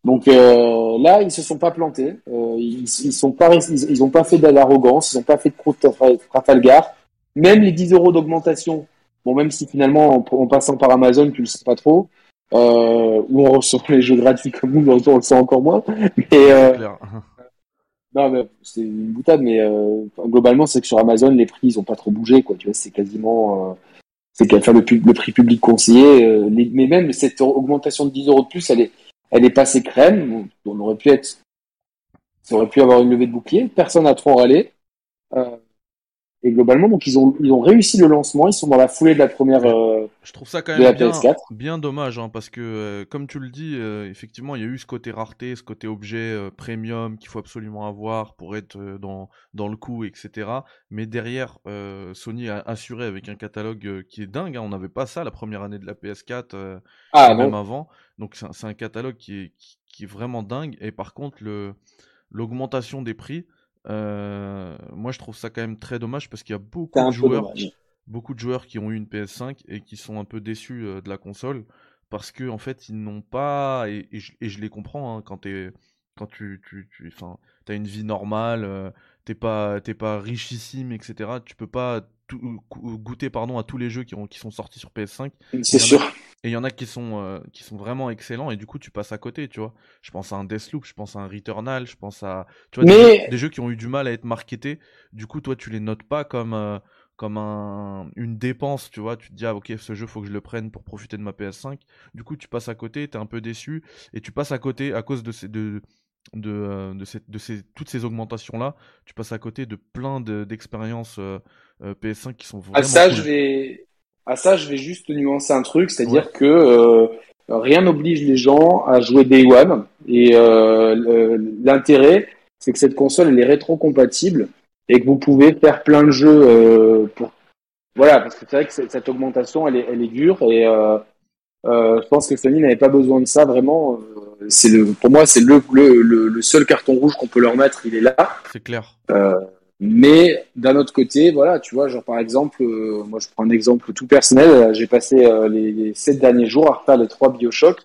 Speaker 2: Donc euh, là, ils se sont pas plantés. Euh, ils, ils sont pas, ils, ils ont pas fait de l'arrogance, ils ont pas fait de Trafalgar. Même les 10 euros d'augmentation, bon, même si finalement en, passant par Amazon, tu le sais pas trop, euh, ou on reçoit les jeux gratuits comme nous, on le sent encore moins. Mais euh, non, mais c'est une boutade. Mais euh, globalement, c'est que sur Amazon, les prix, ils ont pas trop bougé, quoi. Tu vois, c'est quasiment, euh, c'est qu'à faire le, le, prix public conseillé. mais même cette augmentation de 10 euros de plus, elle est elle est passée crème. On aurait pu être, ça aurait pu avoir une levée de bouclier. Personne n'a trop râlé. Euh, et globalement, donc ils ont ils ont réussi le lancement. Ils sont dans la foulée de la première. Euh,
Speaker 1: je trouve ça quand même bien, bien dommage, hein, parce que euh, comme tu le dis, euh, effectivement, il y a eu ce côté rareté, ce côté objet euh, premium qu'il faut absolument avoir pour être dans dans le coup, etc. Mais derrière, Sony a assuré avec un catalogue qui est dingue. Hein. on n'avait pas ça la première année de la PS4, ah, même avant. Donc c'est un, catalogue qui est qui, est vraiment dingue. Et par contre, l'augmentation des prix. Euh, moi, je trouve ça quand même très dommage parce qu'il y a beaucoup de joueurs, beaucoup de joueurs qui ont eu une PS5 et qui sont un peu déçus euh, de la console parce que en fait, ils n'ont pas et, et, je, les comprends hein, quand es, quand tu, tu, tu as une vie normale, euh, t'es pas, t'es pas richissime, etc. Tu peux pas goûter pardon à tous les jeux qui, ont, qui sont sortis sur PS5.
Speaker 2: C'est sûr.
Speaker 1: Et il y en a qui sont, euh, qui sont vraiment excellents et du coup tu passes à côté, tu vois. Je pense à un Deathloop, je pense à un Returnal, je pense à tu vois, des, jeux, qui ont eu du mal à être marketés. Du coup, toi tu les notes pas comme euh, comme un, une dépense, tu vois. Tu te dis ah ok ce jeu faut que je le prenne pour profiter de ma PS5. Du coup tu passes à côté, t'es un peu déçu et tu passes à côté à cause de ces de de, de, cette, de ces, toutes ces augmentations-là, tu passes à côté de plein d'expériences PS5 qui sont vraiment.
Speaker 2: À ça, je vais, à ça, je vais juste nuancer un truc, c'est-à-dire que rien n'oblige les gens à jouer Day One. Et l'intérêt, c'est que cette console, elle est rétro-compatible et que vous pouvez faire plein de jeux pour voilà, parce que c'est vrai que cette augmentation, elle est, elle est dure et euh, euh, je pense que Sony n'avait pas besoin de ça vraiment. Euh, c'est le, pour moi, c'est le, le, le, seul carton rouge qu'on peut leur mettre. Il est là.
Speaker 1: C'est clair.
Speaker 2: Euh, mais d'un autre côté, voilà, tu vois, genre par exemple, euh, moi je prends un exemple tout personnel. J'ai passé les, les, sept derniers jours à refaire les trois Bioshock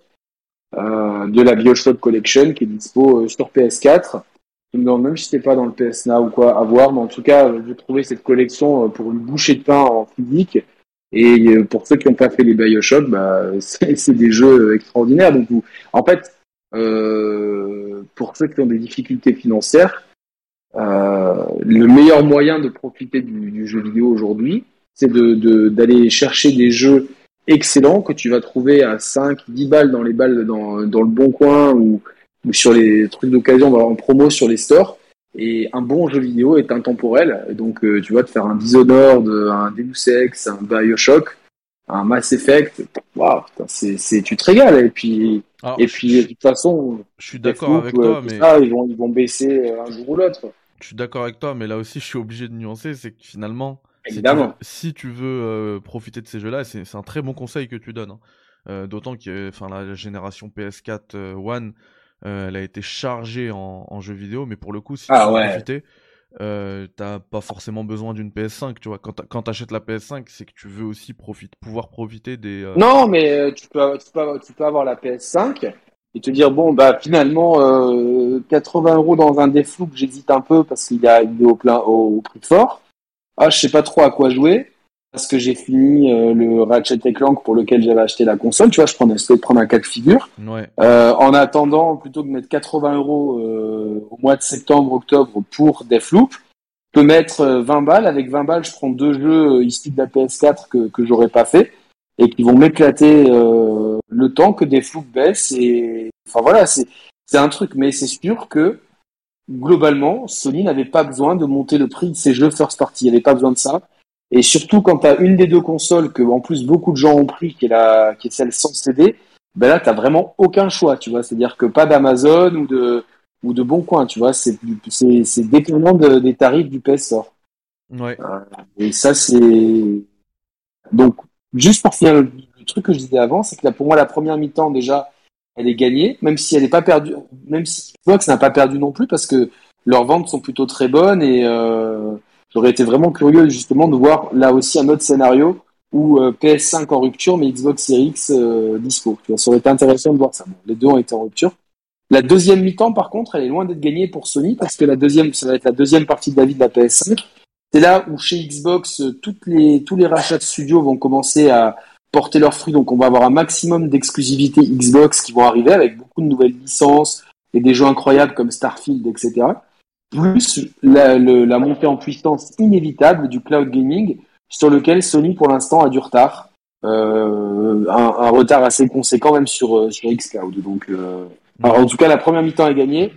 Speaker 2: de la Bioshock Collection qui est dispo sur PS4. Je me même si c'était pas dans le PS Now ou quoi à voir, mais en tout cas, vous trouvez cette collection pour une bouchée de pain en physique. Et euh, pour ceux qui n'ont pas fait les Bioshock, bah, c'est des jeux extraordinaires. Donc, vous, en fait, euh, pour ceux qui ont des difficultés financières, euh, le meilleur moyen de profiter du, du jeu vidéo aujourd'hui, c'est d'aller de, d'aller chercher des jeux excellents que tu vas trouver à 5, 10 balles dans les balles dans, dans le bon coin ou, ou sur les trucs d'occasion, en promo sur les stores. Et un bon jeu vidéo est intemporel. Donc, euh, tu vois, de faire un Dishonored, un Deus Ex, un Bioshock, un Mass Effect, waouh, c'est, tu te régales. Et puis, et puis, de toute façon,
Speaker 1: je suis d'accord avec toi, mais
Speaker 2: ils vont, ils vont baisser un jour ou l'autre.
Speaker 1: Je suis d'accord avec toi, mais là aussi, je suis obligé de nuancer, c'est que finalement,
Speaker 2: Évidemment.
Speaker 1: Si tu veux, euh, profiter de ces jeux-là, c'est, un très bon conseil que tu donnes. Hein. Euh, d'autant que, enfin, la génération PS4 One euh, elle a été chargée en, en, jeux vidéo, mais pour le coup, si
Speaker 2: ah, tu
Speaker 1: veux profiter, euh, t'as pas forcément besoin d'une PS5, tu vois. Quand t'achètes la PS5, c'est que tu veux aussi profiter, pouvoir profiter des. Euh,
Speaker 2: non, mais tu peux, tu, peux, tu peux avoir la PS5 et te dire bon bah finalement 80 euros dans un Deathloop, j'hésite un peu parce qu'il y a au plein au, au prix fort. Ah, je sais pas trop à quoi jouer parce que j'ai fini euh, le Ratchet Clank pour lequel j'avais acheté la console. Tu vois, je prenais de prendre un cas de figure.
Speaker 1: Ouais.
Speaker 2: Euh, en attendant, plutôt que de mettre 80 euros euh, au mois de septembre, octobre pour Deathloop, je peux mettre 20 euh, balles. Avec 20 balles, je prends deux jeux euh, issus de la PS4 que que j'aurais pas fait et qui vont m'éclater le temps que Deathloop baisse. Et enfin voilà, c'est c'est un truc, mais c'est sûr que globalement, Sony n'avait pas besoin de monter le prix de ses jeux first party. Il n'y avait pas besoin de ça. Et surtout quand tu as une des deux consoles que en plus beaucoup de gens ont pris, qui est la, qui est celle sans CD, ben là t'as vraiment aucun choix, tu vois. C'est-à-dire que pas d'Amazon ou de ou de Bon Coin, tu vois. C'est c'est c'est dépendant des tarifs du PS Store.
Speaker 1: Ouais. Euh,
Speaker 2: et ça c'est donc juste pour finir le, truc que je disais avant, c'est que là pour moi la première mi-temps déjà elle est gagnée, même si elle n'est pas perdue, même si Xbox n'a pas perdu non plus parce que leurs ventes sont plutôt très bonnes et euh, J'aurais été vraiment curieux justement de voir là aussi un autre scénario où euh, PS5 en rupture mais Xbox Series X euh, dispo. Tu vois, ça aurait été intéressant de voir ça. les deux ont été en rupture. La deuxième mi-temps, par contre, elle est loin d'être gagnée pour Sony parce que la deuxième, ça va être la deuxième partie de la vie de la PS5. C'est là où chez Xbox, euh, toutes les, tous les rachats de studios vont commencer à porter leurs fruits. Donc, on va avoir un maximum d'exclusivité Xbox qui vont arriver avec beaucoup de nouvelles licences et des jeux incroyables comme Starfield, etc plus la, la, montée en puissance inévitable du cloud gaming sur lequel Sony pour l'instant a du retard, euh, un, un, retard assez conséquent même sur euh, sur xCloud. Donc, euh, en tout cas, la première mi-temps est gagnée,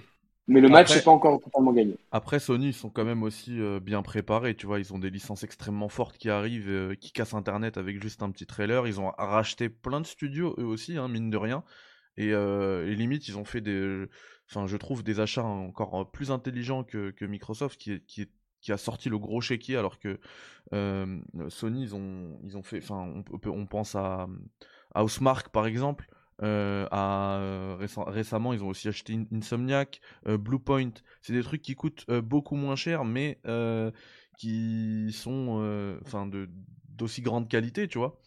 Speaker 2: mais le match n'est pas encore totalement gagné.
Speaker 1: Après, Sony ils sont quand même aussi euh, bien préparés. Tu vois, ils ont des licences extrêmement fortes qui arrivent, euh, qui cassent Internet avec juste un petit trailer. Ils ont racheté plein de studios eux aussi, hein, mine de rien. Et, et limite, ils ont fait des enfin, je trouve des achats encore euh, plus intelligents que, que Microsoft qui, qui, qui, a sorti le gros chéquier alors que euh, Sony ils ont ils ont fait enfin on, on pense à, à Housemark par exemple euh, euh, récemment ils ont aussi acheté Insomniac euh, Bluepoint c'est des trucs qui coûtent beaucoup moins cher mais qui sont enfin d'aussi grande qualité tu vois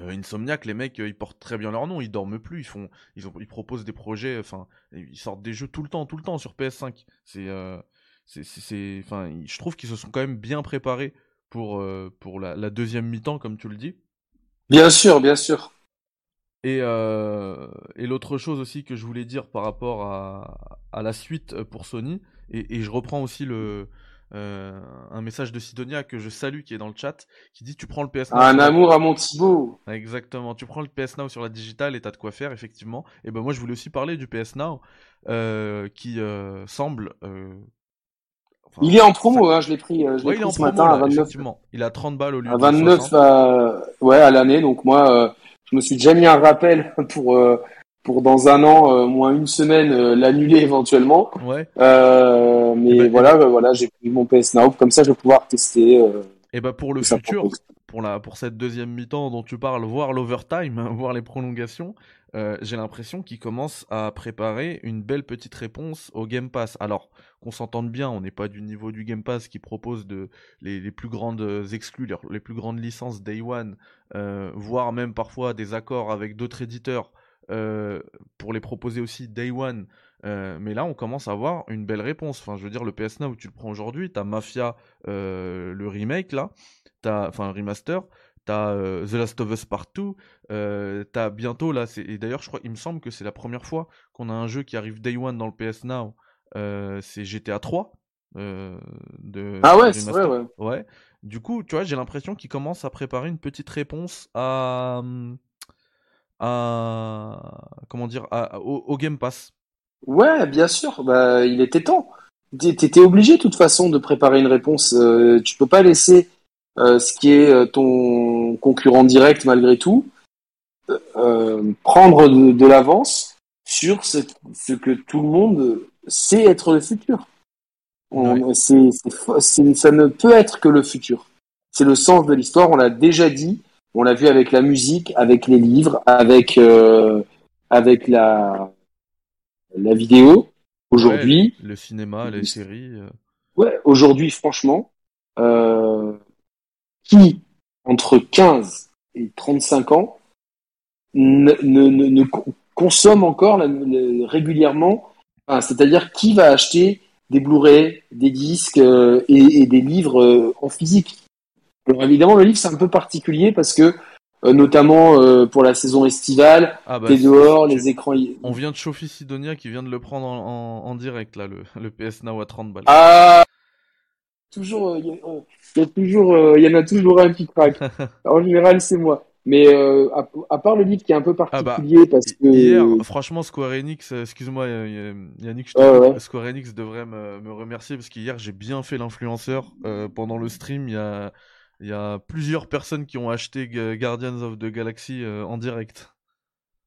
Speaker 1: euh, Insomniac, les mecs, euh, ils portent très bien leur nom, ils dorment plus, ils font, ils, proposent des projets, enfin, ils sortent des jeux tout le temps, tout le temps sur PS5. C'est, euh, c'est, enfin, je trouve qu'ils se sont quand même bien préparés pour, euh, pour la, deuxième mi-temps, comme tu le dis.
Speaker 2: Bien sûr, bien sûr.
Speaker 1: Et, euh, et l'autre chose aussi que je voulais dire par rapport à, à la suite pour Sony, et, et je reprends aussi le, euh, un message de Sidonia que je salue qui est dans le chat qui dit tu prends le PS
Speaker 2: Now. Un amour à mon Thibaut.
Speaker 1: Exactement, tu prends le PS Now sur la digitale et t'as de quoi faire effectivement. Et ben moi je voulais aussi parler du PS Now euh, qui euh, semble.
Speaker 2: Il est en promo, hein, je l'ai pris, je pris ce matin à 29.
Speaker 1: Il a 30 balles au lieu
Speaker 2: à 29 à... ouais à l'année, donc moi je me suis déjà mis un rappel pour pour dans un an, euh, moins une semaine, euh, l'annuler éventuellement.
Speaker 1: Ouais.
Speaker 2: Euh, mais ben, voilà, ben, voilà, j'ai pris mon PS Now, comme ça je vais pouvoir tester.
Speaker 1: et bah pour le futur, pour la pour cette deuxième mi-temps dont tu parles, voir l'overtime, voir les prolongations, j'ai l'impression qu'ils commencent à préparer une belle petite réponse au Game Pass. Alors qu'on s'entende bien, on n'est pas du niveau du Game Pass qui propose les, plus grandes exclus, les plus grandes licences Day One, voire même parfois des accords avec d'autres éditeurs euh, pour les proposer aussi day one. Euh, mais là, on commence à avoir une belle réponse. Enfin, je veux dire, le PS Now où tu le prends aujourd'hui, t'as Mafia, euh, le remake là, t'as, enfin, remaster, t'as The Last of Us Partout, t'as bientôt là, et d'ailleurs, je crois, il me semble que c'est la première fois qu'on a un jeu qui arrive day one dans le PS Now. c'est GTA 3. de,
Speaker 2: ah ouais, c'est vrai, ouais.
Speaker 1: ouais. Du coup, tu vois, j'ai l'impression qu'ils commencent à préparer une petite réponse à, à comment dire au, Game Pass.
Speaker 2: Ouais, bien sûr. Bah, il était temps. T'étais obligé de toute façon de préparer une réponse. Euh, tu peux pas laisser euh, ce qui est euh, ton concurrent direct malgré tout prendre de, l'avance sur ce, que tout le monde sait être le futur. c'est, ça ne peut être que le futur. C'est le sens de l'histoire. On l'a déjà dit. On l'a vu avec la musique, avec les livres, avec euh, avec la la vidéo. Aujourd'hui,
Speaker 1: le cinéma, les séries. Euh.
Speaker 2: Ouais, aujourd'hui, franchement, euh, qui entre 15 et 35 ans ne, ne, ne, consomme encore régulièrement, c'est-à-dire qui va acheter des Blu-ray, des disques et, et, des livres en physique? Alors évidemment, le livre c'est un peu particulier parce que euh, notamment euh, pour la saison estivale, ah bah, t'es dehors, les écrans.
Speaker 1: On vient de chauffer Sidonia qui vient de le prendre en, direct là, le, le, PS Now à 30 balles.
Speaker 2: Ah toujours, il euh, y, a toujours, il y en a toujours un qui craque. en général, c'est moi. Mais à, part le livre qui est un peu ah bah, particulier parce que
Speaker 1: hier, franchement, Square Enix, excuse-moi Yannick, je Square Enix devrait me, me remercier parce qu'hier j'ai bien fait l'influenceur pendant le stream. Il y a il y a plusieurs personnes qui ont acheté Guardians of the Galaxy euh, en direct.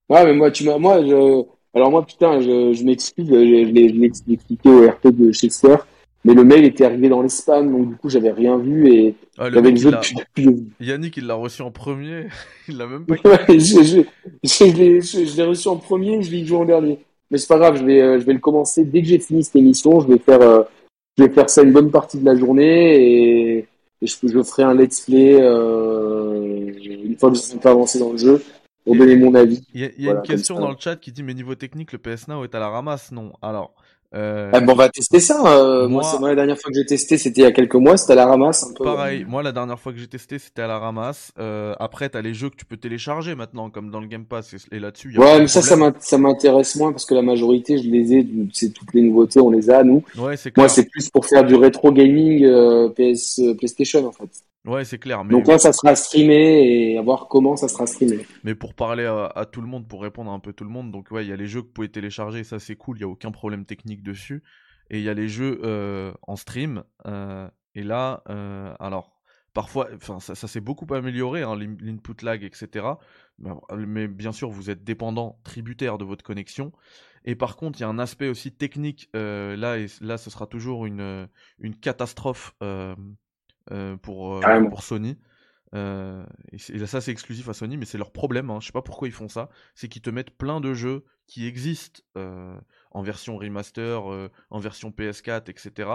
Speaker 2: Ouais, mais moi, tu m'as, moi, je, alors moi, putain, je, je m'explique, je, l'ai expliqué au RP de chez Square, mais le mail était arrivé dans les spams, donc du coup, j'avais rien vu et
Speaker 1: ah, j'avais le jeu depuis, Yannick, il l'a reçu en premier, il l'a même pas.
Speaker 2: ouais, je, je, je l'ai reçu en premier, je l'ai joué en dernier. Mais c'est pas grave, je vais, euh, je vais le commencer dès que j'ai fini cette émission, je vais faire, euh, je vais faire ça une bonne partie de la journée et et je, je ferai un let's play euh, une fois que je suis avancé dans le jeu pour donner mon avis.
Speaker 1: Il y a, une question dans le chat qui dit mais niveau technique le PS Now est à la ramasse non alors
Speaker 2: euh... Ah, bon, on va tester ça. Euh, moi, moi, la dernière fois que j'ai testé, c'était il y a quelques mois, c'était à la ramasse. Un peu.
Speaker 1: Pareil, moi, la dernière fois que j'ai testé, c'était à la ramasse. Euh, après, t'as les jeux que tu peux télécharger maintenant, comme dans le Game Pass. Et là-dessus,
Speaker 2: Ouais, mais ça, ça m'intéresse moins parce que la majorité, je les ai. C'est toutes les nouveautés, on les a, nous.
Speaker 1: Ouais, c'est
Speaker 2: Moi, c'est plus pour faire du rétro gaming euh, PS, euh, PlayStation, en fait.
Speaker 1: Ouais, c'est clair.
Speaker 2: Mais... Donc là, ça sera streamé et à voir comment ça sera streamé.
Speaker 1: Mais pour parler à, tout le monde, pour répondre à un peu tout le monde, donc ouais, il y a les jeux que vous pouvez télécharger, ça c'est cool, il y a aucun problème technique dessus. Et il y a les jeux euh, en stream. Euh, et là, euh, alors parfois, enfin ça, s'est beaucoup amélioré, hein, l'input lag, etc. Mais bien sûr, vous êtes dépendant, tributaire de votre connexion. Et par contre, il y a un aspect aussi technique. là, et là, ce sera toujours une, une catastrophe pour, pour Sony. et, ça, c'est exclusif à Sony, mais c'est leur problème. Hein. Je sais pas pourquoi ils font ça. C'est qu'ils te mettent plein de jeux qui existent en version remaster, euh, en version PS4, etc.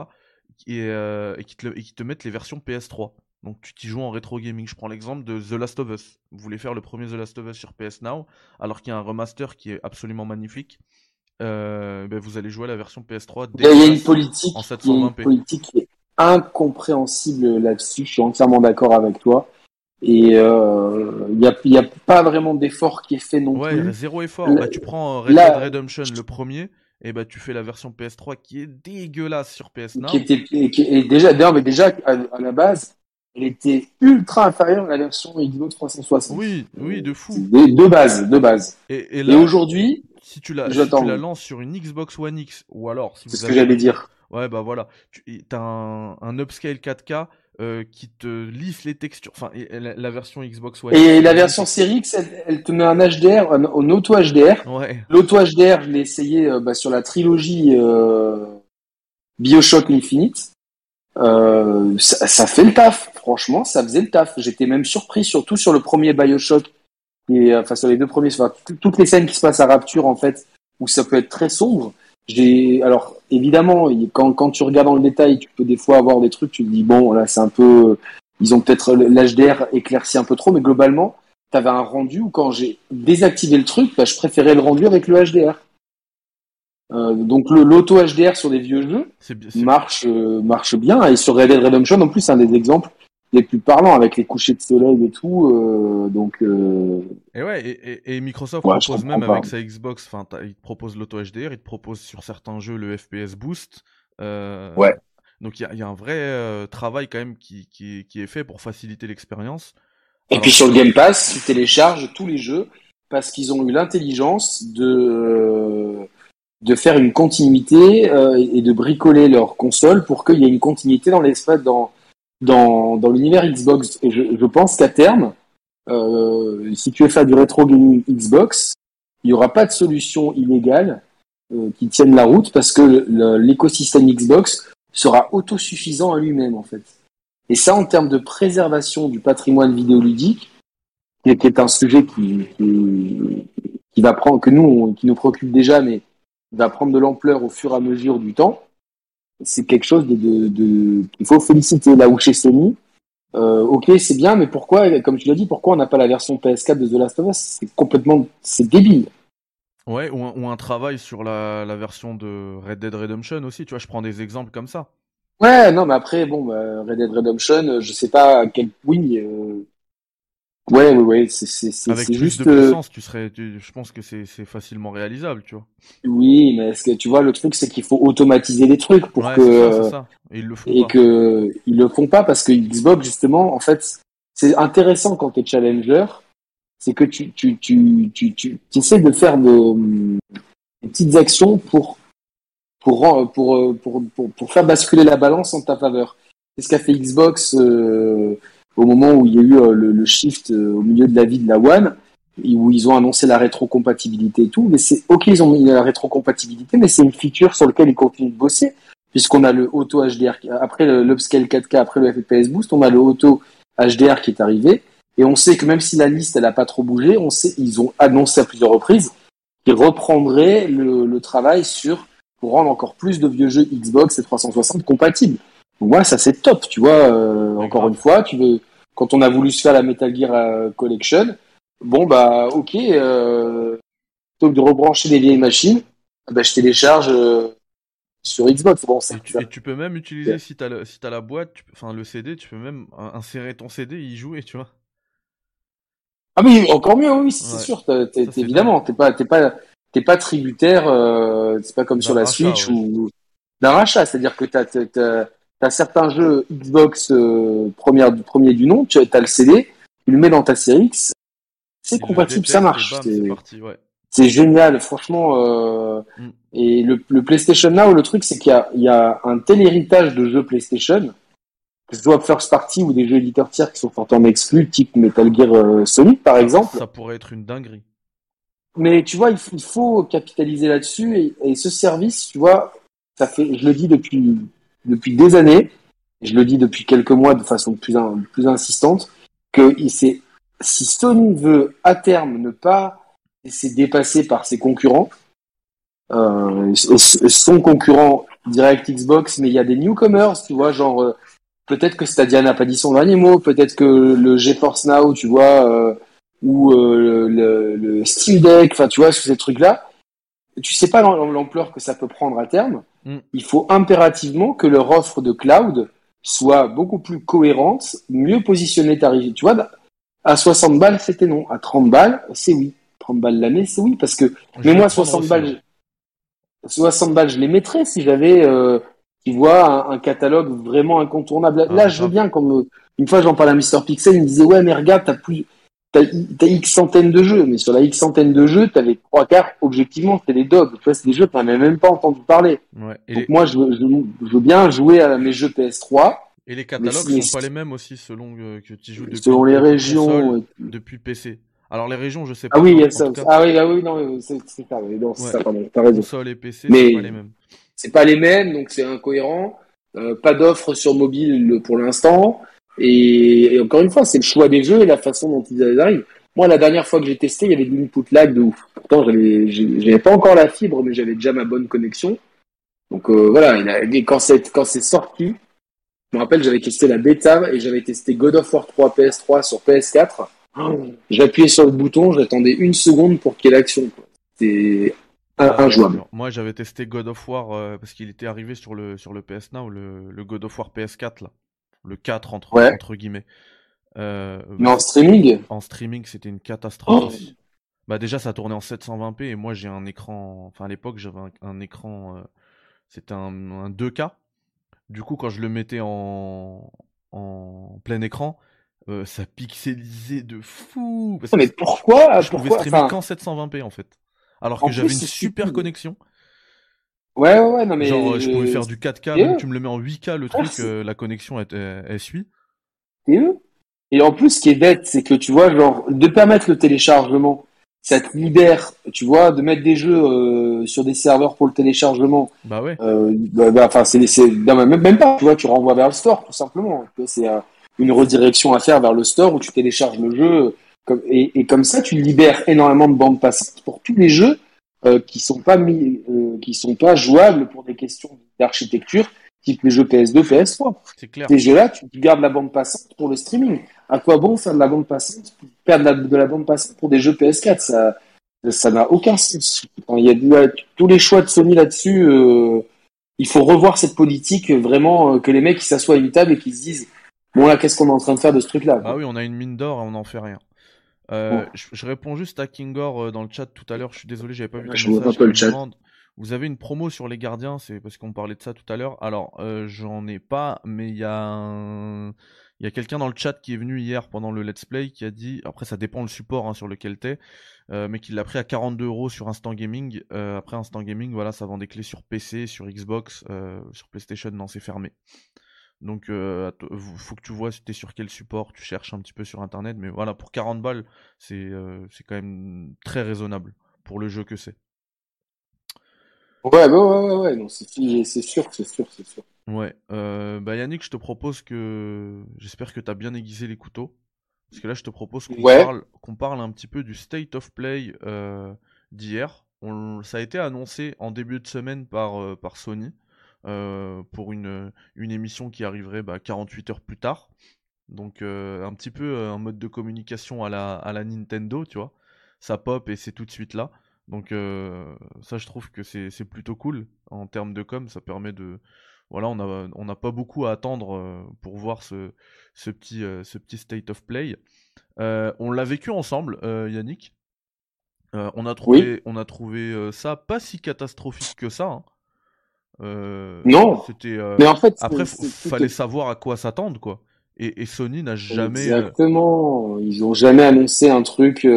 Speaker 1: Euh, et, qui te, qui te mettent les versions PS3. Donc tu t'y joues en rétro gaming. Je prends l'exemple de The Last of Us. Vous voulez faire le premier The Last of Us sur PS Now, alors qu'il y a un remaster qui est absolument magnifique. Euh, ben vous allez jouer à la version PS3.
Speaker 2: Il y a une politique, y a une politique qui est incompréhensible là-dessus. Je suis entièrement d'accord avec toi. Et il n'y a, y a, pas vraiment d'effort qui est fait non
Speaker 1: plus. Ouais, zéro effort. Bah, tu prends Red Dead Redemption, le premier, et bah tu fais la version PS3 qui est dégueulasse sur PS Now.
Speaker 2: Qui était, qui déjà, mais déjà à, la base, elle était ultra inférieure à la version Xbox 360.
Speaker 1: Oui, oui, de fou.
Speaker 2: De, base, de base.
Speaker 1: Et,
Speaker 2: et, aujourd'hui,
Speaker 1: si tu la, si tu la lances sur une Xbox One X ou alors si
Speaker 2: c'est ce que j'allais dire.
Speaker 1: Ouais, bah voilà, tu as un, un upscale 4K euh, qui te lisse les textures. Enfin, la, version Xbox One.
Speaker 2: Et la version Series X, elle, te met un HDR, un, auto HDR.
Speaker 1: Ouais.
Speaker 2: L'auto HDR, je l'ai essayé euh, bah, sur la trilogie euh, Bioshock Infinite. Ça, ça, fait le taf. Franchement, ça faisait le taf. J'étais même surpris, surtout sur le premier Bioshock. Et, enfin, sur les deux premiers, enfin, toutes les scènes qui se passent à Rapture, en fait, où ça peut être très sombre. J'ai alors évidemment quand, quand tu regardes dans le détail, tu peux des fois avoir des trucs, tu te dis bon là c'est un peu ils ont peut-être l'HDR éclairci un peu trop, mais globalement tu avais un rendu où quand j'ai désactivé le truc, bah, je préférais le rendu avec le HDR. Euh, donc le l'auto HDR sur des vieux jeux marche euh, marche bien et sur Red Dead Redemption en plus c'est un des exemples les plus parlants avec les couchers de soleil et tout. Euh, donc. Euh...
Speaker 1: Et ouais, et, et, Microsoft propose même avec sa Xbox, enfin, il te propose l'auto HDR, il te propose sur certains jeux le FPS boost. Euh...
Speaker 2: Ouais.
Speaker 1: Donc il y, y a, un vrai travail quand même qui, qui, qui, est fait pour faciliter l'expérience.
Speaker 2: Et puis sur le Game Pass, tu télécharges tous les jeux parce qu'ils ont eu l'intelligence de de faire une continuité et de bricoler leur console pour qu'il y ait une continuité dans l'espace dans dans, l'univers Xbox. Et je, pense qu'à terme, euh, si tu veux faire du rétro gaming Xbox, il n'y aura pas de solution illégale euh, qui tienne la route parce que l'écosystème Xbox sera autosuffisant à lui-même en fait. Et ça, en termes de préservation du patrimoine vidéoludique, qui est un sujet qui va prendre, que nous, qui nous préoccupe déjà, mais va prendre de l'ampleur au fur et à mesure du temps c'est quelque chose de, de, de qu'il faut féliciter. Là où chez Sony, euh, ok, c'est bien, mais pourquoi, comme tu l'as dit, pourquoi on n'a pas la version PS4 de The Last of Us? C'est complètement, c'est débile.
Speaker 1: Ouais, ou un, ou un, travail sur la, la, version de Red Dead Redemption aussi. Tu vois, je prends des exemples comme ça.
Speaker 2: Ouais, non, mais après, bon, bah, Red Dead Redemption, je sais pas à quel oui, euh, Ouais, ouais, ouais, c'est c'est
Speaker 1: Avec plus
Speaker 2: juste.
Speaker 1: de euh, puissance, tu serais, je pense que c'est c'est facilement réalisable, tu vois.
Speaker 2: Oui, mais est-ce que tu vois le truc, c'est qu'il faut automatiser les trucs pour
Speaker 1: que ça, ça. Et, ils le font
Speaker 2: et
Speaker 1: pas.
Speaker 2: que ils le font pas parce que Xbox justement, en fait, c'est intéressant quand tu es challenger, c'est que tu tu tu tu tu, tu essaies de faire de, des petites actions pour pour pour pour pour, pour faire basculer la balance en ta faveur. C'est ce qu'a fait Xbox. Euh, au moment où il y a eu euh, le, le, shift euh, au milieu de la vie de la One, où ils ont annoncé la rétrocompatibilité et tout. Mais c'est ok, ils ont mis la rétrocompatibilité, mais c'est une feature sur laquelle ils continuent de bosser, puisqu'on a le auto HDR après l'upscale 4K, après le FPS boost, on a le auto HDR qui est arrivé. Et on sait que même si la liste elle a pas trop bougé, on sait ils ont annoncé à plusieurs reprises qu'ils reprendraient le, le travail sur pour rendre encore plus de vieux jeux Xbox et 360 compatibles. Moi, ça c'est top, tu vois. Euh, encore une fois, tu veux, quand on a voulu se faire la Metal Gear euh, Collection, bon bah ok, euh, plutôt que de rebrancher les vieilles machines, bah, je télécharge euh, sur Xbox. Bon,
Speaker 1: et, tu, et tu peux même utiliser si t'as si la boîte, enfin le CD, tu peux même insérer ton CD, y jouer, tu vois.
Speaker 2: Ah oui, encore mieux, oui, c'est sûr. T'es, évidemment, t'es pas, t'es pas, t'es pas tributaire. Euh, c'est pas comme sur la Switch ou d'un rachat, c'est-à-dire que t'as, T'as certains jeux Xbox euh, première, du premier du nom, tu as le CD, tu le mets dans ta série X, c'est compatible, ça marche. C'est génial, franchement. Euh, mm. Et le, le, PlayStation Now, le truc, c'est qu'il y, y a, un tel héritage de jeux PlayStation, que ce soit first party ou des jeux éditeurs tiers qui sont fortement exclus, type Metal Gear euh, Solid, par exemple.
Speaker 1: Ça pourrait être une dinguerie.
Speaker 2: Mais tu vois, il, il faut capitaliser là-dessus et, et, ce service, tu vois, ça fait, je le dis depuis depuis des années, je le dis depuis quelques mois de façon plus, plus insistante, que si Sony veut à terme ne pas se dépasser par ses concurrents, euh, son concurrent direct Xbox, mais il y a des newcomers, tu vois, genre euh, peut-être que Stadia n'a pas dit son dernier mot, peut-être que le GeForce Now, tu vois, euh, ou euh, le, le, Steam Deck, enfin tu vois, ces trucs-là, tu sais pas l'ampleur que ça peut prendre à terme. Mm. Il faut impérativement que leur offre de cloud soit beaucoup plus cohérente, mieux positionnée tarif. Tu vois, à 60 balles, c'était non. À 30 balles, c'est oui. 30 balles l'année, c'est oui. Parce que, mais moi, 60 balles, 60 balles, je les mettrais si j'avais, euh, tu vois, un, catalogue vraiment incontournable. Là, ah, je veux bien, comme une fois j'en parlais à Mr. Pixel, il me disait, ouais, mais regarde, t'as plus, t'as, X centaines de jeux, mais sur la X centaine de jeux, t'avais trois quarts, objectivement, c'était des dogs. Tu vois, c'est des jeux que t'en même pas entendu parler.
Speaker 1: Ouais,
Speaker 2: Donc moi, je veux, je, veux bien jouer à mes jeux PS3.
Speaker 1: Et les catalogues ne sont pas les mêmes aussi selon euh, que tu joues depuis
Speaker 2: selon les régions,
Speaker 1: depuis PC. Alors les régions, je sais
Speaker 2: pas. Ah oui, il y a ça. Ah oui, ah oui, non, c'est ça. Non, c'est ça, pardon. T'as raison.
Speaker 1: Console et PC, c'est pas les mêmes.
Speaker 2: C'est pas les mêmes, donc c'est incohérent. Euh, pas d'offre sur mobile pour l'instant. Et, encore une fois, c'est le choix des jeux et la façon dont ils arrivent. Moi, la dernière fois que j'ai testé, il y avait de l'input lag de ouf. Pourtant, j'avais, pas encore la fibre, mais j'avais déjà ma bonne connexion. Donc euh, voilà, il a, quand c'est quand c'est sorti, je me rappelle, j'avais testé la bêta et j'avais testé God of War 3 PS3 sur PS4. J'appuyais sur le bouton, j'attendais une seconde pour qu'il y ait l'action. C'était injouable.
Speaker 1: Moi, j'avais testé God of War euh, parce qu'il était arrivé sur le sur le PS Now, le, le God of War PS4 là le 4 entre, entre guillemets.
Speaker 2: Euh, Mais en streaming
Speaker 1: En streaming, c'était une catastrophe oh. Bah déjà, ça tournait en 720p et moi j'ai un écran. Enfin, à l'époque, j'avais un, écran. Euh, c'était un, 2K. Du coup, quand je le mettais en, en plein écran, euh, ça pixelisait de fou.
Speaker 2: mais pourquoi?
Speaker 1: Je pouvais streamer qu'en 720p en fait. Alors que j'avais une super connexion.
Speaker 2: Ouais, ouais, ouais, non, mais.
Speaker 1: Genre, je pouvais faire du 4K, tu me le mets en 8K, le truc, euh, la connexion, elle, elle, suit.
Speaker 2: Et en plus, ce qui est bête, c'est que tu vois, genre, de permettre le téléchargement, ça te libère, tu vois, de mettre des jeux euh, sur des serveurs pour le téléchargement.
Speaker 1: Bah ouais.
Speaker 2: Euh, bah, bah, enfin, c'est, même, même pas, tu vois, tu renvoies vers le store, tout simplement. C'est une redirection à faire vers le store où tu télécharges le jeu. Comme, et, et comme ça, tu libères énormément de bandes passantes pour tous les jeux euh, qui sont pas mis, euh, qui sont pas jouables pour des questions d'architecture, type les jeux PS2, PS3.
Speaker 1: C'est clair.
Speaker 2: Ces jeux-là, tu gardes la bande passante pour le streaming. À quoi bon faire de la bande passante, perdre de la bande passante pour des jeux PS4 Ça, ça n'a aucun sens. il y a tous les choix de Sony là-dessus. Euh, il faut revoir cette politique vraiment que les mecs s'assoient à une table et qui se disent bon là qu'est-ce qu'on est en train de faire de ce truc-là?
Speaker 1: Ah oui, on a une mine d'or et on n'en fait rien. Euh, je, réponds juste à Kingor euh, dans le chat tout à l'heure. Je suis désolé, j'avais pas vu.
Speaker 2: je vois pas le chat.
Speaker 1: vous avez une promo sur les gardiens, c'est parce qu'on parlait de ça tout à l'heure. Alors, euh, j'en ai pas, mais il y a il y a quelqu'un dans le chat qui est venu hier pendant le let's play qui a dit, après ça dépend le support hein, sur lequel t'es, mais qu'il l'a pris à 42 euros sur Instant Gaming. après Instant Gaming, voilà, ça vend des clés sur PC, sur Xbox, sur PlayStation, non, c'est fermé. Donc, euh, faut que tu vois si tu es sur quel support, tu cherches un petit peu sur internet. Mais voilà, pour 40 balles, euh, c'est quand même très raisonnable pour le jeu que c'est.
Speaker 2: Ouais, bah ouais, ouais, ouais, non, c'est sûr, c'est sûr, c'est sûr.
Speaker 1: Ouais, euh, bah Yannick, je te propose que. J'espère que tu as bien aiguisé les couteaux. Parce que là, je te propose qu'on parle, qu'on parle un petit peu du State of Play d'hier. Ça a été annoncé en début de semaine par, par Sony. Euh, pour une, une émission qui arriverait bah, 48 heures plus tard. Donc euh, un petit peu euh, un mode de communication à la, à la Nintendo, tu vois. Ça pop et c'est tout de suite là. Donc ça je trouve que c'est plutôt cool en termes de com, ça permet de... Voilà, on n'a on a pas beaucoup à attendre pour voir ce, ce, petit, ce petit state of play. on l'a vécu ensemble, Yannick. on a trouvé, on a trouvé ça pas si catastrophique que ça. Hein.
Speaker 2: Euh, non.
Speaker 1: C'était. Euh,
Speaker 2: mais en fait,
Speaker 1: après, il fallait savoir à quoi s'attendre, quoi. Et, et Sony n'a jamais.
Speaker 2: Euh, Exactement. Ils ont jamais annoncé un truc. Ils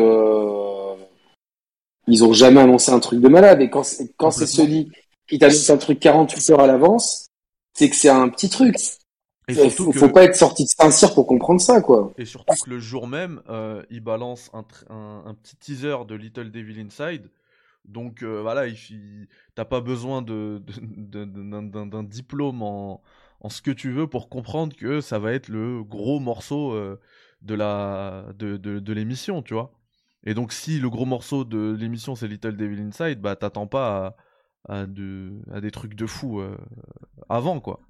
Speaker 2: ont jamais annoncé un truc de malade. Et quand, quand c'est Sony qui t'annonce un truc 48 heures à l'avance, c'est que c'est un petit truc. Et faut, faut pas être sorti de Saint-Cyr pour comprendre ça, quoi.
Speaker 1: Et surtout que le jour même, euh, il balance un, un, un, petit teaser de Little Devil Inside donc euh, voilà, il, t'as pas besoin d'un diplôme en, ce que tu veux pour comprendre que ça va être le gros morceau euh, de, de, l'émission, tu vois. Et donc si le gros morceau de l'émission c'est Little Devil Inside, bah t'attends pas à, des trucs de fou euh, avant, quoi.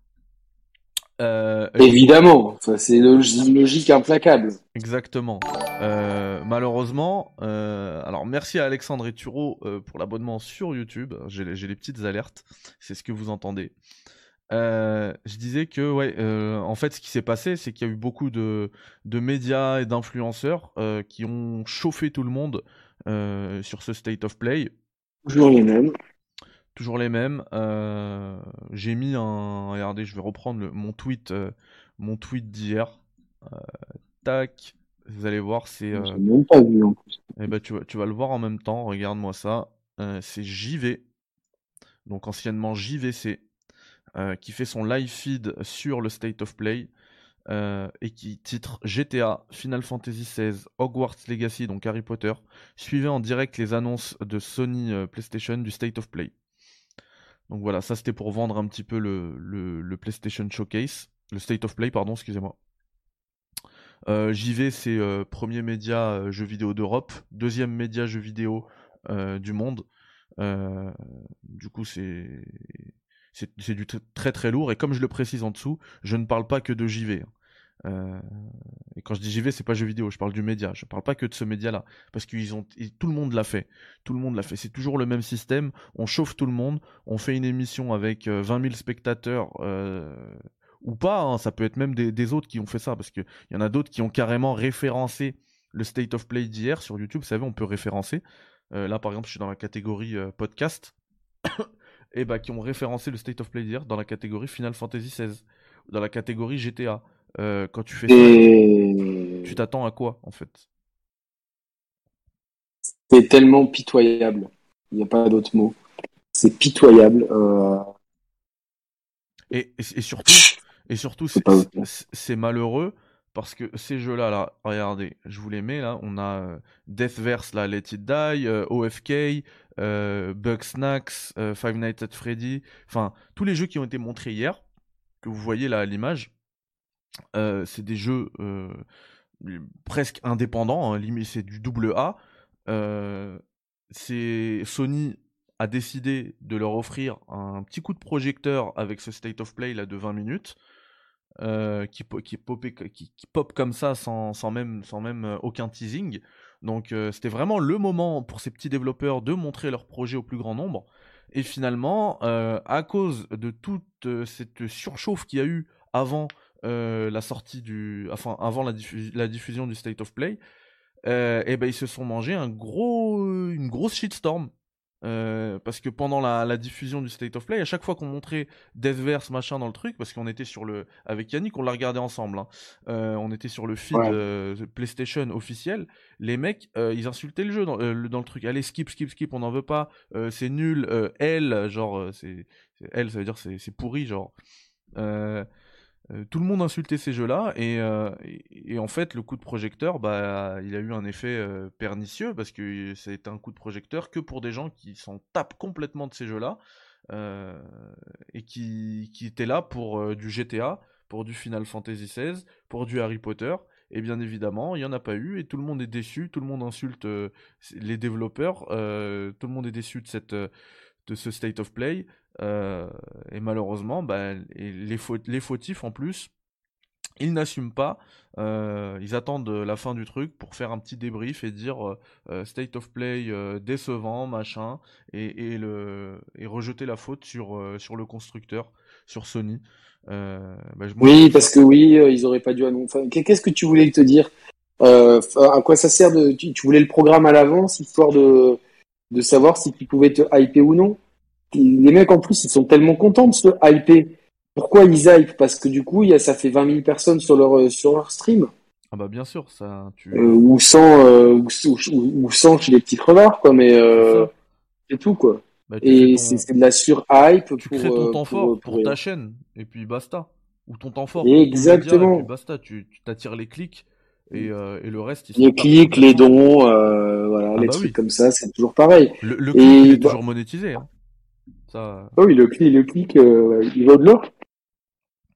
Speaker 2: Euh, Évidemment, c'est une logique implacable.
Speaker 1: Exactement. Euh, malheureusement, euh, alors merci à Alexandre et Turo pour l'abonnement sur YouTube. J'ai les petites alertes, c'est ce que vous entendez. je disais que, ouais, en fait, ce qui s'est passé, c'est qu'il y a eu beaucoup de, de médias et d'influenceurs qui ont chauffé tout le monde sur ce State of Play.
Speaker 2: Toujours les mêmes.
Speaker 1: Toujours les mêmes. J'ai mis un. Regardez, je vais reprendre mon tweet, mon tweet d'hier. tac. Vous allez voir, c'est.
Speaker 2: même pas vu en plus.
Speaker 1: Eh ben, tu, vas, tu vas le voir en même temps. Regarde-moi ça. c'est JV. Donc anciennement JVC. qui fait son live feed sur le State of Play. Euh, et qui titre GTA, Final Fantasy XVI, Hogwarts Legacy, donc Harry Potter, suivait en direct les annonces de Sony euh, PlayStation du State of Play. Donc voilà, ça c'était pour vendre un petit peu le, PlayStation Showcase, le State of Play, pardon, excusez-moi. Euh, JV, c'est premier média jeux vidéo d'Europe, deuxième média jeux vidéo du monde. du coup, c'est c'est du très très lourd. Et comme je le précise en dessous, je ne parle pas que de JV. Hein. Euh, et quand je dis JV, c'est pas jeu vidéo, je parle du média. Je parle pas que de ce média-là, parce qu'ils ont, tout le monde l'a fait. Tout le monde l'a fait. C'est toujours le même système. On chauffe tout le monde. On fait une émission avec 20 euh, 000 spectateurs. Euh, ou pas, hein. ça peut être même des, autres qui ont fait ça, parce qu'il y en a d'autres qui ont carrément référencé le State of Play d'hier sur YouTube. Vous savez, on peut référencer. là, par exemple, je suis dans la catégorie podcast. et bah, qui ont référencé le State of Play d'hier dans la catégorie Final Fantasy XVI, dans la catégorie GTA. Euh, quand tu fais ça, tu t'attends à quoi en fait?
Speaker 2: C'est tellement pitoyable. Il n'y a pas d'autre mot. C'est pitoyable. Euh.
Speaker 1: Et, et, surtout, et surtout c'est malheureux parce que ces jeux-là, là, regardez, je vous les mets là. On a euh, Deathverse, là, Let It Die, OFK, euh, Bugsnax, Five Nights at Freddy. Enfin, tous les jeux qui ont été montrés hier, que vous voyez là à l'image, euh, c'est des jeux euh, presque indépendants, hein, c'est du double A. Euh, Sony a décidé de leur offrir un petit coup de projecteur avec ce State of Play là de 20 minutes. qui, qui, pop comme ça sans même aucun teasing. Donc c'était vraiment le moment pour ces petits développeurs de montrer leur projet au plus grand nombre. Et finalement, à cause de toute cette surchauffe qu'il y a eu avant euh, la sortie du, enfin avant la, la, diffusion du State of Play, euh, et ben ils se sont mangés un gros, une grosse shitstorm. Euh, parce que pendant la, diffusion du State of Play, à chaque fois qu'on montrait Deathverse machin dans le truc, parce qu'on était sur le avec Yannick, on l'a regardé ensemble. Hein, on était sur le feed PlayStation officiel. Les mecs, ils insultaient le jeu dans, dans, le truc. Allez skip, skip, skip, on n'en veut pas. c'est nul. L, genre c'est L, ça veut dire c'est pourri, genre. Euh, tout le monde insultait ces jeux-là euh, et, en fait le coup de projecteur bah il a eu un effet euh, pernicieux parce que c'est un coup de projecteur que pour des gens qui s'en tapent complètement de ces jeux-là et qui, étaient là pour du GTA, pour du Final Fantasy XVI, pour du Harry Potter et bien évidemment il n'y en a pas eu et tout le monde est déçu, tout le monde insulte les développeurs, tout le monde est déçu de ce state of play. Euh, et malheureusement, bah, les, les, fautifs en plus, ils n'assument pas. Euh, ils attendent la fin du truc pour faire un petit débrief et dire euh, state of play décevant, machin, et, et, le, et rejeter la faute sur, sur le constructeur, sur Sony.
Speaker 2: Bah, oui, parce que oui, ils auraient pas dû annoncer. Qu'est-ce que tu voulais te dire? À quoi ça sert de tu, voulais le programme à l'avance, histoire de, de savoir si tu pouvais te hyper ou non? Les mecs en plus ils sont tellement contents de se hyper. Pourquoi ils hype? Parce que du coup, il y a, ça fait 20 000 personnes sur leur, euh, sur leur stream.
Speaker 1: Ah bah bien sûr, ça.
Speaker 2: Tu... Euh, ou sans, euh, ou, ou, sans chez les petits crevards, quoi. Mais euh, c'est tout, quoi. Bah, et c'est de la sur-hype.
Speaker 1: Tu pour, crées ton temps fort pour, ta chaîne, et puis basta. Ou ton temps fort.
Speaker 2: Exactement.
Speaker 1: et puis basta, tu t'attires les clics. Et, euh, et, le reste,
Speaker 2: les clics, les dons, euh, voilà, ah les bah trucs comme ça, c'est toujours pareil.
Speaker 1: Le, le clic et, est toujours monétisé. Hein.
Speaker 2: Ça... Oh oui, le clic, le clic, euh, il vaut de l'or.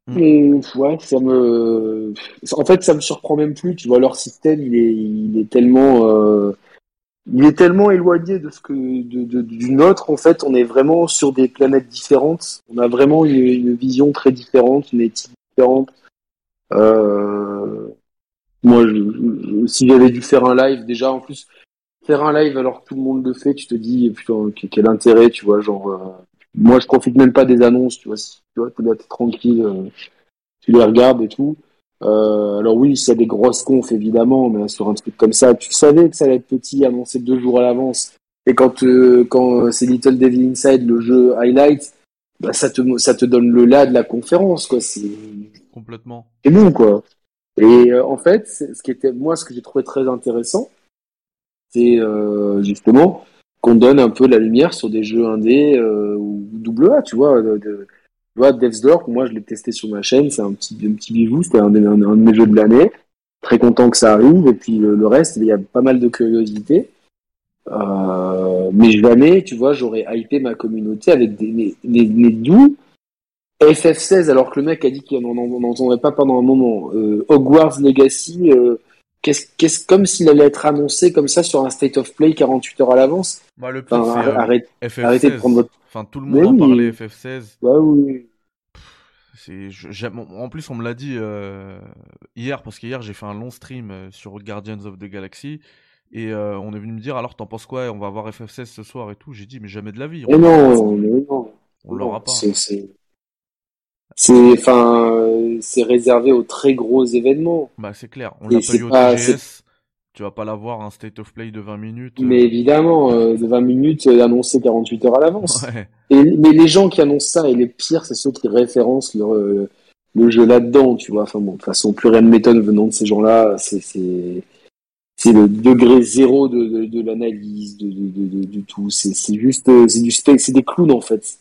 Speaker 2: Ouais, ça me, en fait, ça me surprend même plus. Tu vois, leur système, il est, il est tellement, euh... il est tellement éloigné de ce que, de, de, du nôtre. En fait, on est vraiment sur des planètes différentes. On a vraiment une, une vision très différente, une éthique différente. Euh... Moi, je, si j'avais dû faire un live, déjà, en plus, faire un live alors que tout le monde le fait, tu te dis putain quel intérêt, tu vois, genre euh, moi je profite même pas des annonces, tu vois, si, tu vois, t'es tranquille, euh, tu les regardes et tout. Euh, alors oui, ça des grosses confs évidemment, mais sur un truc comme ça, tu savais que ça allait être petit, annoncé deux jours à l'avance. Et quand euh, quand c'est Little Devil Inside, le jeu highlight, bah, ça te ça te donne le là de la conférence quoi. C'est
Speaker 1: complètement.
Speaker 2: C'est bon quoi. Et euh, en fait, ce qui était moi ce que j'ai trouvé très intéressant, c'est euh, justement qu'on donne un peu la lumière sur des jeux indés euh, ou double A, tu vois. De, tu vois, Death's Door, moi je l'ai testé sur ma chaîne, c'est un petit, un petit bijou, c'était un, de mes jeux de l'année. Très content que ça arrive, et puis le, reste, il y a pas mal de curiosité. Euh, mais jamais, tu vois, j'aurais hypé ma communauté avec des, des, des, des doux FF16, alors que le mec a dit qu'il n'en entendrait pas pendant un moment. Euh, Hogwarts Legacy, euh, qu'est-ce, qu'est-ce, comme s'il allait être annoncé comme ça sur un state of play 48 heures à l'avance.
Speaker 1: Bah, le pire, enfin,
Speaker 2: euh, arrête,
Speaker 1: FF16.
Speaker 2: arrêtez de prendre votre.
Speaker 1: Enfin, tout le monde en parlait, FF16.
Speaker 2: Bah oui.
Speaker 1: C'est, en plus, on me l'a dit euh, hier, parce qu'hier, j'ai fait un long stream sur Guardians of the Galaxy. Et euh, on est venu me dire, alors t'en penses quoi? On va voir FF16 ce soir et tout. J'ai dit, mais jamais de la vie.
Speaker 2: Mais non, mais non.
Speaker 1: On l'aura pas.
Speaker 2: C'est, c'est... C'est, enfin, c'est réservé aux très gros événements.
Speaker 1: Bah, c'est clair. On l'a pas eu au pas, TGS. Tu vas pas l'avoir un state of play de 20 minutes.
Speaker 2: Mais euh... évidemment, euh, de 20 minutes euh, annoncé 48 heures à l'avance.
Speaker 1: Ouais.
Speaker 2: Et, mais les gens qui annoncent ça, et les pires, c'est ceux qui référencent leur, euh, le jeu là-dedans, tu vois. Enfin bon, de toute façon, plus rien ne m'étonne venant de ces gens-là. C'est, c'est, c'est le degré zéro de, de, de l'analyse, de, de, du tout. C'est, c'est juste, euh, c'est du c'est des clowns, en fait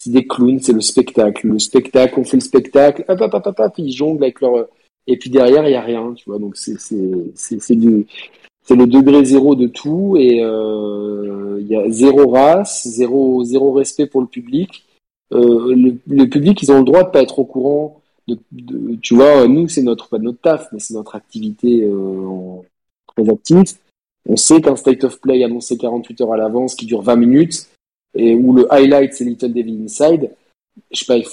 Speaker 2: c'est des clowns, c'est le spectacle. Le spectacle, on fait le spectacle, hop, hop, hop, hop, hop ils jonglent avec leur... Et puis derrière, il y a rien, tu vois. Donc c'est du c'est le degré zéro de tout et euh, il y a zéro race, zéro zéro respect pour le public. Euh, le, le, public, ils ont le droit de pas être au courant. De, de tu vois, nous c'est notre pas notre taf, mais c'est notre activité euh, très active. On sait qu'un state of play annoncé 48 heures à l'avance qui dure 20 minutes et où le highlight c'est Little Devil Inside, je sais pas,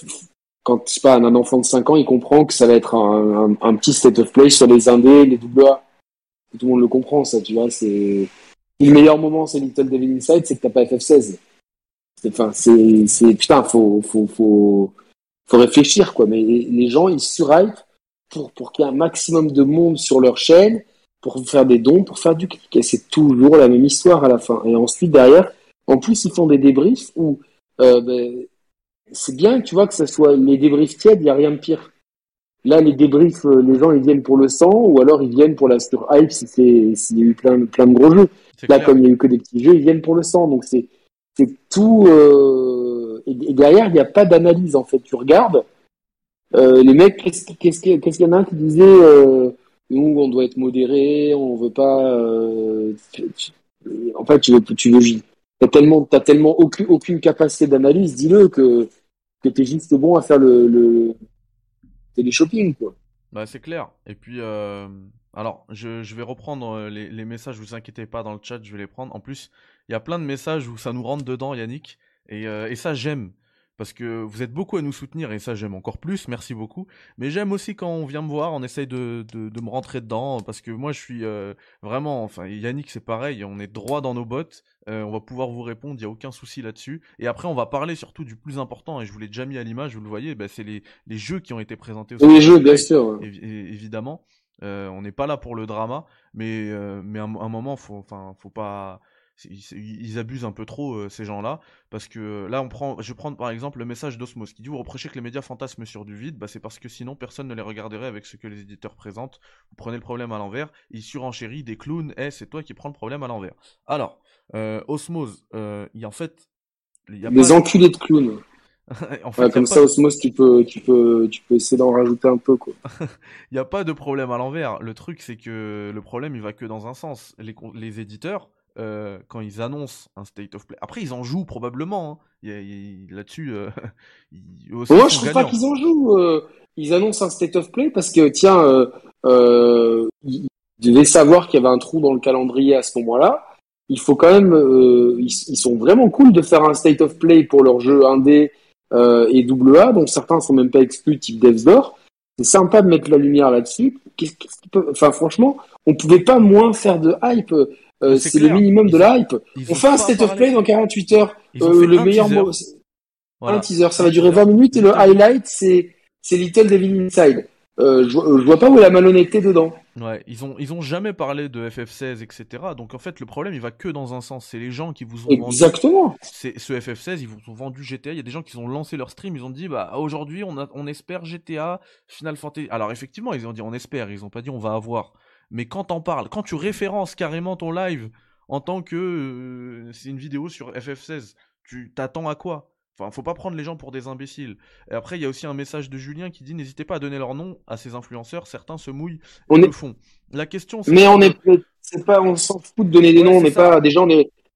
Speaker 2: quand je sais pas, un enfant de 5 ans, il comprend que ça va être un, petit state of play sur les indés, les double A. Tout le monde le comprend, ça, tu vois, c'est, le meilleur moment, c'est Little Devil Inside, c'est que t'as pas FF16. Enfin, c'est, c'est, putain, faut, faut, faut, faut réfléchir, quoi. Mais les gens, ils surhype pour, pour qu'il y ait un maximum de monde sur leur chaîne, pour faire des dons, pour faire du clic. Et c'est toujours la même histoire à la fin. Et ensuite, derrière, en plus, ils font des débriefs où euh, ben, c'est bien, tu vois, que ce soit les débriefs tièdes, il n'y a rien de pire. Là, les débriefs, les gens, ils viennent pour le sang, ou alors ils viennent pour la sur hype si c'est s'il y a eu plein, plein de gros jeux. Là,
Speaker 1: clair.
Speaker 2: comme il y a eu que des petits jeux, ils viennent pour le sang. Donc c'est c'est tout. Euh... Et, derrière, il n'y a pas d'analyse en fait. Tu regardes euh, les mecs. Qu'est-ce qu'il qu y en a un qui disait euh, nous, on doit être modéré, on veut pas. Euh, en fait, tu veux, tu veux t'as tellement, t'as tellement aucune, aucune capacité d'analyse, dis-le, que, que t'es juste bon à faire le, le télé-shopping, quoi.
Speaker 1: Bah, c'est clair. Et puis, euh, alors, je, je, vais reprendre les, les, messages, vous inquiétez pas, dans le chat, je vais les prendre. En plus, il y a plein de messages où ça nous rentre dedans, Yannick. Et, euh, et ça, j'aime parce que vous êtes beaucoup à nous soutenir et ça j'aime encore plus, merci beaucoup. Mais j'aime aussi quand on vient me voir, on essaye de, de, de me rentrer dedans parce que moi je suis euh, vraiment, enfin Yannick c'est pareil, on est droit dans nos bottes, euh, on va pouvoir vous répondre, il n'y a aucun souci là-dessus. Et après on va parler surtout du plus important et je vous l'ai déjà mis à l'image, vous le voyez, bah, c'est les, les jeux qui ont été présentés.
Speaker 2: Au les jeux bien sûr.
Speaker 1: Évi évidemment, euh, on n'est pas là pour le drama, mais euh, mais un, un moment faut, enfin faut pas ils, abusent un peu trop euh, ces gens-là parce que là on prend je prends par exemple le message d'Osmos qui dit vous reprochez que les médias fantasment sur du vide bah c'est parce que sinon personne ne les regarderait avec ce que les éditeurs présentent vous prenez le problème à l'envers ils surenchérit des clowns et eh, c'est toi qui prends le problème à l'envers alors euh, Osmos euh, il en fait
Speaker 2: y a des enculés de clowns en fait, ouais, comme ça. Osmos, tu peux, tu peux, tu peux essayer d'en rajouter un peu, quoi.
Speaker 1: Il n'y a pas de problème à l'envers. Le truc, c'est que le problème, il va que dans un sens. Les, les éditeurs, euh, quand ils annoncent un state of play. Après, ils en jouent probablement. Hein. Là-dessus, euh,
Speaker 2: Moi, je trouve pas qu'ils en jouent. Euh, ils annoncent un state of play parce que, tiens, euh, ils devaient savoir qu'il y avait un trou dans le calendrier à ce moment-là. Il faut quand même, ils, ils, sont vraiment cool de faire un state of play pour leur jeu indé et double A. Donc certains sont même pas exclus, type Devs d'or. C'est sympa de mettre la lumière là-dessus. Qu'est-ce. Enfin, franchement, on pouvait pas moins faire de hype. Euh, c'est le minimum
Speaker 1: ils
Speaker 2: de la hype. On fait un state of play dans 48 heures. Euh, le meilleur mot. Voilà. Un teaser. Ça va durer 20 minutes et le highlight, c'est, c'est Little Devil Inside. euh, je, je, vois pas où est la malhonnêteté dedans.
Speaker 1: Ouais, ils ont, ils ont jamais parlé de FF16, etc. Donc en fait, le problème, il va que dans un sens. C'est les gens qui vous ont
Speaker 2: Exactement.
Speaker 1: vendu. C'est ce FF16, ils vous ont vendu GTA. Il y a des gens qui ont lancé leur stream, ils ont dit, bah aujourd'hui, on, a, on espère GTA, Final Fantasy. Alors effectivement, ils ont dit on espère, ils ont pas dit on va avoir. Mais quand t'en parles, quand tu références carrément ton live en tant que euh, c'est une vidéo sur FF16, tu t'attends à quoi? Enfin, faut pas prendre les gens pour des imbéciles. Et après, il y a aussi un message de Julien qui dit n'hésitez pas à donner leur nom à ces influenceurs. Certains se mouillent
Speaker 2: on
Speaker 1: le font. La question,
Speaker 2: c'est. Mais on est, c'est pas, on s'en fout de donner des noms. On n'est pas des gens.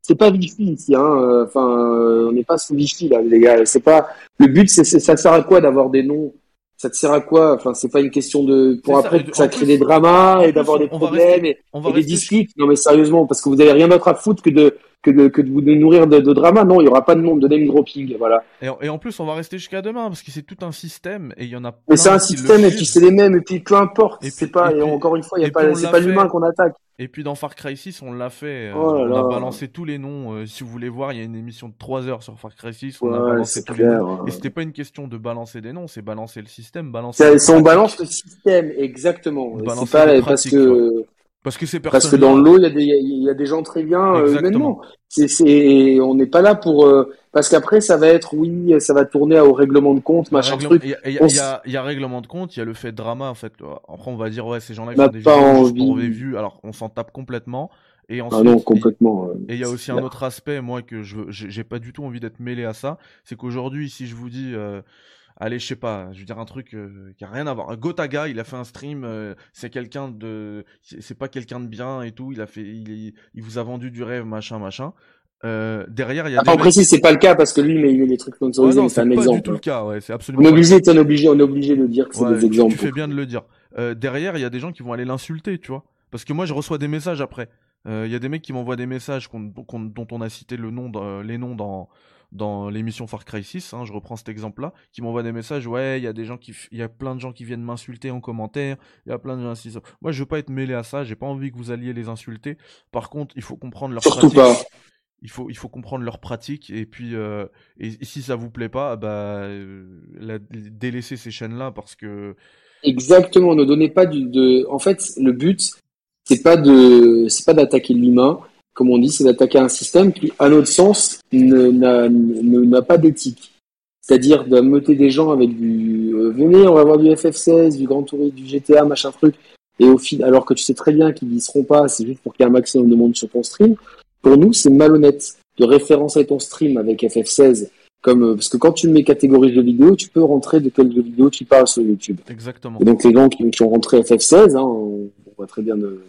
Speaker 2: C'est pas Vichy ici. Hein. Enfin, euh, on n'est pas sous Vichy là, les gars. C'est pas. Le but, c'est ça sert à quoi d'avoir des noms ça te sert à quoi? Enfin, c'est pas une question de pour après ça, crée des dramas et d'avoir des problèmes et, des disputes. Non, mais sérieusement, parce que vous avez rien d'autre à foutre que de que de, que de vous nourrir de, de drama. Non, il y aura pas de nom de name dropping, voilà.
Speaker 1: Et, et en plus, on va rester jusqu'à demain parce que c'est tout un système et il y en a.
Speaker 2: Mais c'est un système et puis c'est les mêmes et puis peu importe. C'est pas et, encore une fois, il y a pas c'est pas l'humain qu'on attaque.
Speaker 1: Et puis dans Far Cry 6, on l'a fait. Euh, oh on a balancé tous les noms. Euh, si vous voulez voir, il y a une émission de 3 heures sur Far Cry 6. On a balancé tous les noms. Et c'était pas une question de balancer des noms, c'est balancer le système, balancer.
Speaker 2: C'est on balance le système, exactement. C'est pas parce que.
Speaker 1: Parce que c'est
Speaker 2: Parce que dans l'eau, il y a des, il y a des gens très bien euh, humainement. C'est, c'est, on n'est pas là pour. Euh, parce qu'après, ça va être, oui, ça va tourner au règlement de compte, machin truc.
Speaker 1: Il y a, y, a, y a règlement de compte, il y a le fait de drama en fait. Après, on va dire ouais, ces gens-là ils font des vidéos juste pour des vues. Alors, on s'en tape complètement. Et ensuite,
Speaker 2: ah non, complètement.
Speaker 1: Et il y a aussi un autre aspect, moi, que je j'ai pas du tout envie d'être mêlé à ça. C'est qu'aujourd'hui, si je vous dis, euh, allez, je sais pas, je veux dire un truc euh, qui a rien à voir. Gotaga, il a fait un stream, euh, c'est quelqu'un de, c'est pas quelqu'un de bien et tout. Il a fait, il, il vous a vendu du rêve, machin, machin. Euh, derrière, il y a.
Speaker 2: Après, précis, c'est pas le cas parce que lui, mais il met des trucs sponsorisés, ouais, c'est un exemple. Pas du
Speaker 1: tout le cas, ouais, c'est absolument.
Speaker 2: On est obligé, on est obligé, on est obligé de dire que c'est des exemples.
Speaker 1: Tu fais bien de le dire. Derrière, il y a des gens qui vont aller l'insulter, tu vois. Parce que moi, je reçois des messages après. Il y a des mecs qui m'envoient des messages dont on a cité le nom, les noms dans dans l'émission Far Cry 6, hein, je reprends cet exemple-là, qui m'envoie des messages, ouais, il y a des gens qui, il y a plein de gens qui viennent m'insulter en commentaire, il y a plein de gens qui... Moi, je veux pas être mêlé à ça, j'ai pas envie que vous alliez les insulter. Par contre, il faut comprendre leur
Speaker 2: Surtout pas.
Speaker 1: Il faut, il faut comprendre leur pratique et puis euh, et, si ça vous plaît pas, bah euh, la, délaissez ces chaînes-là parce que
Speaker 2: exactement. Ne donnez pas du de. En fait, le but c'est pas de c'est pas d'attaquer l'humain, comme on dit, c'est d'attaquer un système qui, à notre sens, n'a pas d'éthique. C'est-à-dire de meuter des gens avec du euh, venez, on va voir du FF16, du Grand Tourisme, du GTA, machin truc, et au final, alors que tu sais très bien qu'ils n'y seront pas, c'est juste pour qu'il y ait un maximum de monde sur ton stream. Pour nous, c'est malhonnête de référencer ton stream avec FF16 comme euh, parce que quand tu mets catégorie de vidéo, tu peux rentrer de quelle vidéo tu parles sur YouTube.
Speaker 1: Exactement.
Speaker 2: Et donc les gens qui, ont rentré FF16, hein, on, voit très bien de,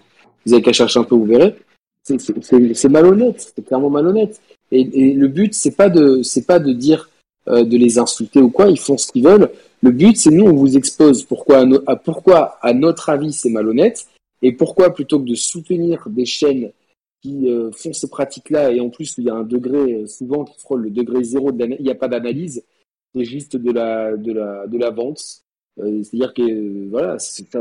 Speaker 2: vous avez qu'à chercher un peu, vous verrez c'est malhonnête, c'est clairement malhonnête. Et, et, le but, c'est pas de, c'est pas de dire euh, de les insulter ou quoi. Ils font ce qu'ils veulent. Le but, c'est nous, on vous expose pourquoi, à, pourquoi, à notre avis, c'est malhonnête et pourquoi plutôt que de soutenir des chaînes qui euh, font ces pratiques-là et en plus il y a un degré euh, souvent qui frôle le degré zéro de il n'y a pas d'analyse, c'est juste de la de la de la vente. C'est-à-dire que voilà,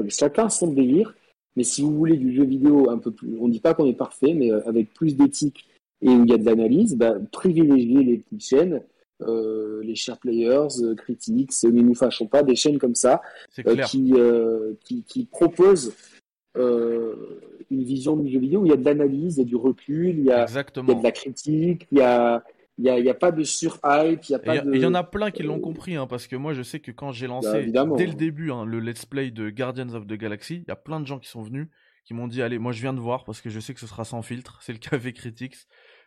Speaker 2: chacun son délire mais si vous voulez du jeu vidéo un peu plus, on ne dit pas qu'on est parfait, mais euh, avec plus d'éthique et où il y a de l'analyse, bah, privilégiez les petites chaînes, euh, les share players, euh, critiques, ne nous fâchons pas, des chaînes comme ça
Speaker 1: euh,
Speaker 2: qui, euh, qui, qui proposent une vision du jeu vidéo où il y a de l'analyse, il y a du recul, il y a, il y a de la critique, il y a, il n'y a, y a, pas de sur-hype, il y a pas
Speaker 1: Il y en a plein qui l'ont compris, hein, parce que moi je sais que quand j'ai lancé bah, dès le début hein, le let's play de Guardians of the Galaxy, il y a plein de gens qui sont venus, qui m'ont dit allez, moi je viens de voir parce que je sais que ce sera sans filtre, c'est le Café Critics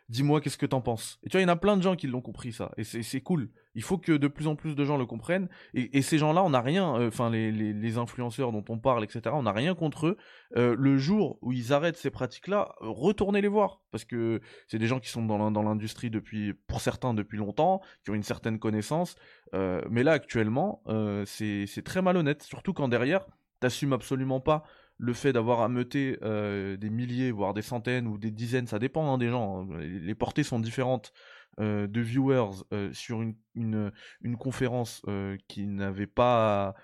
Speaker 1: dis-moi qu'est-ce que t'en penses? Et tu vois, il y en a plein de gens qui l'ont compris ça, et c'est cool. Il faut que de plus en plus de gens le comprennent. Et, ces gens-là, on n'a rien, euh, enfin les, influenceurs dont on parle, etc. On n'a rien contre eux. Euh, le jour où ils arrêtent ces pratiques-là, retournez les voir, parce que c'est des gens qui sont dans l'industrie depuis, pour certains depuis longtemps, qui ont une certaine connaissance. Euh, mais là, actuellement, c'est très malhonnête, surtout quand derrière, t'assumes absolument pas le fait d'avoir ameuté euh, des milliers, voire des centaines ou des dizaines, ça dépend hein, des gens, hein, les portées sont différentes, euh, de viewers euh, sur une, une, conférence qui n'avait pas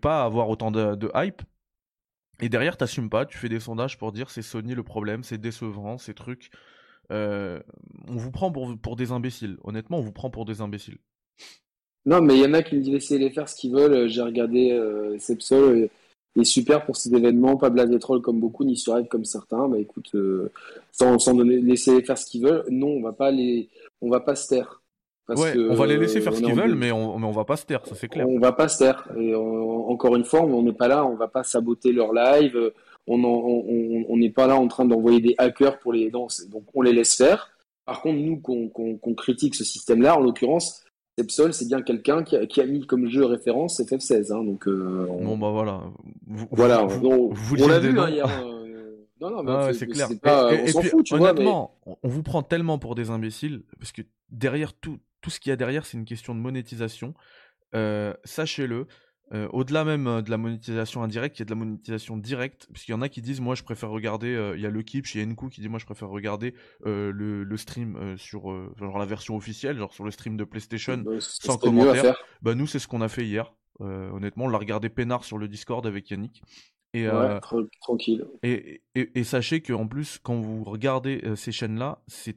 Speaker 1: pas à avoir autant de, hype. Et derrière, t'assumes pas, tu fais des sondages pour dire c'est Sony le problème, c'est décevant, ces trucs. on vous prend pour, pour des imbéciles. Honnêtement, on vous prend pour des imbéciles.
Speaker 2: Non, mais il y en a qui me disent laisser les faire ce qu'ils veulent. J'ai regardé euh, Sepsol est super pour ces événements, pas blaguer troll comme beaucoup, ni sur comme certains. Bah écoute, euh, sans, laisser faire ce qu'ils veulent, non, on va pas les, on va pas se taire.
Speaker 1: ouais, on va les laisser faire ce qu'ils veulent, mais on, mais on va pas se taire, ça c'est clair.
Speaker 2: On va pas se taire. Et encore une fois, on n'est pas là, on va pas saboter leur live. On n'est pas là en train d'envoyer des hackers pour les danser. Donc on les laisse faire. Par contre, nous, qu'on critique ce système-là, en l'occurrence, Sepsol, c'est bien quelqu'un qui, qui, a mis comme jeu référence FF16. Hein, donc, euh,
Speaker 1: Bon, bah voilà.
Speaker 2: voilà, on l'a vu hein, hier. Euh, non, non, mais
Speaker 1: ah c'est clair. Pas, et, on s'en fout, tu honnêtement, vois, on vous prend tellement pour des imbéciles, parce que derrière tout, tout ce qu'il y a derrière, c'est une question de monétisation. Euh, Sachez-le, euh, au-delà même euh, de la monétisation indirecte, il y a de la monétisation directe, puisqu'il y en a qui disent, moi je préfère regarder, euh, il y a le Keep chez Enku qui dit, moi je préfère regarder le, le, stream sur genre la version officielle, genre sur le stream de PlayStation, bah, sans commentaire. Bah nous c'est ce qu'on a fait hier. honnêtement, on l'a regardé peinard sur le Discord avec Yannick.
Speaker 2: Et, tranquille.
Speaker 1: Et, et, et, sachez que en plus, quand vous regardez ces chaînes-là, c'est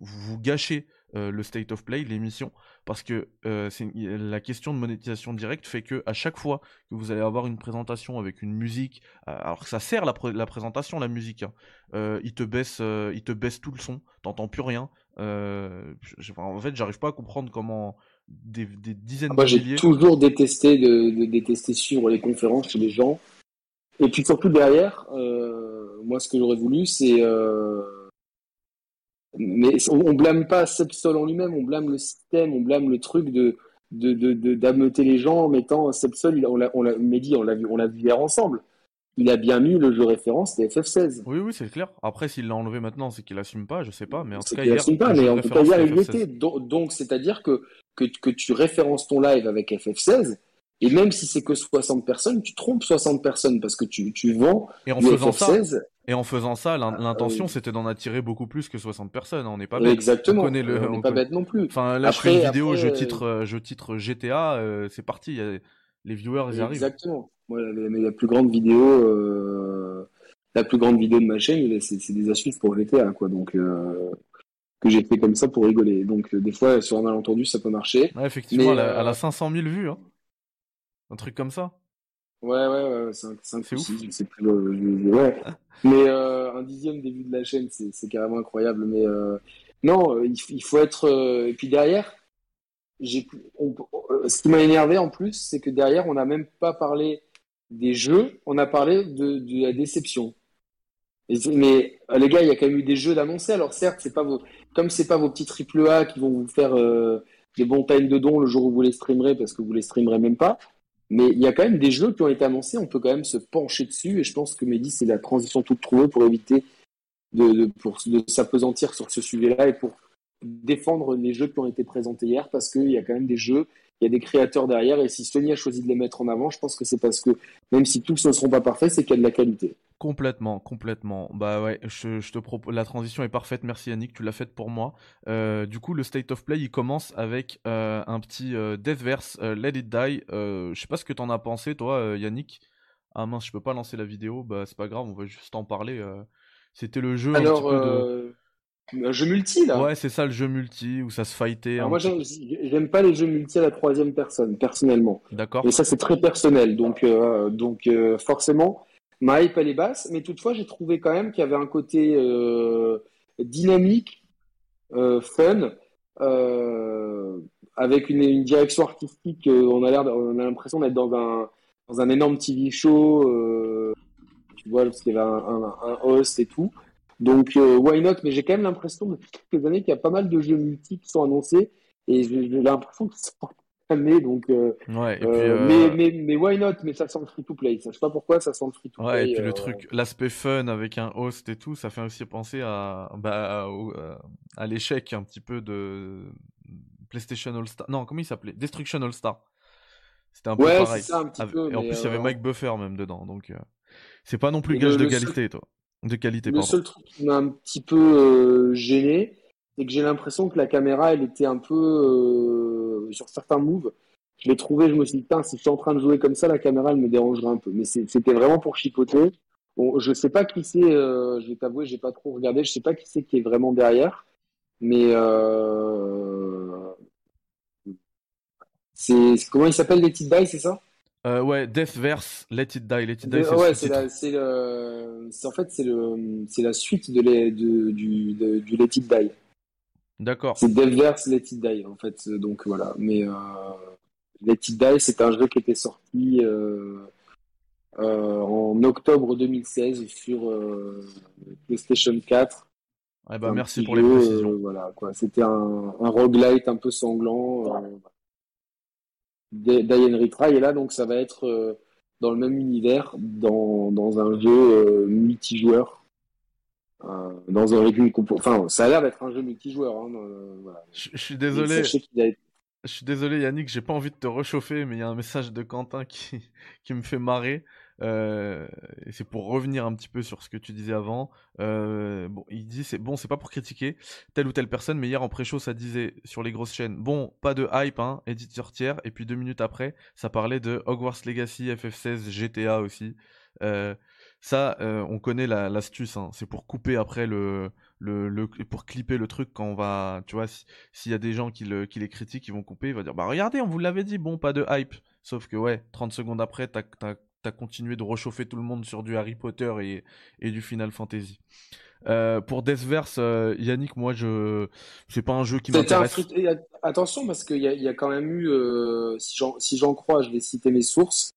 Speaker 1: vous gâchez le State of Play, l'émission, parce que euh, la question de monétisation directe fait que à chaque fois que vous allez avoir une présentation avec une musique, alors que ça sert la, la présentation, la musique, hein, euh, il te baisse, euh, il te baisse tout le son, t'entends plus rien. en fait, j'arrive pas à comprendre comment des, dizaines
Speaker 2: ah, Moi, j'ai toujours détesté de, détester suivre les conférences chez les gens. Et puis surtout derrière, moi, ce que j'aurais voulu, c'est mais on, blâme pas Sepsol en lui-même, on blâme le système, on blâme le truc de d'ameuter de, les gens en mettant Sepsol, on l'a, on l'a, Mehdi, on l'a vu, on l'a vu hier ensemble. Il a bien mis le jeu référence, c'était FF16.
Speaker 1: Oui, oui, c'est clair. Après, s'il l'a enlevé maintenant, c'est qu'il assume pas, je sais pas, mais en tout
Speaker 2: cas, il assume pas, mais en tout cas, hier, il était. Donc, c'est-à-dire que, que, que tu références ton live avec FF16, et même si c'est que 60 personnes, tu trompes 60 personnes parce que tu, tu vends
Speaker 1: et en faisant FF16. Ça, et en faisant ça, ah, l'intention c'était d'en attirer beaucoup plus que 60 personnes. On n'est pas bête.
Speaker 2: Exactement. On, n'est pas bête non plus.
Speaker 1: Enfin, là, après, je fais une vidéo, je titre, euh, je titre GTA, euh, c'est parti. Les viewers, ils arrivent.
Speaker 2: Exactement. Moi, la, plus grande vidéo, euh, la plus grande vidéo de ma chaîne, c'est des astuces pour GTA, quoi. Donc, que j'ai fait comme ça pour rigoler. Donc, des fois, sur un malentendu, ça peut marcher.
Speaker 1: Ouais, effectivement, elle, a, 500 000 vues. Hein. Un truc comme ça
Speaker 2: Ouais, ouais, ouais, 5, 5 ou 6, je sais plus. ouais. Mais euh, un dixième début de la chaîne, c'est carrément incroyable. Mais euh, non, euh, il, faut être. et puis derrière, on, ce qui m'a énervé en plus, c'est que derrière, on n'a même pas parlé des jeux, on a parlé de, de la déception. mais les gars, il y a quand même eu des jeux d'annoncer. Alors certes, c'est pas vos, comme c'est pas vos petits triple A qui vont vous faire des bons times de dons le jour où vous les streamerez, parce que vous les streamerez même pas. Mais il y a quand même des jeux qui ont été annoncés, on peut quand même se pencher dessus, et je pense que Mehdi, c'est la transition toute trouvée pour éviter de, de, s'apesantir sur ce sujet-là et pour défendre les jeux qui ont été présentés hier, parce qu'il y a quand même des jeux, il y a des créateurs derrière, et si Sony a choisi de les mettre en avant, je pense que c'est parce que, même si tous ne seront pas parfaits, c'est qu'il y a de la qualité.
Speaker 1: Complètement, complètement. Bah ouais, je, je te propose. La transition est parfaite. Merci Yannick, tu l'as faite pour moi. Euh, du coup, le state of play, il commence avec euh, un petit euh, Deathverse, Let It Die. je sais pas ce que t'en as pensé, toi, Yannick. Ah mince, je peux pas lancer la vidéo. Bah c'est pas grave, on va juste en parler. C'était le jeu.
Speaker 2: Alors, un jeu multi là.
Speaker 1: Ouais, c'est ça le jeu multi où ça se fightait.
Speaker 2: moi, j'aime pas les jeux multi à la troisième personne, personnellement.
Speaker 1: D'accord.
Speaker 2: Et ça, c'est très personnel, donc donc forcément. Ma hype, elle est basse, mais toutefois, j'ai trouvé quand même qu'il y avait un côté euh, dynamique, euh, fun, euh, avec une, une, direction artistique. on a l'air, on a l'impression d'être dans un dans un énorme TV show. tu vois, parce qu'il y avait un, un, host et tout. Donc, why not? Mais j'ai quand même l'impression depuis quelques années qu'il y a pas mal de jeux multi qui sont annoncés et j'ai l'impression qu'ils sont donc
Speaker 1: euh, ouais,
Speaker 2: euh, mais, mais, mais why not? Mais ça sent le free to play je sais pas pourquoi ça sent le free to
Speaker 1: play
Speaker 2: ouais
Speaker 1: et puis le euh, truc l'aspect fun avec un host et tout ça fait aussi penser à bah, à, l'échec un petit peu de PlayStation All Star non comment il s'appelait? Destruction All Star c'était un peu
Speaker 2: ouais,
Speaker 1: pareil.
Speaker 2: ça, un petit peu,
Speaker 1: et en plus il y avait Mike Buffer même dedans donc c'est pas non plus gage de qualité toi de qualité
Speaker 2: le seul truc qui m'a un petit peu gêné c'est que j'ai l'impression que la caméra elle était un peu sur certains moves, je l'ai trouvé, je me suis dit, si je suis en train de jouer comme ça, la caméra, elle me dérangerait un peu. Mais c'était vraiment pour chipoter. Bon, je sais pas qui c'est, euh, je vais t'avouer, j'ai pas trop regardé, je sais pas qui c'est qui est vraiment derrière. Mais euh... C'est comment il s'appelle Let It Die, c'est ça?
Speaker 1: Euh, Ouais, Deathverse, Let It Die. Let It Die, c'est
Speaker 2: ouais, c'est le, en fait c'est le, c'est la suite de, les, de du, du Let It Die.
Speaker 1: D'accord.
Speaker 2: C'est Deathverse, Let It Die en fait. Donc voilà, mais euh, Let It Die, c'est un jeu qui était sorti. Euh, euh, en octobre 2016 sur PlayStation 4.
Speaker 1: Eh ben, merci pour les précisions.
Speaker 2: Voilà, quoi. C'était un, un roguelite un peu sanglant. Diane Retry est là, donc ça va être dans le même univers, dans, dans un jeu multijoueur. dans un rythme enfin ça a l'air d'être un jeu multijoueur hein, voilà.
Speaker 1: je, suis désolé je suis désolé Yannick j'ai pas envie de te réchauffer mais il y a un message de Quentin qui, qui me fait marrer euh, c'est pour revenir un petit peu sur ce que tu disais avant. Euh, bon, il dit c'est bon, c'est pas pour critiquer telle ou telle personne, mais hier en pré-show ça disait sur les grosses chaînes, bon, pas de hype, hein, éditeur tiers. Et puis deux minutes après, ça parlait de Hogwarts Legacy, FF16, GTA aussi. Euh, ça, on connaît l'astuce. hein. C'est pour couper après le, pour clipper le truc quand on va, tu vois, s'il y a des gens qui, qui les critiquent, ils vont couper, ils vont dire, bah regardez, on vous l'avait dit, bon, pas de hype. Sauf que ouais, 30 secondes après, t'as t'as continué de réchauffer tout le monde sur du Harry Potter et, et du Final Fantasy. Euh, pour Deathverse, euh, Yannick, moi, je c'est pas un jeu qui m'intéresse.
Speaker 2: Attention, parce qu'il y, y, a quand même eu, euh, si j'en crois, je vais citer mes sources.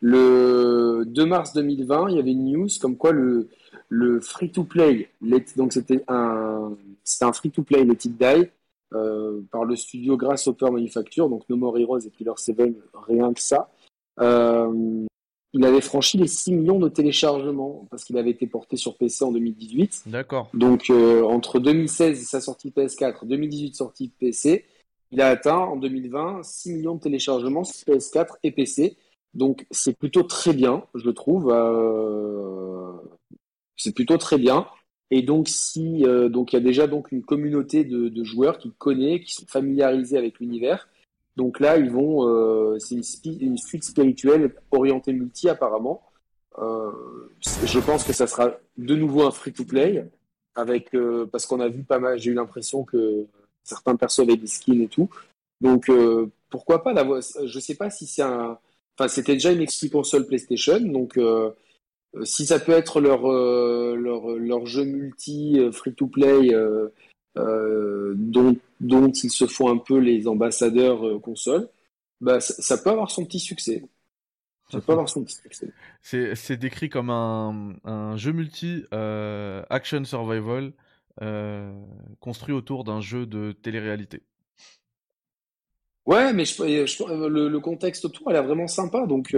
Speaker 2: Le 2 mars 2020, il y avait une news comme quoi le, le free-to-play, donc c'était un, un free-to-play, Let It Die, par le studio Grasshopper Manufacture, donc No More Heroes et Killer 7, rien que ça. Euh, il avait franchi les 6 millions de téléchargements parce qu'il avait été porté sur PC en 2018.
Speaker 1: D'accord.
Speaker 2: Donc euh, entre 2016 et sa sortie PS4, 2018 sortie PC, il a atteint en 2020 6 millions de téléchargements sur PS4 et PC. Donc c'est plutôt très bien, je trouve. Euh... C'est plutôt très bien. Et donc si euh, donc il y a déjà donc une communauté de, de joueurs qui connaissent, qui sont familiarisés avec l'univers donc là, ils vont, euh, c'est une, suite spirituelle orientée multi apparemment. Euh, je pense que ça sera de nouveau un free-to-play avec euh, parce qu'on a vu pas mal. J'ai eu l'impression que certains persos avaient des skins et tout. Donc euh, pourquoi pas d'avoir. Je sais pas si c'est un. Enfin, c'était déjà une exclu console PlayStation, donc euh, si ça peut être leur leur, leur jeu multi free-to-play euh, dont, dont ils se font un peu les ambassadeurs euh, console, bah, ça, peut avoir son petit succès. Ça peut avoir son petit succès.
Speaker 1: C'est décrit comme un, un jeu multi euh, action survival construit autour d'un jeu de télé-réalité.
Speaker 2: Ouais, mais je, le, le, contexte autour, elle est vraiment sympa. Donc,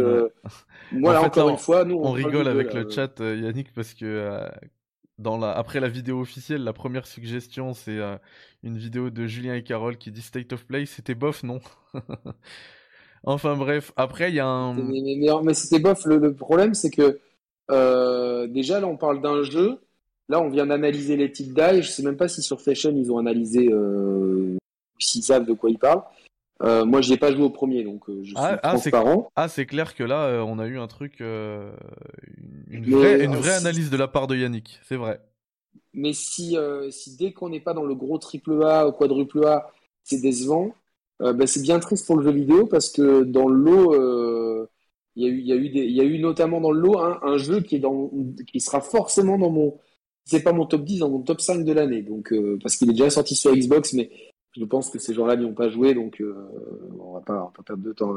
Speaker 2: moi, encore une fois, nous,
Speaker 1: on, rigole avec le chat, Yannick, parce que dans la, après la vidéo officielle, la première suggestion, c'est euh, une vidéo de Julien et Carole qui dit State of Play. C'était bof, non? Enfin bref, après, il y a un.
Speaker 2: Mais, c'était bof. Le, problème, c'est que euh, déjà, là, on parle d'un jeu. Là, on vient d'analyser les titres Die. Je sais même pas si sur Fashion, ils ont analysé, euh, s'ils savent de quoi ils parlent. Euh, moi, je n'ai pas joué au premier, donc euh, je suis ah, ah transparent.
Speaker 1: Ah, c'est clair que là, euh, on a eu un truc, une, vraie, une vraie analyse de la part de Yannick, c'est vrai.
Speaker 2: Mais si, si dès qu'on n'est pas dans le gros triple A ou quadruple A, c'est décevant, ben, c'est bien triste pour le jeu vidéo parce que dans le lot, il y, a eu, y, a eu y a eu notamment dans le lot un, jeu qui, est dans, qui sera forcément dans mon, c'est pas mon top 10, dans mon top 5 de l'année. Donc, parce qu'il est déjà sorti sur Xbox, mais je pense que ces gens-là n'y ont pas joué, donc euh, on va pas, perdre de temps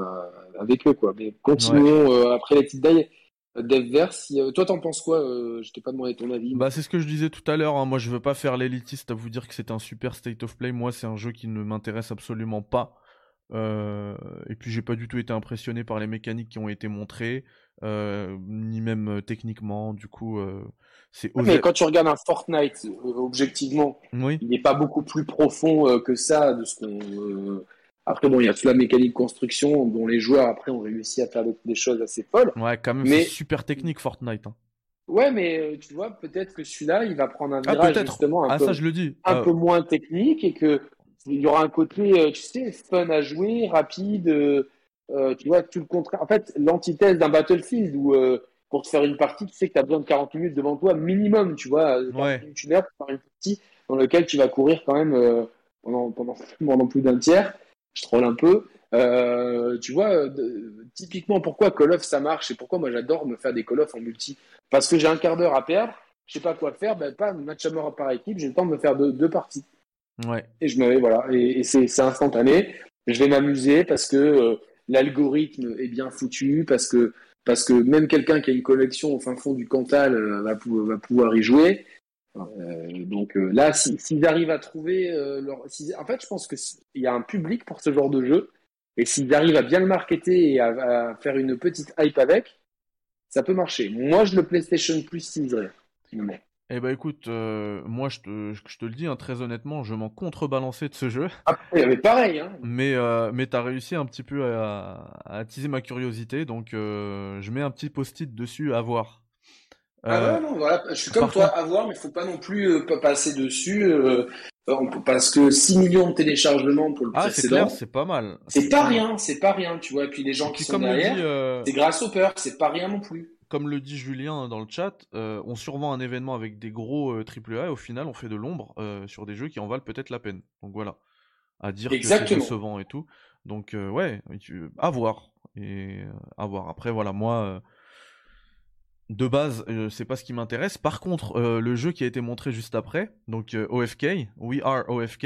Speaker 2: avec eux, quoi. Mais continuons euh, après les petites dailles. Devverse, si, euh, toi t'en penses quoi Je t'ai pas demandé ton avis.
Speaker 1: Bah c'est ce que je disais tout à l'heure. Hein. Moi je veux pas faire l'élitiste à vous dire que c'est un super state of play. Moi c'est un jeu qui ne m'intéresse absolument pas. et puis j'ai pas du tout été impressionné par les mécaniques qui ont été montrées, ni même techniquement. Du coup,
Speaker 2: mais quand tu regardes un Fortnite, euh, objectivement, il n'est pas beaucoup plus profond euh, que ça. De ce qu'on. Euh, après, bon, il y a toute la mécanique construction dont les joueurs après ont réussi à faire des choses assez folles.
Speaker 1: Ouais, quand même, mais... c'est super technique Fortnite. Hein.
Speaker 2: Ouais, mais tu vois, peut-être que celui-là, il va prendre un ah, virage justement un,
Speaker 1: ah,
Speaker 2: peu,
Speaker 1: ça, je le dis.
Speaker 2: un peu moins technique et que il y aura un côté, tu sais, fun à jouer, rapide. Tu vois, tout le contraire. En fait, l'antithèse d'un Battlefield où pour te faire une partie, tu sais que tu as besoin de 40 minutes devant toi minimum, tu vois,
Speaker 1: ouais.
Speaker 2: une heure pour faire une partie dans lequel tu vas courir quand même euh, pendant, pendant, pendant, plus d'un tiers. Je troll un peu. Euh, tu vois, typiquement, pourquoi Call of ça marche et pourquoi moi j'adore me faire des Call of en multi? Parce que j'ai un quart d'heure à perdre, je sais pas quoi faire, ben pas match à mort par équipe, j'ai le temps de me faire deux, deux parties.
Speaker 1: Ouais.
Speaker 2: Et je me voilà, et, c'est instantané. Je vais m'amuser parce que euh, l'algorithme est bien foutu, parce que parce que même quelqu'un qui a une collection au fin fond du Cantal euh, va, va pouvoir y jouer. Euh, donc là, s'ils arrivent à trouver leur, en fait, je pense que il y a un public pour ce genre de jeu, et s'ils arrivent à bien le marketer et à, faire une petite hype avec, ça peut marcher. Moi, je le PlayStation Plus teaserais.
Speaker 1: Eh ben écoute, euh, moi je te, je te le dis hein, très honnêtement, je m'en contrebalancé de ce jeu.
Speaker 2: Ah, mais pareil. Hein.
Speaker 1: Mais, euh, mais t'as réussi un petit peu à, attiser ma curiosité, donc euh, je mets un petit post-it dessus à voir.
Speaker 2: Ah ouais, non, voilà, je suis comme toi, à voir, mais faut pas non plus pas passer dessus, parce que 6 millions de téléchargements pour le ah, précédent.
Speaker 1: c'est pas mal.
Speaker 2: C'est pas rien, c'est pas rien, tu vois, et puis les gens qui sont derrière, c'est grâce au peur, c'est pas rien non plus
Speaker 1: comme le dit Julien dans le chat, euh, on survend un événement avec des gros euh, AAA et au final on fait de l'ombre euh, sur des jeux qui en valent peut-être la peine. Donc voilà, à dire que c'est décevant et tout. Donc ouais, à voir et à voir. Après voilà, moi de base c'est pas ce qui m'intéresse. Par contre, le jeu qui a été montré juste après, donc OFK, We Are OFK,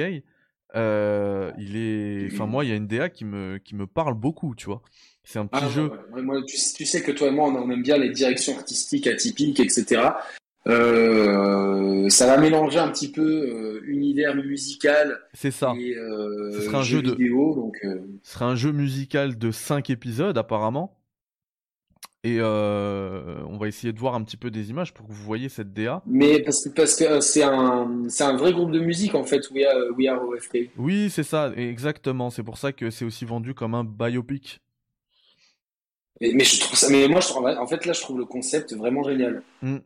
Speaker 1: il est, enfin moi il y a une DA qui me qui me parle beaucoup, tu vois. C'est un petit ah, jeu.
Speaker 2: moi, tu, sais que toi et moi, on, aime bien les directions artistiques atypiques, etc. Euh, ça va mélanger un petit peu euh, univers musical.
Speaker 1: C'est ça.
Speaker 2: Et, euh, Ce sera un jeu, de vidéo, donc.
Speaker 1: Ce sera un jeu musical de 5 épisodes apparemment. Et on va essayer de voir un petit peu des images pour que vous voyez cette DA.
Speaker 2: Mais parce que parce que c'est un c'est un vrai groupe de musique en fait We Are, We Are OFK.
Speaker 1: Oui c'est ça exactement. C'est pour ça que c'est aussi vendu comme un biopic.
Speaker 2: Mais, je trouve ça, mais moi, je trouve, en fait, là, je trouve le concept vraiment génial. Mm.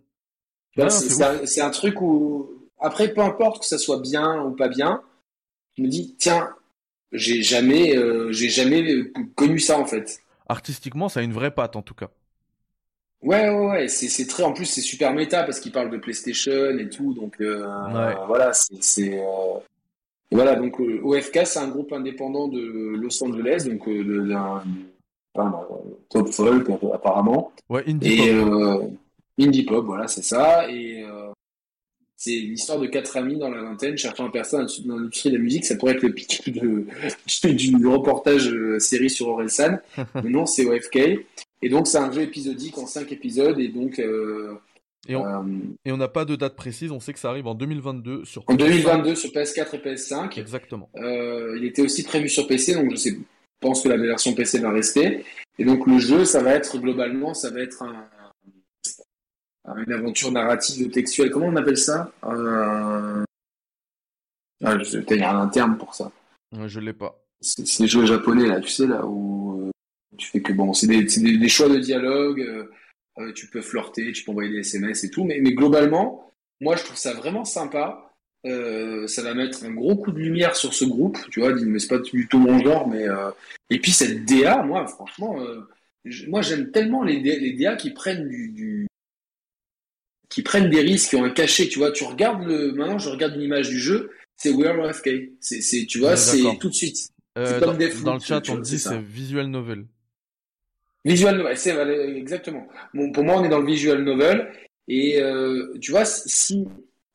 Speaker 2: c'est un, truc où, après, peu importe que ça soit bien ou pas bien, je me dis, tiens, j'ai jamais, euh, j'ai jamais connu ça, en fait.
Speaker 1: Artistiquement, ça a une vraie patte, en tout cas.
Speaker 2: Ouais, ouais, ouais. C'est très, en plus, c'est super méta parce qu'il parle de PlayStation et tout, donc euh, voilà, c'est. Euh, voilà, donc OFK, c'est un groupe indépendant de Los Angeles, donc d'un top folk apparemment.
Speaker 1: Ouais, indie
Speaker 2: et, pop. Euh, indie pop, voilà, c'est ça. Et euh, c'est l'histoire de quatre amis dans la vingtaine cherchant un personne dans l'industrie de la musique. Ça pourrait être le pitch de, du reportage euh, série sur Orelsan. Mais non, c'est OFK. Et donc, c'est un jeu épisodique en cinq épisodes. Et donc.
Speaker 1: et on n'a pas de date précise, on sait que ça arrive en 2022 sur
Speaker 2: PS5. En 2022 sur PS4 et PS5.
Speaker 1: Exactement.
Speaker 2: il était aussi prévu sur PC, donc je sais pense que la version PC va rester. Et donc le jeu, ça va être globalement, ça va être un, une aventure narrative textuelle. Comment on appelle ça? Euh... ah, Il y a un terme pour ça.
Speaker 1: je l'ai pas.
Speaker 2: C'est des jeux japonais là, tu sais là où euh, tu fais que bon, c'est des, des, choix de dialogue. Euh, euh, tu peux flirter, tu peux envoyer des SMS et tout, mais, mais globalement, moi je trouve ça vraiment sympa. Euh, ça va mettre un gros coup de lumière sur ce groupe, tu vois, mais c'est pas du tout mon genre, mais euh, et puis cette DA, moi, franchement, euh, moi j'aime tellement les, les DA qui prennent du, qui prennent des risques, qui ont un cachet, tu vois, tu regardes le, maintenant je regarde une image du jeu, c'est We Are FK, c'est, tu vois, c'est tout de suite.
Speaker 1: Dans, dans, le chat, on dit c'est visual novel.
Speaker 2: Visual novel, c'est exactement. Bon, pour moi, on est dans le visual novel, et tu vois, si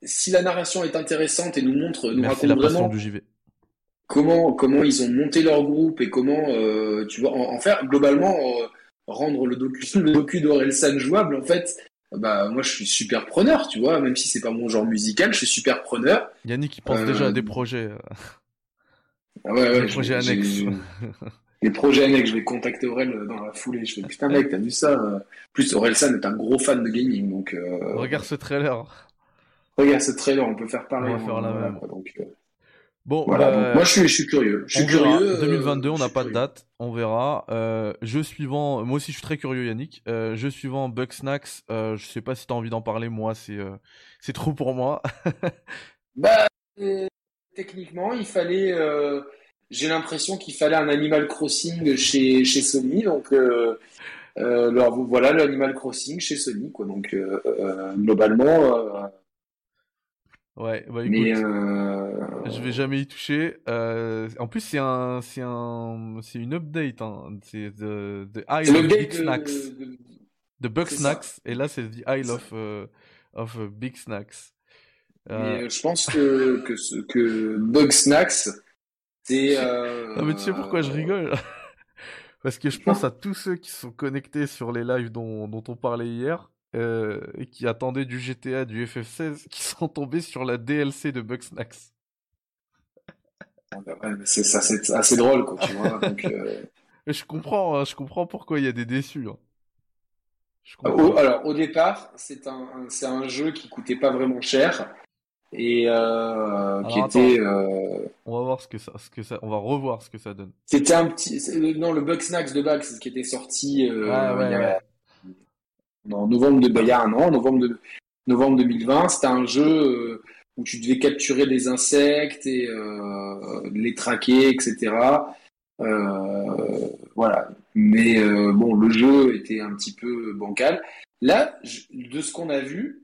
Speaker 2: si la narration est intéressante et nous montre, nous raconte vraiment
Speaker 1: du
Speaker 2: comment comment ils ont monté leur groupe et comment euh, tu vois en, faire globalement euh, rendre le docu le docu d'Orelsan jouable en fait bah moi je suis super preneur tu vois même si c'est pas mon genre musical je suis super preneur.
Speaker 1: Yannick il pense déjà à des euh, projets
Speaker 2: ah ouais, ouais,
Speaker 1: des projets annexes.
Speaker 2: les projets annexes je vais contacter Aurel dans la foulée je fais putain mec t'as vu ça plus Orelsan est un gros fan de gaming donc
Speaker 1: regarde ce trailer
Speaker 2: Regarde ce trailer, on peut faire pareil.
Speaker 1: On va faire la même.
Speaker 2: Euh, bon, bah, moi je suis, je suis curieux. Je suis curieux.
Speaker 1: 2022, euh, on n'a pas de date, on verra. Euh, jeu suivant, moi aussi je suis très curieux, Yannick. Euh, jeu suivant, Bugsnax. Euh, je sais pas si tu as envie d'en parler, moi c'est c'est trop pour moi.
Speaker 2: bah, techniquement, il fallait. J'ai l'impression qu'il fallait un Animal Crossing chez chez Sony, donc. alors voilà le Animal Crossing chez Sony quoi donc globalement
Speaker 1: Ouais, bah écoute,
Speaker 2: Mais euh...
Speaker 1: je vais jamais y toucher. Euh, en plus, c'est un, c'est un, c'est une update. Hein. C'est Big
Speaker 2: de,
Speaker 1: Snacks,
Speaker 2: de-
Speaker 1: the Bug
Speaker 2: ça.
Speaker 1: Snacks, et là c'est the Isle
Speaker 2: Ça.
Speaker 1: of, euh, of Big Snacks. Euh,
Speaker 2: je pense que, que, ce, que Bug Snacks, c'est.
Speaker 1: Non mais tu sais pourquoi je rigole? Parce que je pense à tous ceux qui sont connectés sur les lives dont, dont on parlait hier euh, qui attendaient du GTA, du FF16, qui sont tombés sur la DLC de Bugsnax.
Speaker 2: Ouais, mais c'est assez drôle, quoi, tu vois. Donc, euh,
Speaker 1: je comprends, hein, je comprends pourquoi il y a des déçus. hein.
Speaker 2: Au- alors, au départ, c'est un, un- un jeu qui coûtait pas vraiment cher et euh, qui était. Euh,
Speaker 1: on va voir ce que ça, ce que ça, on va revoir ce que ça donne.
Speaker 2: c'était un petit. Non, le Bug Snacks de base, c'est ce qui était sorti euh,
Speaker 1: Ouais, ouais,
Speaker 2: il y
Speaker 1: ouais.
Speaker 2: En novembre de, un an, novembre, de, novembre 2020. C'était un jeu euh, où tu devais capturer des insectes et euh, les traquer, etc. Euh, voilà. Mais bon, le jeu était un petit peu bancal. Là, de ce qu'on a vu,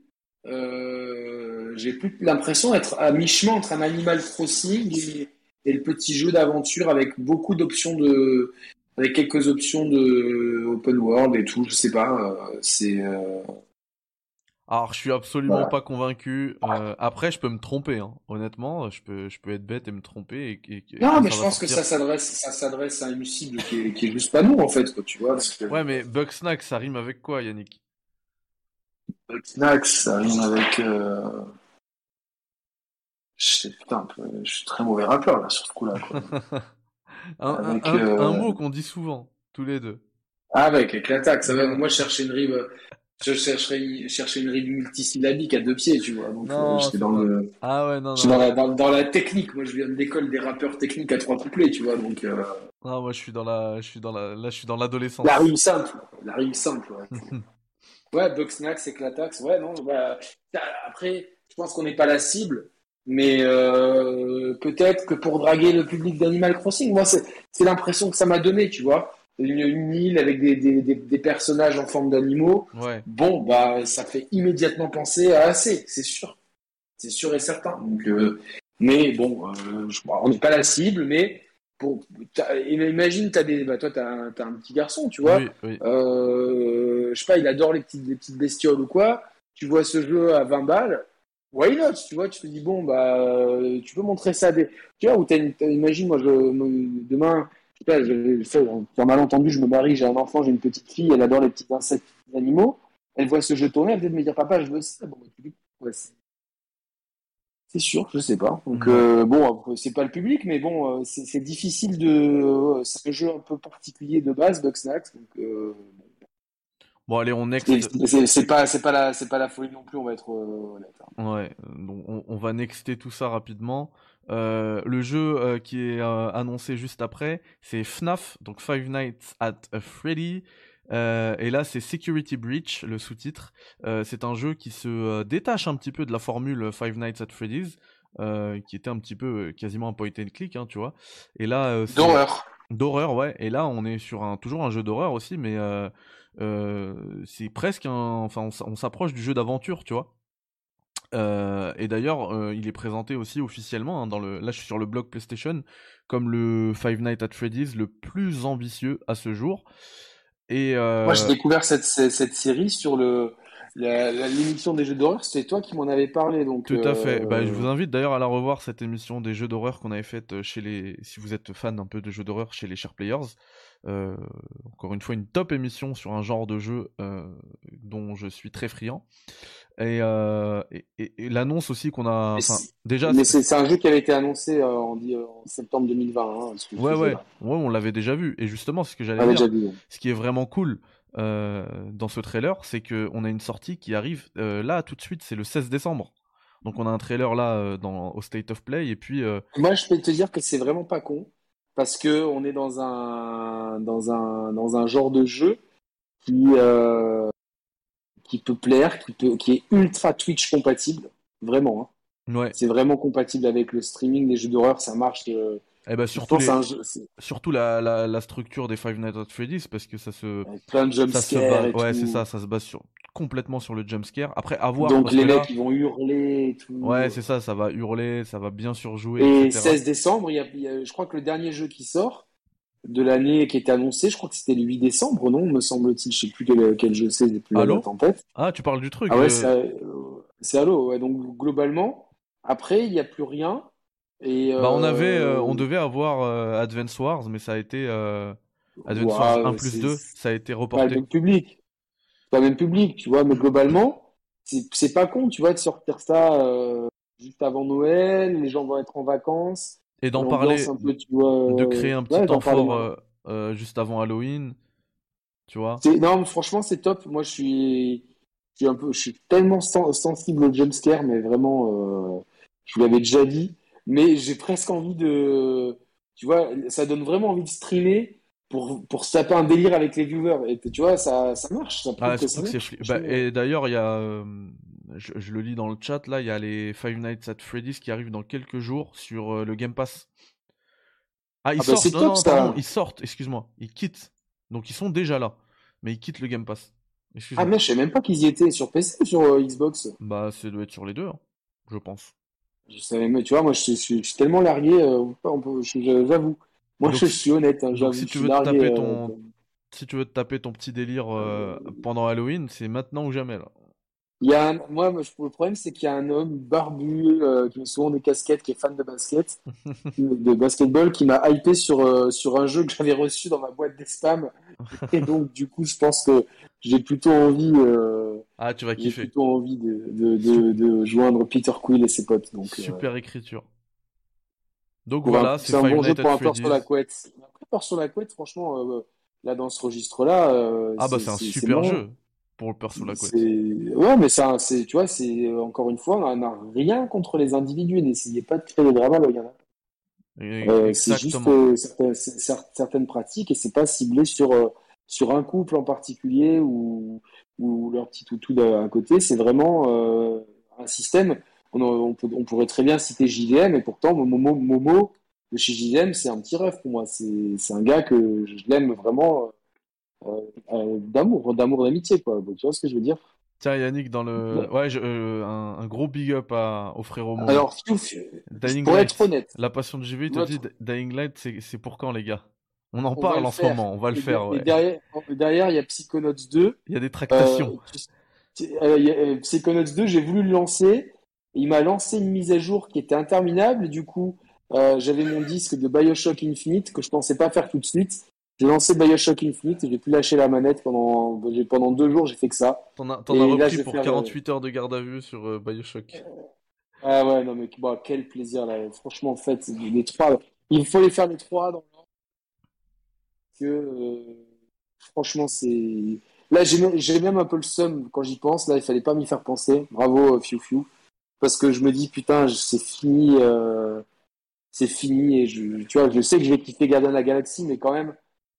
Speaker 2: euh, j'ai plus l'impression d'être à mi-chemin entre un Animal Crossing et le petit jeu d'aventure avec beaucoup d'options de, avec quelques options de open world et tout. Je sais pas. euh, c'est euh,
Speaker 1: Alors, je suis absolument
Speaker 2: voilà.
Speaker 1: pas convaincu. Euh, après, je peux me tromper, hein. Honnêtement, je peux, je peux être bête et me tromper et, et- et
Speaker 2: Non, mais je pense que ça s'adresse, ça s'adresse à une cible qui est, qui est juste pas nous en fait, quoi, tu vois. Parce que
Speaker 1: Ouais, mais Bugsnax, ça rime avec quoi, Yannick?
Speaker 2: Snacks, ça rime avec. Euh... Je sais, putain, je suis très mauvais rappeur là sur ce coup-là. Quoi.
Speaker 1: Un, un,
Speaker 2: Avec,
Speaker 1: un,
Speaker 2: euh,
Speaker 1: un mot qu'on dit souvent, tous les deux.
Speaker 2: Ah, avec, avec l'attaque, ça va. Moi, je cherchais une rime, je chercherais, je cherchais une rime multisyllabique à deux pieds, tu vois. Donc,
Speaker 1: Non,
Speaker 2: euh, j'étais dans le,
Speaker 1: Ah ouais, non,
Speaker 2: dans la, dans, dans la technique. Moi, je viens de l'école des rappeurs techniques à trois couplets, tu vois. Donc, euh,
Speaker 1: Non, moi je suis dans la, je suis dans la, là je suis dans l'adolescence.
Speaker 2: la rime simple, la rime simple. Ouais, ouais Bugsnax, c'est Clatax. Ouais, non, bah, après, je pense qu'on n'est pas la cible. Mais euh, peut-être que pour draguer le public d'Animal Crossing, moi, c'est l'impression que ça m'a donné, tu vois. Une, une île avec des, des, des, des personnages en forme d'animaux.
Speaker 1: Ouais.
Speaker 2: Bon, bah, ça fait immédiatement penser à AC, c'est sûr. C'est sûr et certain. Donc, euh, mais bon, euh, je- on n'est pas la cible, mais pour, t'as- imagine, as des, bah, toi, tu as, un petit garçon, tu vois.
Speaker 1: Oui, oui.
Speaker 2: Euh, je sais pas, il adore les petites, les petites bestioles ou quoi. Tu vois ce jeu à 20 balles. Why not? Tu vois, tu te dis, bon, bah, euh, tu peux montrer ça à des, tu vois, ou t'as une- imagine, moi, je, demain, je sais pas, je, fais, un malentendu, je me marie, j'ai un enfant, j'ai une petite fille, elle adore les petits insectes, les petits animaux. Elle voit ce jeu tourner, elle vient de me dire, papa, je veux ça. Bon, bah, tu dis, ouais, c'est sûr, je sais pas. Donc, euh, bon, c'est pas le public, mais bon, euh, c'est c'est difficile de, euh, c'est un jeu un peu particulier de base, Bugsnax, donc, euh,
Speaker 1: Bon, allez, on next.
Speaker 2: c'est- pas, c'est pas la, c'est pas la folie non plus, on va être euh, honnête. hein.
Speaker 1: Ouais, donc on, on va nexter tout ça rapidement. Euh, le jeu euh, qui est euh, annoncé juste après, c'est FNAF, donc Five Nights at Freddy. Et là, c'est Security Breach, le sous-titre. C'est un jeu qui se détache un petit peu de la formule Five Nights at Freddy's, qui était un petit peu quasiment un point and click, hein, tu vois. Et là,
Speaker 2: D'horreur.
Speaker 1: D'horreur, ouais. Et là, on est sur un toujours un jeu d'horreur aussi, mais c'est presque un. Enfin, on, s'approche du jeu d'aventure, tu vois. Euh, et d'ailleurs, euh, il est présenté aussi officiellement hein, dans le. Là, je suis sur le blog PlayStation comme le Five Nights at Freddy's le plus ambitieux à ce jour. Et euh,
Speaker 2: Moi, j'ai découvert cette, cette, série sur le, l'émission des jeux d'horreur. C'était toi qui m'en avais parlé, donc.
Speaker 1: Tout à fait.
Speaker 2: euh,
Speaker 1: Bah, je vous invite d'ailleurs à la revoir cette émission des jeux d'horreur qu'on avait faite euh, chez les. Si vous êtes fan un peu de jeux d'horreur chez les Share Players. Euh, encore une fois, une top émission sur un genre de jeu euh, dont je suis très friand. Et, euh, et, et- et l'annonce aussi qu'on a. Enfin,
Speaker 2: c'est-
Speaker 1: déjà.
Speaker 2: Mais
Speaker 1: c'est-
Speaker 2: c'est c'est un jeu qui avait été annoncé euh, en, septembre 2020. Hein,
Speaker 1: Ouais, ouais, ouais, on l'avait déjà vu. Et justement, c'est ce que j'allais dire. Ce qui est vraiment cool euh, dans ce trailer, c'est que on a une sortie qui arrive euh, là tout de suite. C'est le 16 décembre. Donc on a un trailer là euh, dans, au State of Play et puis euh,
Speaker 2: Moi, je peux te dire que c'est vraiment pas con parce que on est dans un dans un dans un genre de jeu qui euh, qui peut plaire, qui peut qui est ultra Twitch compatible, vraiment. hein.
Speaker 1: ouais,
Speaker 2: C'est vraiment compatible avec le streaming des jeux d'horreur, ça marche. euh,
Speaker 1: Eh ben surtout, surtout la, la, la, structure des Five Nights at Freddy's parce que ça se
Speaker 2: plein de jumpscares
Speaker 1: ouais c'est ça ça se base sur complètement sur le jumpscare après avoir
Speaker 2: donc les mecs ils vont hurler et tout.
Speaker 1: Ouais c'est ça ça va hurler ça va bien surjouer
Speaker 2: et 16 décembre il y, a, je crois que le dernier jeu qui sort de l'année qui était annoncé je crois que c'était le 8 décembre non me semble-t-il. Je sais plus quel, quel jeu c'est plus
Speaker 1: la en tête. Ah tu parles du truc
Speaker 2: ah ouais euh... c'est Halo ouais donc globalement après il n'y a plus rien
Speaker 1: bah, on avait, euh, on euh, devait avoir euh, Advance Wars, mais ça a été Advance Wars 1 plus 2, ça a été reporté.
Speaker 2: Pas le même public, pas le même public, tu vois, mais globalement, c'est pas con, tu vois, de sortir ça juste avant Noël, les gens vont être en vacances.
Speaker 1: Et d'en parler, un peu, tu vois, de créer un petit temps fort juste avant Halloween, tu vois.
Speaker 2: Non, franchement, c'est top. Moi, je suis, je suis un peu, je suis tellement sensible au jumpscare, mais vraiment, je vous l'avais déjà dit mais j'ai presque envie de. Tu vois, ça donne vraiment envie de streamer pour, pour se taper un délire avec les viewers. Et tu vois, ça, ça marche. Ça
Speaker 1: ah, bah, et d'ailleurs, il y a. Euh, je, je, le lis dans le chat là, il y a les Five Nights at Freddy's qui arrivent dans quelques jours sur euh, le Game Pass. Ah, ils ah bah, sortent, non, non, pardon, ils sortent, excuse-moi. Ils quittent. Donc ils sont déjà là. Mais ils quittent le Game Pass.
Speaker 2: Ah, mais je sais même pas qu'ils y étaient sur PC ou sur euh, Xbox?
Speaker 1: Bah, ça doit être sur les deux, hein, je pense.
Speaker 2: Je savais, mais tu vois, moi, je, suis tellement largué, euh, j'avoue. Moi, je suis honnête, hein,
Speaker 1: Si tu, veux te taper ton... Euh, si tu veux te taper ton petit délire euh, pendant Halloween, c'est maintenant ou jamais, là.
Speaker 2: Il y a moi, le problème, c'est qu'il y a un homme barbu qui met souvent des casquettes, qui est fan de basket, de basketball, qui m'a hypé sur, sur un jeu que j'avais reçu dans ma boîte des spams. Et donc, du coup, je pense que j'ai plutôt envie. Euh,
Speaker 1: ah, tu vas kiffer.
Speaker 2: J'ai plutôt envie de, de, de, de, joindre Peter Quill et ses potes. Donc,
Speaker 1: euh, Super écriture. Donc voilà,
Speaker 2: c'est un bon jeu pour un peur sur la couette. Après, peur sur la couette, franchement, euh, là dans ce registre-là.
Speaker 1: ah bah c'est un super jeu pour le peur sur la couette.
Speaker 2: Ouais, mais ça, c'est, tu vois, c'est encore une fois, on n'a rien contre les individus. N'essayez pas de créer des dramas là, euh, c'est juste certaines, certaines, pratiques et c'est pas ciblé sur sur un couple en particulier ou, ou leur petit toutou à côté. C'est vraiment euh, un système. On, on, pourrait très bien citer JDM, et pourtant Momo, Momo de chez JDM, c'est un petit rêve pour moi. C'est un gars que je l'aime vraiment euh, euh, d'amour, d'amour, d'amitié. Quoi. tu vois ce que je veux dire?
Speaker 1: Tiens Yannick, dans le ouais, un, gros big up à, au frérot
Speaker 2: Alors, pour être honnête,
Speaker 1: la passion de JV, te dit Dying Light, c'est pour quand les gars? On en parle en ce moment, on va le faire.
Speaker 2: derrière, il y a Psychonauts 2.
Speaker 1: Il y a des tractations.
Speaker 2: Euh, euh, euh, Psychonauts 2, j'ai voulu le lancer. Il m'a lancé une mise à jour qui était interminable. Du coup, j'avais mon disque de Bioshock Infinite que je pensais pas faire tout de suite. J'ai lancé Bioshock Infinite et j'ai pu lâcher la manette pendant, pendant deux jours, j'ai fait que ça.
Speaker 1: T'en as, repris pour 48 heures de garde à vue sur Bioshock.
Speaker 2: Ah ouais, non mais quel plaisir là. Franchement, en fait, les trois, il faut les faire les trois dans euh, franchement, c'est. Là, j'ai même un peu le seum quand j'y pense. Là, il fallait pas m'y faire penser. Bravo, euh, Fiu Fiu. Parce que je me dis, putain, c'est fini. Euh, c'est fini. Et je, tu je sais que je vais kiffer Gardien de la Galaxie, mais quand même,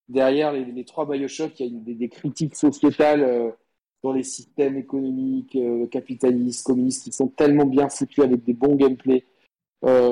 Speaker 2: derrière les, trois Bioshock, il y a des, des critiques sociétales dans les systèmes économiques, capitalistes, communistes, qui sont tellement bien foutus avec des bons gameplays.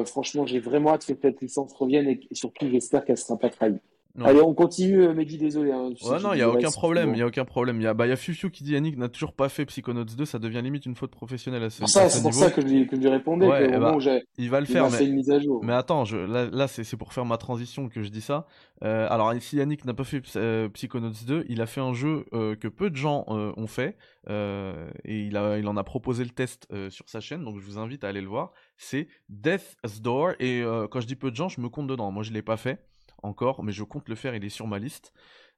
Speaker 2: franchement, j'ai vraiment hâte que cette licence revienne et, et surtout, j'espère qu'elle sera pas trahie. Allez, on continue, euh, Mehdi, désolé. Hein,
Speaker 1: ouais, non, il n'y a aucun problème, il y a aucun problème. Il y a, bah, y a Fufu qui dit Yannick n'a toujours pas fait Psychonauts 2, ça devient limite une faute professionnelle à ce
Speaker 2: C'est pour ça que je lui, que je répondais. Ouais, que,
Speaker 1: bah, il va le faire, mais, une mise à jour. mais attends, je, là, là c'est pour faire ma transition que je dis ça. Euh, alors, si Yannick n'a pas fait euh, Psychonauts 2, il a fait un jeu euh, que peu de gens ont fait, et il, a, il en a proposé le test sur sa chaîne, donc je vous invite à aller le voir. C'est Death's Door, et quand je dis peu de gens, je me compte dedans. Moi, je l'ai pas fait encore, mais je compte le faire, il est sur ma liste.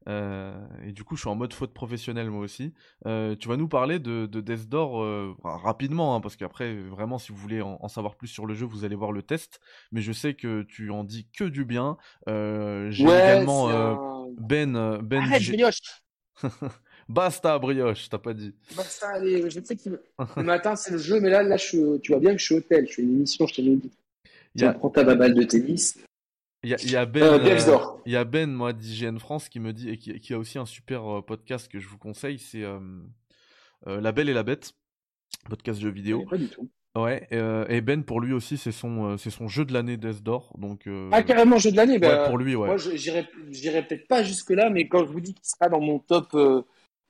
Speaker 1: Euh, et du coup, je suis en mode faute professionnelle moi aussi. Euh, tu vas nous parler de, de Death Door euh, rapidement, hein, parce qu'après, vraiment, si vous voulez en, savoir plus sur le jeu, vous allez voir le test. Mais je sais que tu en dis que du bien. J'ai également Ben. ben
Speaker 2: Arrête, brioche
Speaker 1: Basta, brioche, t'as pas dit.
Speaker 2: Basta, allez, je sais que le matin, c'est le jeu, mais là, là je, tu vois bien que je suis hôtel. Je fais une émission, je t'ai dit. Tu prends ta balle de tennis.
Speaker 1: Il y a, ben, euh, euh, il y a Ben, moi, d'IGN France, qui me dit, et qui, a aussi un super euh, podcast que je vous conseille, c'est La Belle et la Bête, podcast jeu vidéo.
Speaker 2: Pas du tout.
Speaker 1: Ouais, et Ben pour lui aussi c'est son c'est son jeu de l'année Death Door donc.
Speaker 2: Ah carrément jeu de l'année.
Speaker 1: Bah, pour lui ouais.
Speaker 2: Moi j'irai j'irai peut-être pas jusque là mais quand je vous dis qu'il sera dans mon top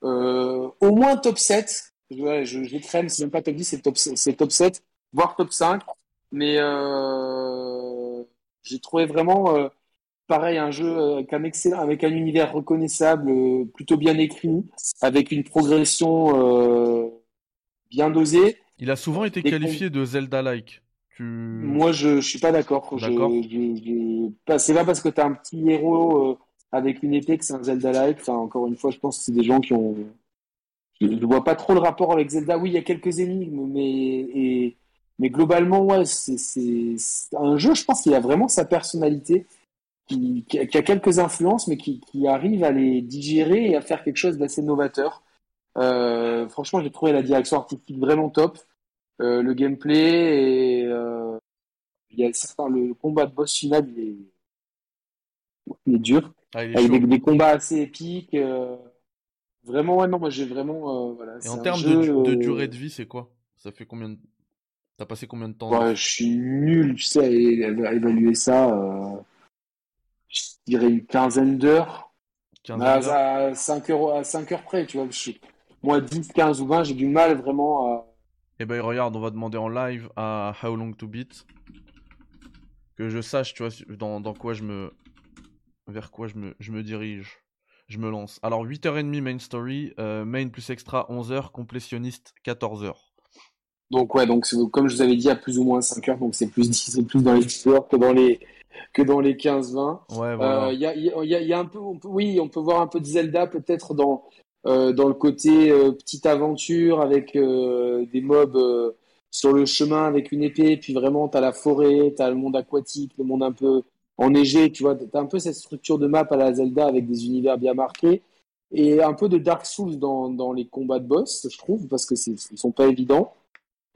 Speaker 2: au moins top 7 je, je, je traîne c'est même pas top 10 c'est top c'est top 7 voire top 5 mais j'ai trouvé vraiment pareil, un jeu euh, avec un excellent, avec un univers reconnaissable, euh, plutôt bien écrit, avec une progression euh, bien dosée.
Speaker 1: Il a souvent été qualifié de Zelda-like.
Speaker 2: Moi, je, je suis pas d'accord. D'accord. C'est pas parce que tu as un petit héros avec une épée que c'est un Zelda-like. Enfin, encore une fois, je pense que c'est des gens qui ont. Je ne vois pas trop le rapport avec Zelda. Oui, il y a quelques énigmes, mais et... mais globalement, ouais, c'est un jeu. Je pense qu'il a vraiment sa personnalité qui, a quelques influences, mais qui, arrive à les digérer et à faire quelque chose d'assez novateur. Euh, franchement, j'ai trouvé la direction artistique vraiment top. Euh, le gameplay et euh, il y a certains, le combat de boss final, il est, dur. Ah, avec des, combats assez épiques. vraiment, ouais, non, moi j'ai vraiment. voilà,
Speaker 1: et en termes de, durée de vie, c'est quoi? Ça fait combien de... T'as passé combien de temps
Speaker 2: Je suis nul, tu sais, à évaluer ça je dirais une quinzaine d'heures. À, 5 heures, à 5 heures près, tu vois. moi, 10, 15 ou 20, j'ai du mal vraiment à.
Speaker 1: Eh ben, regarde, on va demander en live à How Long to Beat. Que je sache, tu vois, dans, dans quoi je me. Vers quoi je me, je me dirige. Je me lance. Alors, 8h30 main story, euh, main plus extra 11h, complétionniste 14h.
Speaker 2: Donc, ouais, donc comme je vous avais dit, à plus ou moins 5 heures, donc c'est plus, plus dans les 10 heures que dans les, que dans les 15-20.
Speaker 1: Ouais,
Speaker 2: Il y, a, y, a, y, a, un peu, oui, on peut voir un peu de Zelda peut-être dans euh, dans le côté euh, petite aventure avec euh, des mobs sur le chemin avec une épée, puis vraiment tu as la forêt, tu as le monde aquatique, le monde un peu enneigé, tu vois, tu as un peu cette structure de map à la Zelda avec des univers bien marqués et un peu de Dark Souls dans, dans les combats de boss, je trouve, parce que ils sont pas évidents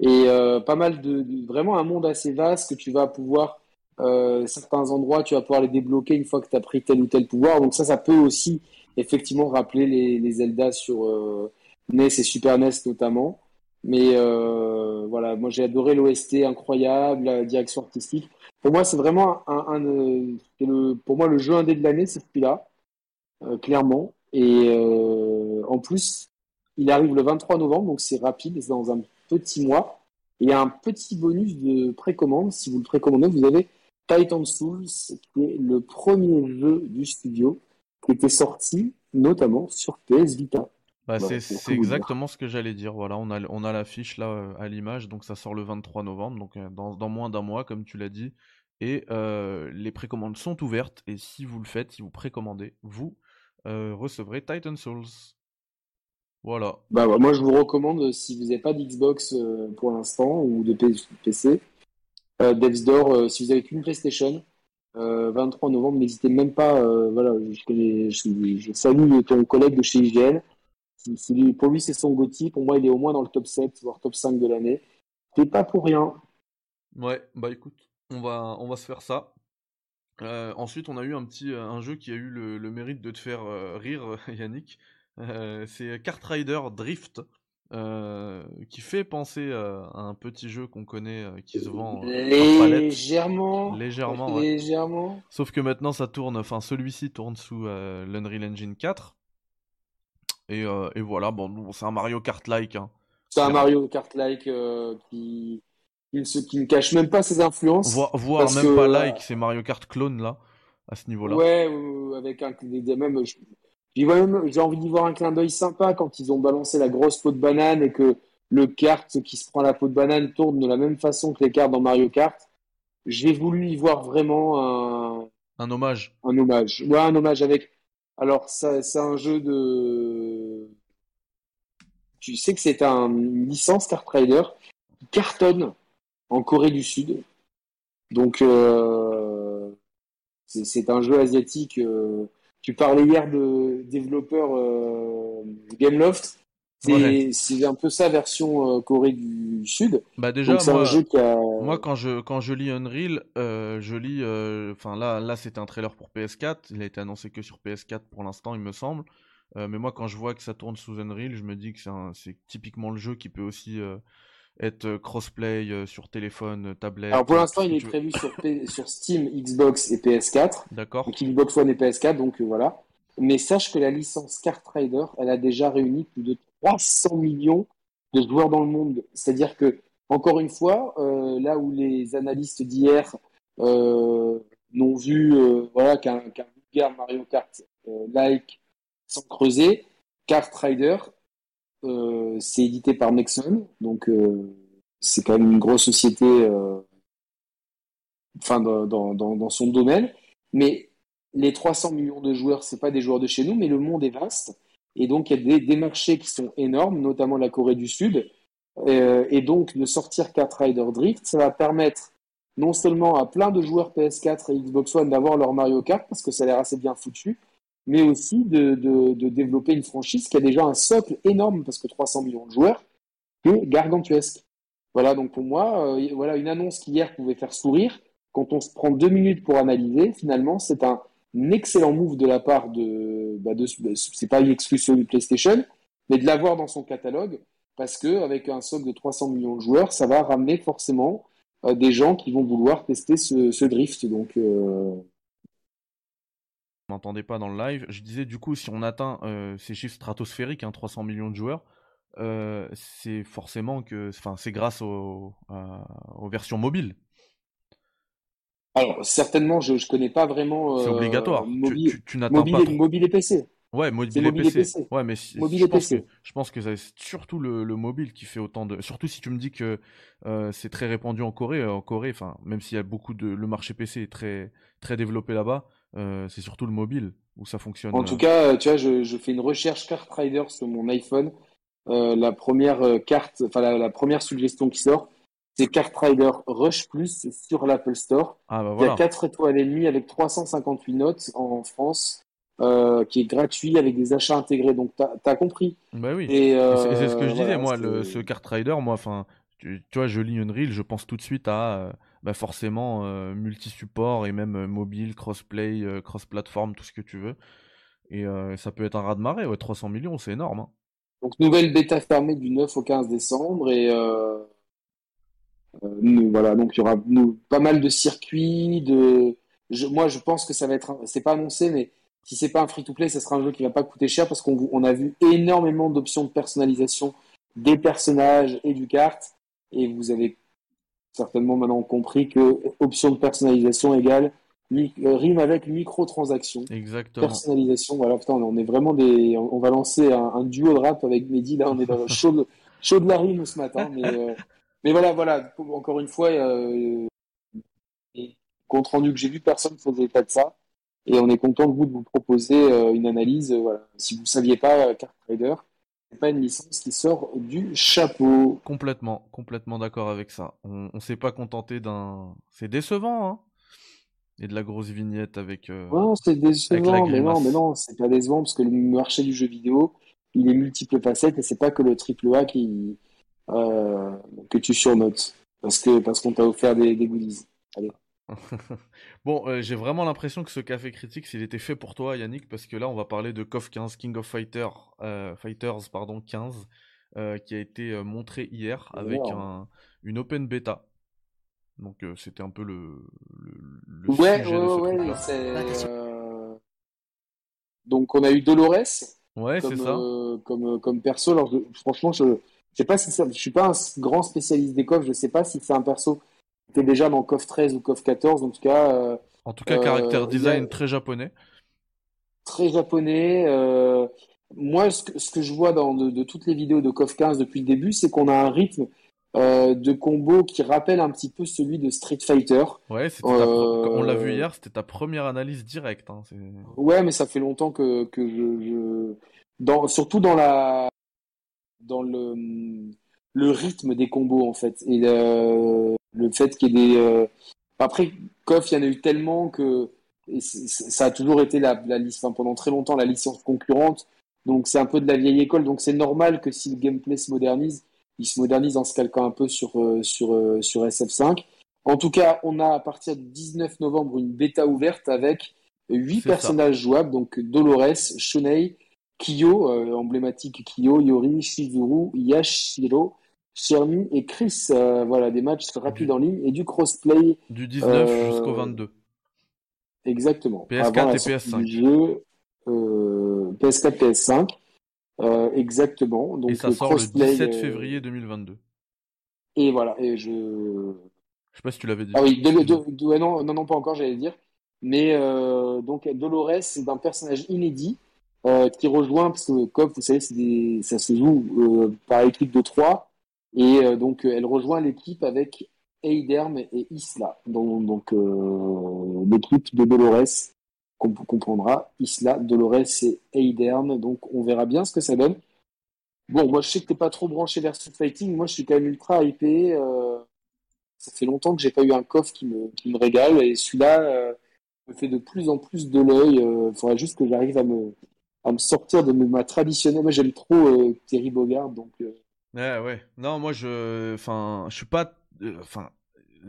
Speaker 2: et pas mal de, vraiment un monde assez vaste que tu vas pouvoir euh, certains endroits, tu vas pouvoir les débloquer une fois que tu as pris tel ou tel pouvoir. Donc ça, ça peut aussi effectivement rappeler les, les Zelda sur euh, NES et Super NES notamment. Mais euh, voilà, moi j'ai adoré l'OST incroyable, la direction artistique. Pour moi, c'est vraiment un, pour moi le jeu indé de l'année, c'est celui-là, clairement. Et en plus, il arrive le 23 novembre, donc c'est rapide, c'est dans un petit mois. Et il y a un petit bonus de précommande. Si vous le précommandez, vous avez Titan Souls, qui est le premier jeu du studio qui était sorti notamment sur PS Vita.
Speaker 1: Bah, c'est exactement ce que j'allais dire. Voilà, on a, on a l'affiche là euh, à l'image, donc ça sort le 23 novembre, donc euh, dans, dans moins d'un mois, comme tu l'as dit. Et euh, les précommandes sont ouvertes, et si vous le faites, si vous précommandez, vous recevrez Titan Souls. Voilà.
Speaker 2: Bah, bah, moi je vous recommande, si vous n'avez pas d'Xbox pour l'instant, ou de PC, euh, Devs Door, euh, si vous avez qu'une PlayStation, 23 euh, novembre, n'hésitez même pas. voilà, je, je, salue ton collègue de chez IGN. pour lui, c'est son Gotti. Pour moi, il est au moins dans le top 7, voire top 5 de l'année. C'est pas pour rien.
Speaker 1: Ouais, bah écoute, on va, on va se faire ça. ensuite, on a eu un petit un jeu qui a eu le, mérite de te faire rire, Yannick. C'est Kart Rider Drift. Euh, qui fait penser à un petit jeu qu'on connaît euh, qui se vend
Speaker 2: euh, légèrement,
Speaker 1: légèrement,
Speaker 2: légèrement.
Speaker 1: Sauf que maintenant ça tourne, enfin celui-ci tourne sous l'Unreal Engine 4. Et, et, voilà, bon, c'est un Mario Kart-like. Hein.
Speaker 2: C'est un Mario Kart-like qui, qui, qui, ne cache même pas ses influences.
Speaker 1: voire même pas like, c'est Mario Kart clone là, à ce niveau-là.
Speaker 2: Ouais, avec un, même, j'ai envie d'y voir un clin d'œil sympa quand ils ont balancé la grosse peau de banane et que le kart qui se prend la peau de banane tourne de la même façon que les cartes dans Mario Kart. J'ai voulu y voir vraiment un...
Speaker 1: Un hommage.
Speaker 2: Un hommage. Ouais, un hommage avec... Alors, c'est un jeu de... Tu sais que c'est un, une licence Kart Rider qui cartonne en Corée du Sud. Donc, euh... c'est un jeu asiatique... Euh tu parlais hier de développeur euh, Gameloft. C'est un peu ça version euh, Corée du Sud.
Speaker 1: Bah déjà, moi, a... moi, quand je quand je lis Unreal, euh, je lis, enfin là là c'était un trailer pour PS4. Il a été annoncé que sur PS4 pour l'instant, il me semble. mais moi, quand je vois que ça tourne sous Unreal, je me dis que c'est typiquement le jeu qui peut aussi être crossplay sur téléphone, tablette.
Speaker 2: Alors pour l'instant, il est prévu sur, sur Steam, Xbox et PS4.
Speaker 1: D'accord.
Speaker 2: Donc Xbox One et PS4, donc voilà. Mais sache que la licence Kart Rider, elle a déjà réuni plus de 300 millions de joueurs dans le monde. C'est-à-dire que, encore une fois, euh, là où les analystes d'hier euh, n'ont vu euh, voilà, qu'un qu Mario Kart euh, like sans creuser, Kart Rider, euh, c'est édité par Nexon, donc c'est quand même une grosse société enfin, dans, dans, dans, son domaine. Mais les 300 millions de joueurs, c'est pas des joueurs de chez nous, mais le monde est vaste. Et donc, il y a des, marchés qui sont énormes, notamment la Corée du Sud. Euh, et donc, de sortir 4 Rider Drift, ça va permettre non seulement à plein de joueurs PS4 et Xbox One d'avoir leur Mario Kart, parce que ça a l'air assez bien foutu, mais aussi de, développer une franchise qui a déjà un socle énorme, parce que 300 millions de joueurs, et gargantuesque. Voilà, donc pour moi, euh, voilà une annonce qui hier pouvait faire sourire. Quand on se prend deux minutes pour analyser, finalement, c'est un, excellent move de la part de, bah de c'est pas une exclusion du PlayStation, mais de l'avoir dans son catalogue, parce que avec un socle de 300 millions de joueurs, ça va ramener forcément euh, des gens qui vont vouloir tester ce, ce drift. Donc, euh...
Speaker 1: n'entendait pas dans le live. Je disais du coup, si on atteint euh, ces chiffres stratosphériques, hein, 300 millions de joueurs, euh, c'est forcément que, enfin, c'est grâce aux versions mobiles.
Speaker 2: Alors, certainement, je ne connais pas vraiment.
Speaker 1: c'est euh, obligatoire.
Speaker 2: Mobile,
Speaker 1: tu, tu, n'attends pas.
Speaker 2: Mobile et PC.
Speaker 1: Ouais, mobile, et, PC. Ouais, mais mobile je, et pense PC. Que, je pense que c'est surtout le, le, mobile qui fait autant de. Surtout si tu me dis que euh, c'est très répandu en Corée. En Corée, enfin, même s'il y a beaucoup de. Le marché PC est très, très développé là-bas, euh, c'est surtout le mobile où ça fonctionne.
Speaker 2: En tout cas, tu vois, je, je fais une recherche Card Rider sur mon iPhone. Euh, la première carte, enfin la, la, première suggestion qui sort, c'est Kart Rider Rush Plus sur l'Apple Store.
Speaker 1: Ah, bah voilà.
Speaker 2: Il y a 4 étoiles et demie avec 358 notes en France, euh, qui est gratuit avec des achats intégrés. Donc, tu as, compris.
Speaker 1: Bah oui. Et, euh, c'est ce que je disais, moi, le, ce Kart Rider, moi, enfin, tu, tu, vois, je lis une reel, je pense tout de suite à euh, bah forcément euh, multi-support et même mobile, cross-play, cross-platform, tout ce que tu veux. Et ça peut être un raz de marée, ouais, 300 millions, c'est énorme. Hein.
Speaker 2: Donc, nouvelle bêta fermée du 9 au 15 décembre et euh, voilà, donc il y aura pas mal de circuits. De, moi, je pense que ça va être, c'est pas annoncé, mais si c'est pas un free-to-play, ça sera un jeu qui va pas coûter cher parce qu'on on a vu énormément d'options de personnalisation des personnages et du kart. Et vous avez certainement maintenant compris que option de personnalisation égale euh, rime avec microtransactions.
Speaker 1: Exactement.
Speaker 2: Personnalisation, voilà, putain, on est vraiment des. On va lancer un, duo de rap avec Mehdi, là, on est dans chaud de, chaud de la rime ce matin, mais. Euh, mais voilà, voilà, encore une fois, euh, compte rendu que j'ai vu, personne ne faisait pas de ça. Et on est content de vous de vous proposer euh, une analyse. Voilà. Si vous ne saviez pas, Card Trader, pas une licence qui sort du chapeau.
Speaker 1: Complètement, complètement d'accord avec ça. On, ne s'est pas contenté d'un. C'est décevant, hein. Et de la grosse vignette avec.
Speaker 2: non, c'est décevant, mais non, mais non, c'est pas décevant parce que le marché du jeu vidéo, il est multiple facettes et c'est pas que le triple A qui, euh, que tu surnotes parce que parce qu'on t'a offert des, des goodies. Allez.
Speaker 1: bon, euh, j'ai vraiment l'impression que ce café critique, s'il était fait pour toi, Yannick, parce que là, on va parler de KOF 15, King of Fighter, euh, Fighters pardon, 15, qui a été montré hier avec un, une open beta. Donc, c'était un peu le, le,
Speaker 2: ouais, sujet ouais, de ce ouais, Donc, on a eu Dolores.
Speaker 1: Ouais, c'est ça.
Speaker 2: comme, comme perso. Alors, franchement, je je sais pas si je suis pas un grand spécialiste des coffres, je sais pas si c'est un perso était déjà dans KOF 13 ou KOF 14, en tout cas. Euh,
Speaker 1: en tout cas, caractère euh, design très japonais.
Speaker 2: Très japonais. Euh, moi, ce que, ce que, je vois dans de, toutes les vidéos de KOF 15 depuis le début, c'est qu'on a un rythme de combo qui rappelle un petit peu celui de Street Fighter.
Speaker 1: Ouais, on l'a vu hier, c'était ta première analyse directe. Hein,
Speaker 2: ouais, mais ça fait longtemps que, que je, je... Dans, surtout dans la dans le, le rythme des combos en fait et le fait qu'il y ait des euh, après KOF il y en a eu tellement que ça a toujours été la, la liste enfin, pendant très longtemps la licence concurrente. Donc c'est un peu de la vieille école. Donc c'est normal que si le gameplay se modernise il se modernise en se calquant un peu sur euh, sur euh, sur SF5 en tout cas on a à partir du 19 novembre une bêta ouverte avec huit personnages jouables. Donc Dolores Shunei Kyo, euh, emblématique Kyo, Yori, Shizuru, Yashiro, Chermi et Chris. Euh, voilà, des matchs rapides en ligne et du crossplay.
Speaker 1: Du 19 jusqu'au 22.
Speaker 2: Exactement.
Speaker 1: PS4 et PS5.
Speaker 2: Jeu, PS4, PS5. exactement. Donc,
Speaker 1: et ça sort le 17 février 2022.
Speaker 2: Et voilà, et je.
Speaker 1: Je sais pas si tu l'avais dit.
Speaker 2: Ah oui, de, non, non, non, pas encore, j'allais dire. Mais euh, donc Dolores, c'est un personnage inédit euh, qui rejoint, parce que comme vous savez, des, ça se joue euh, par équipe de trois. Et euh, donc elle rejoint l'équipe avec Eiderm et Isla. Donc, donc l'équipe de Dolores, qu'on comprendra, Isla, Dolores et Eiderm. Donc on verra bien ce que ça donne. Bon, moi je sais que t'es pas trop branché vers Street Fighting. Moi je suis quand même ultra hypé. Euh, ça fait longtemps que j'ai pas eu un coffre qui me, qui me régale et celui-là euh, me fait de plus en plus de l'œil. Il euh, faudrait juste que j'arrive à me, à me sortir de ma traditionnelle. Moi j'aime trop Terry Bogard donc.
Speaker 1: Ouais ouais. Non moi je, enfin je suis pas, enfin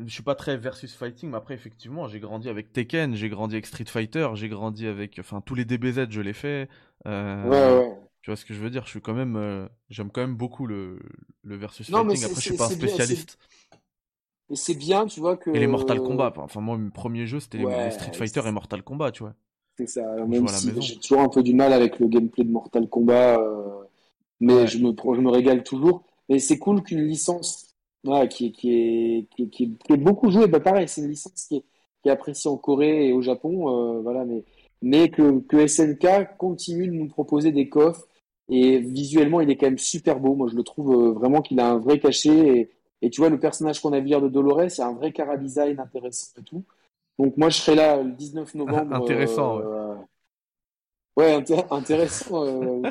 Speaker 1: je suis pas très versus fighting, mais après effectivement, j'ai grandi avec Tekken, j'ai grandi avec Street Fighter, j'ai grandi avec, enfin tous les DBZ, je l'ai fait.
Speaker 2: Euh, ouais ouais.
Speaker 1: Tu vois ce que je veux dire? Je suis quand même, euh, j'aime quand même beaucoup le, le versus fighting. Après, je suis pas un spécialiste.
Speaker 2: Et c'est bien, tu vois que.
Speaker 1: Et les Mortal Kombat. Enfin, moi, mon premier jeu, c'était les Street Fighter et Mortal Kombat, tu vois.
Speaker 2: C'est ça. même si j'ai toujours un peu du mal avec le gameplay de Mortal Kombat, euh, mais je me, je me régale toujours. Et c'est cool qu'une licence, qui, qui, est, qui, qui, est, beaucoup jouée. Bah, pareil, c'est une licence qui est, qui est appréciée en Corée et au Japon, euh, voilà. Mais mais que, que SNK continue de nous proposer des coffres et visuellement, il est quand même super beau. Moi, je le trouve euh, vraiment qu'il a un vrai cachet. Et, et tu vois, le personnage qu'on a vu hier de Dolores, il y a un vrai cara design intéressant et tout. Donc moi, je serai là le 19 novembre.
Speaker 1: intéressant.
Speaker 2: Euh, ouais, intéressant. Euh,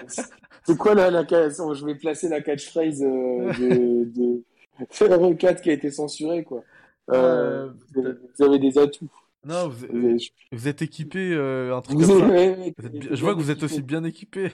Speaker 2: c'est quoi la, la Je vais placer la catchphrase euh, de, de Feral 4 qui a été censurée, quoi. Euh, vous avez des atouts.
Speaker 1: Non, vous, vous êtes équipé un truc je vois que vous êtes aussi bien équipé.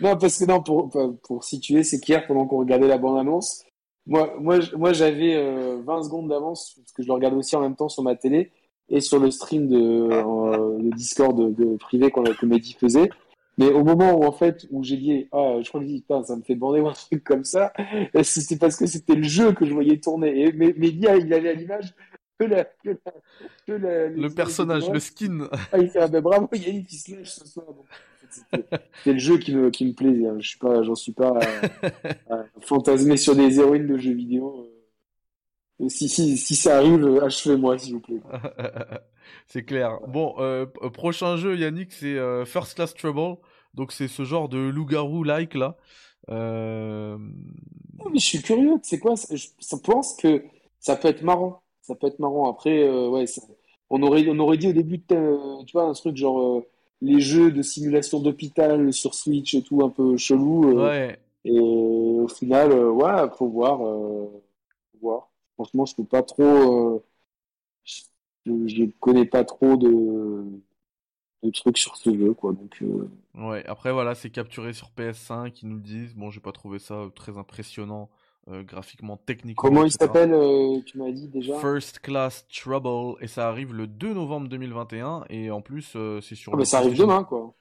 Speaker 2: non, parce que non, pour, pour situer, c'est qu'hier, pendant qu'on regardait la bande-annonce, moi, moi, moi j'avais 20 euh, secondes d'avance, parce que je le regardais aussi en même temps sur ma télé et sur le stream de euh, le Discord de, privé qu'on a que Mehdi faisait. Mais au moment où en fait où j'ai dit ah je crois que dit ça me fait bander un truc comme ça, c'était parce que c'était le jeu que je voyais tourner. Et mais Mehdi il avait à l'image que, la, que, la,
Speaker 1: le personnage, le skin.
Speaker 2: Ah, il fait ah, ben, bravo Yannick qui se lâche ce soir. Donc. C'est le jeu qui me, qui me plaît. Hein. Je suis pas, j'en suis pas à, fantasmer sur des héroïnes de jeux vidéo. Euh. Si, si, si ça arrive, achevez-moi, s'il vous plaît.
Speaker 1: c'est clair. Bon, euh, prochain jeu, Yannick, c'est euh, First Class Trouble. Donc, c'est ce genre de loup-garou-like, là.
Speaker 2: Oh, mais je suis curieux. C'est quoi? Je pense que ça peut être marrant. Ça peut être marrant. Après, ouais, on, aurait, on aurait dit au début, tu vois, un truc genre les jeux de simulation d'hôpital sur Switch et tout un peu chelou.
Speaker 1: Euh, ouais.
Speaker 2: Et au final, euh, ouais, faut voir, euh, faut voir. Franchement, je peux pas trop, je, je, connais pas trop de, de trucs sur ce jeu, quoi. Donc.
Speaker 1: Ouais. Après, voilà, c'est capturé sur PS5. Ils nous le disent. Bon, j'ai pas trouvé ça très impressionnant. Euh, graphiquement, techniquement.
Speaker 2: Comment il s'appelle, euh, tu m'as dit déjà?
Speaker 1: First Class Trouble, et ça arrive le 2 novembre 2021, et en plus, euh, c'est sur.
Speaker 2: Ah, mais ça arrive demain, quoi.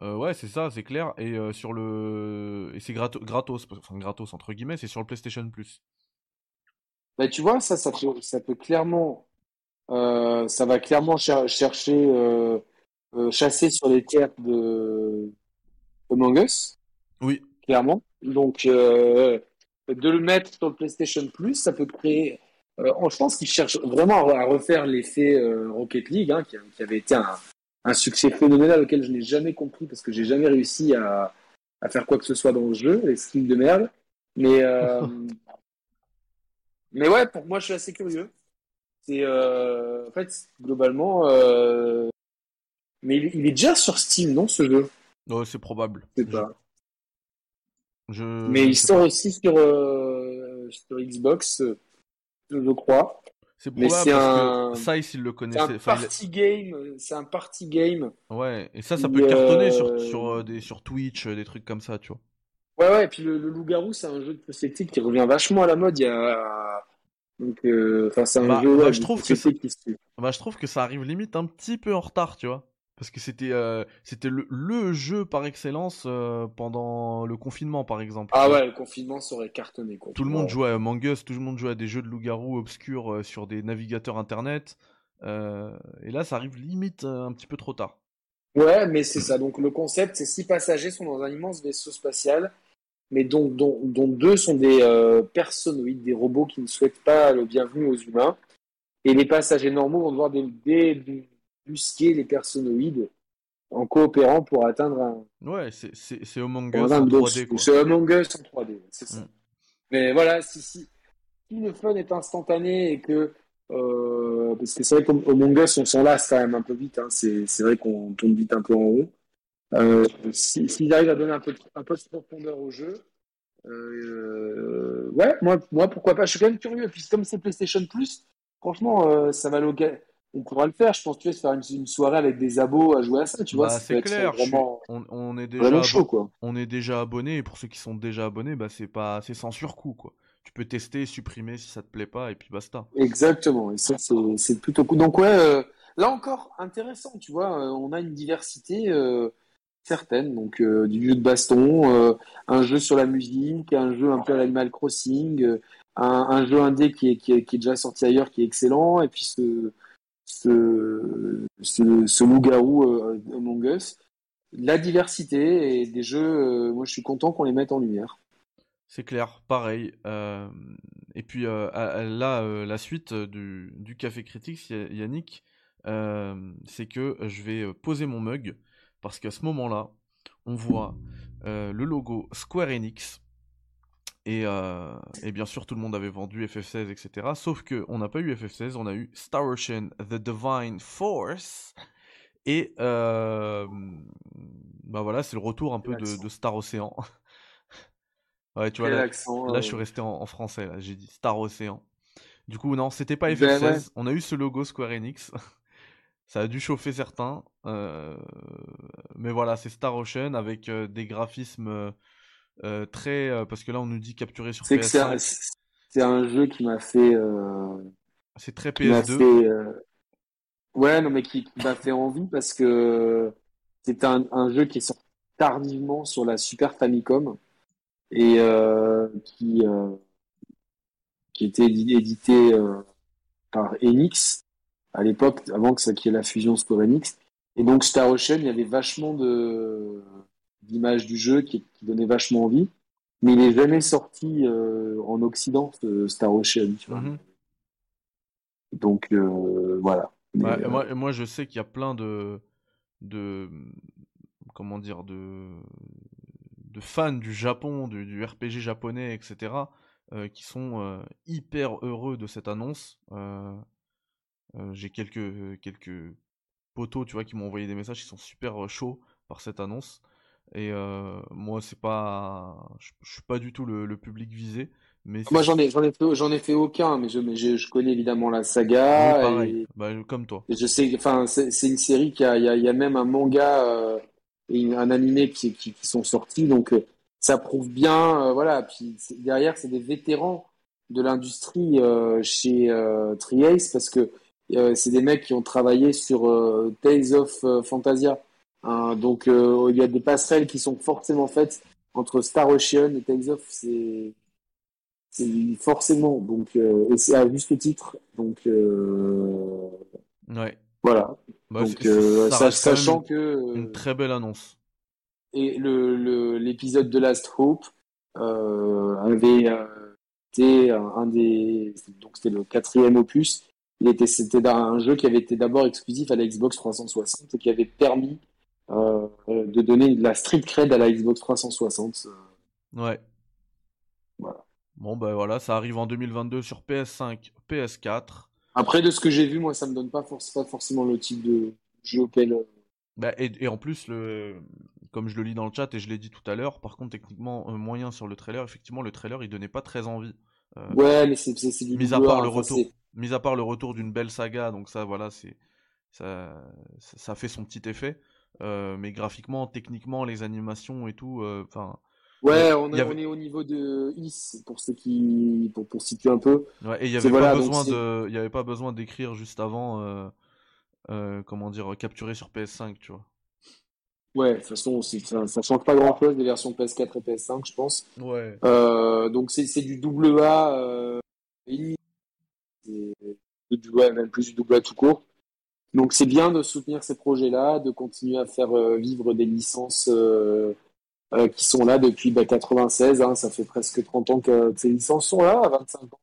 Speaker 1: ouais, c'est ça, c'est clair, et sur le. Et c'est gratos, gratos, enfin gratos entre guillemets, c'est sur le PlayStation Plus.
Speaker 2: Bah, tu vois, ça, ça peut, ça peut clairement. ça va clairement chercher. chasser sur les tiers de Among Us.
Speaker 1: Oui.
Speaker 2: Clairement. Donc, de le mettre sur le PlayStation Plus, ça peut créer. Euh, je pense qu'ils cherchent vraiment à refaire l'effet euh, Rocket League, hein, qui, avait été un, succès phénoménal auquel je n'ai jamais compris parce que j'ai jamais réussi à, faire quoi que ce soit dans le jeu, les skins de merde. Mais, euh, mais ouais, pour moi, je suis assez curieux. C'est en fait globalement, mais il, est déjà sur Steam, non, ce jeu?
Speaker 1: Ouais, c'est probable.
Speaker 2: C'est pas. Mais il sort aussi sur, euh, sur Xbox, euh, je crois.
Speaker 1: C'est probable parce un... que il le connaissait.
Speaker 2: C'est un party game. C'est un party game.
Speaker 1: Ouais, et ça, ça peut cartonner sur, euh, sur, des, sur Twitch, des trucs comme ça, tu vois.
Speaker 2: Ouais, ouais, et puis le, loup-garou, c'est un jeu de société qui revient vachement à la mode. Il y a. Donc, enfin, c'est un
Speaker 1: bah,
Speaker 2: jeu.
Speaker 1: Bah, je, trouve que ça... bah, je trouve que ça arrive limite un petit peu en retard, tu vois. Parce que c'était euh, c'était le, le jeu par excellence euh, pendant le confinement, par exemple.
Speaker 2: Ah ouais, le confinement serait cartonné. Quoi.
Speaker 1: Tout le monde jouait à Among Us, tout le monde jouait à des jeux de loup-garou obscurs euh, sur des navigateurs internet. et là, ça arrive limite un petit peu trop tard.
Speaker 2: Ouais, mais c'est ça. Donc le concept, c'est six passagers sont dans un immense vaisseau spatial, mais dont, dont, dont deux sont des personnoïdes, des robots qui ne souhaitent pas le bienvenu aux humains. Et les passagers normaux vont devoir des busquer les personnoïdes en coopérant pour atteindre un.
Speaker 1: Ouais, c'est Among Us en 3D.
Speaker 2: C'est Among Us en 3D, c'est ça. Mm. Mais voilà, si, si, si, le fun est instantané et que. Euh, parce que c'est vrai qu'Among Us, on s'en lasse quand même un peu vite. Hein, c'est vrai qu'on tombe vite un peu en haut. Euh, S'ils arrivent à donner un peu, un peu de profondeur au jeu, euh, ouais, moi, moi, pourquoi pas. Je suis quand même curieux. Puis comme c'est PlayStation Plus, franchement, euh, ça va l'occasion on pourra le faire. Je pense tu sais, faire une, soirée avec des abos à jouer à ça, tu vois.
Speaker 1: Bah, c'est clair. Vraiment, on, est déjà chaud, quoi. On est déjà abonné et pour ceux qui sont déjà abonnés, bah c'est pas, c'est sans surcoût, quoi. Tu peux tester, supprimer si ça te plaît pas et puis basta.
Speaker 2: Exactement. Et ça, c'est plutôt cool. Donc ouais, euh, là encore intéressant, tu vois. On a une diversité euh, certaine. Donc du jeu de baston, un jeu sur la musique, un jeu un peu à l'Animal Crossing. Un, jeu indé qui est, qui, est, déjà sorti ailleurs, qui est excellent, et puis ce, ce, ce, loup-garou euh, Among Us. La diversité et des jeux, euh, moi je suis content qu'on les mette en lumière.
Speaker 1: C'est clair, pareil. Euh, et puis là, la suite du, du Café Critique, Yannick, c'est que je vais poser mon mug parce qu'à ce moment-là, on voit le logo Square Enix euh, et, bien sûr, tout le monde avait vendu FF16, etc. Sauf qu'on n'a pas eu FF16, on a eu Star Ocean The Divine Force. Et euh, bah voilà, c'est le retour un peu de, Star Ocean. ouais, tu vois, là, je suis resté en, français, j'ai dit Star Ocean. Du coup, non, c'était pas FF16. Ben on a eu ce logo Square Enix. Ça a dû chauffer certains. Euh, mais voilà, c'est Star Ocean avec des graphismes euh, très euh, parce que là on nous dit capturer sur
Speaker 2: PS5. C'est un jeu qui m'a fait. Euh,
Speaker 1: c'est très PS2.
Speaker 2: Ouais, non mais qui, m'a fait envie parce que c'est un, un, jeu qui est sorti tardivement sur la Super Famicom et qui qui était édité par Enix à l'époque, avant que ça qu'il y ait la fusion Square Enix. Et donc Star Ocean, il y avait vachement de d'image du jeu qui, qui, donnait vachement envie. Mais il n'est jamais sorti euh, en Occident, Star Ocean. Tu vois. Mhm. Donc euh, voilà.
Speaker 1: Euh, moi, moi, je sais qu'il y a plein de, de comment dire, de, de fans du Japon, du, RPG japonais, etc., qui sont hyper heureux de cette annonce. J'ai quelques, quelques potos, tu vois, qui m'ont envoyé des messages qui sont super chauds par cette annonce. Et euh, moi, c'est pas, je, suis pas du tout le, public visé. Mais
Speaker 2: moi, j'en ai, j'en ai, fait, j'en ai fait aucun, mais je, je, connais évidemment la saga.
Speaker 1: Bah, comme toi.
Speaker 2: je sais, enfin, c'est, une série qui a, il y a, même un manga euh, et un animé qui, qui, sont sortis, donc euh, ça prouve bien, voilà. Puis derrière, c'est des vétérans de l'industrie chez Triace parce que c'est des mecs qui ont travaillé sur Tales of Fantasia. Hein, donc euh, il y a des passerelles qui sont forcément faites entre Star Ocean et Tales of, c'est forcément donc euh, et c'est à juste titre donc euh,
Speaker 1: ouais.
Speaker 2: voilà. Bah, donc sachant que
Speaker 1: une très belle annonce.
Speaker 2: Et le l'épisode de Last Hope avait été un, des donc c'était le quatrième opus il était c'était un jeu qui avait été d'abord exclusif à la Xbox 360 et qui avait permis euh, de donner de la street cred à la Xbox 360.
Speaker 1: Euh. Ouais.
Speaker 2: Voilà.
Speaker 1: Bon, ben voilà, ça arrive en 2022 sur PS5, PS4.
Speaker 2: Après, de ce que j'ai vu, moi, ça me donne pas, forcément le type de jeu auquel. Euh,
Speaker 1: bah, et, en plus, le... comme je le lis dans le chat et je l'ai dit tout à l'heure, par contre, techniquement, moyen sur le trailer, effectivement, le trailer, il donnait pas très envie.
Speaker 2: ouais, mais c'est du
Speaker 1: mis à part le retour, mis à part le retour d'une belle saga, donc ça, voilà, c'est ça, ça fait son petit effet. Euh, mais graphiquement, techniquement, les animations et tout, euh, enfin.
Speaker 2: Ouais, on, est, on, est, au niveau de Is pour ceux qui pour, pour situer un peu.
Speaker 1: Ouais, et il y avait pas besoin de il y avait pas besoin d'écrire juste avant euh, comment dire, capturé sur PS5, tu vois.
Speaker 2: Ouais, de toute façon, ça, ça change pas grand chose des versions PS4 et PS5, je pense.
Speaker 1: Ouais.
Speaker 2: donc c'est du double A, ouais, même plus du double A tout court. Donc c'est bien de soutenir ces projets-là, de continuer à faire vivre des licences euh, qui sont là depuis bah, 96. Hein, ça fait presque 30 ans que ces licences sont là, à 25 ans.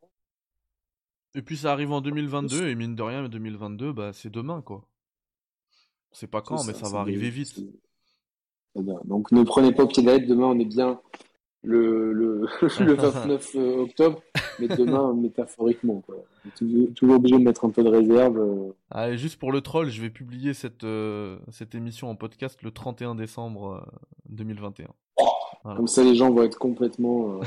Speaker 1: Et puis ça arrive en 2022, et mine de rien, 2022, bah, c'est demain, quoi. C'est pas quand, mais ça, va arriver vite.
Speaker 2: Donc ne prenez pas au pied de la demain on est bien le, le, le 29 euh, octobre, mais demain métaphoriquement. Quoi. Toujours, toujours, obligé de mettre un peu de réserve.
Speaker 1: Allez, juste pour le troll, je vais publier cette, euh, cette émission en podcast le 31 décembre 2021.
Speaker 2: Comme ça, les gens vont être complètement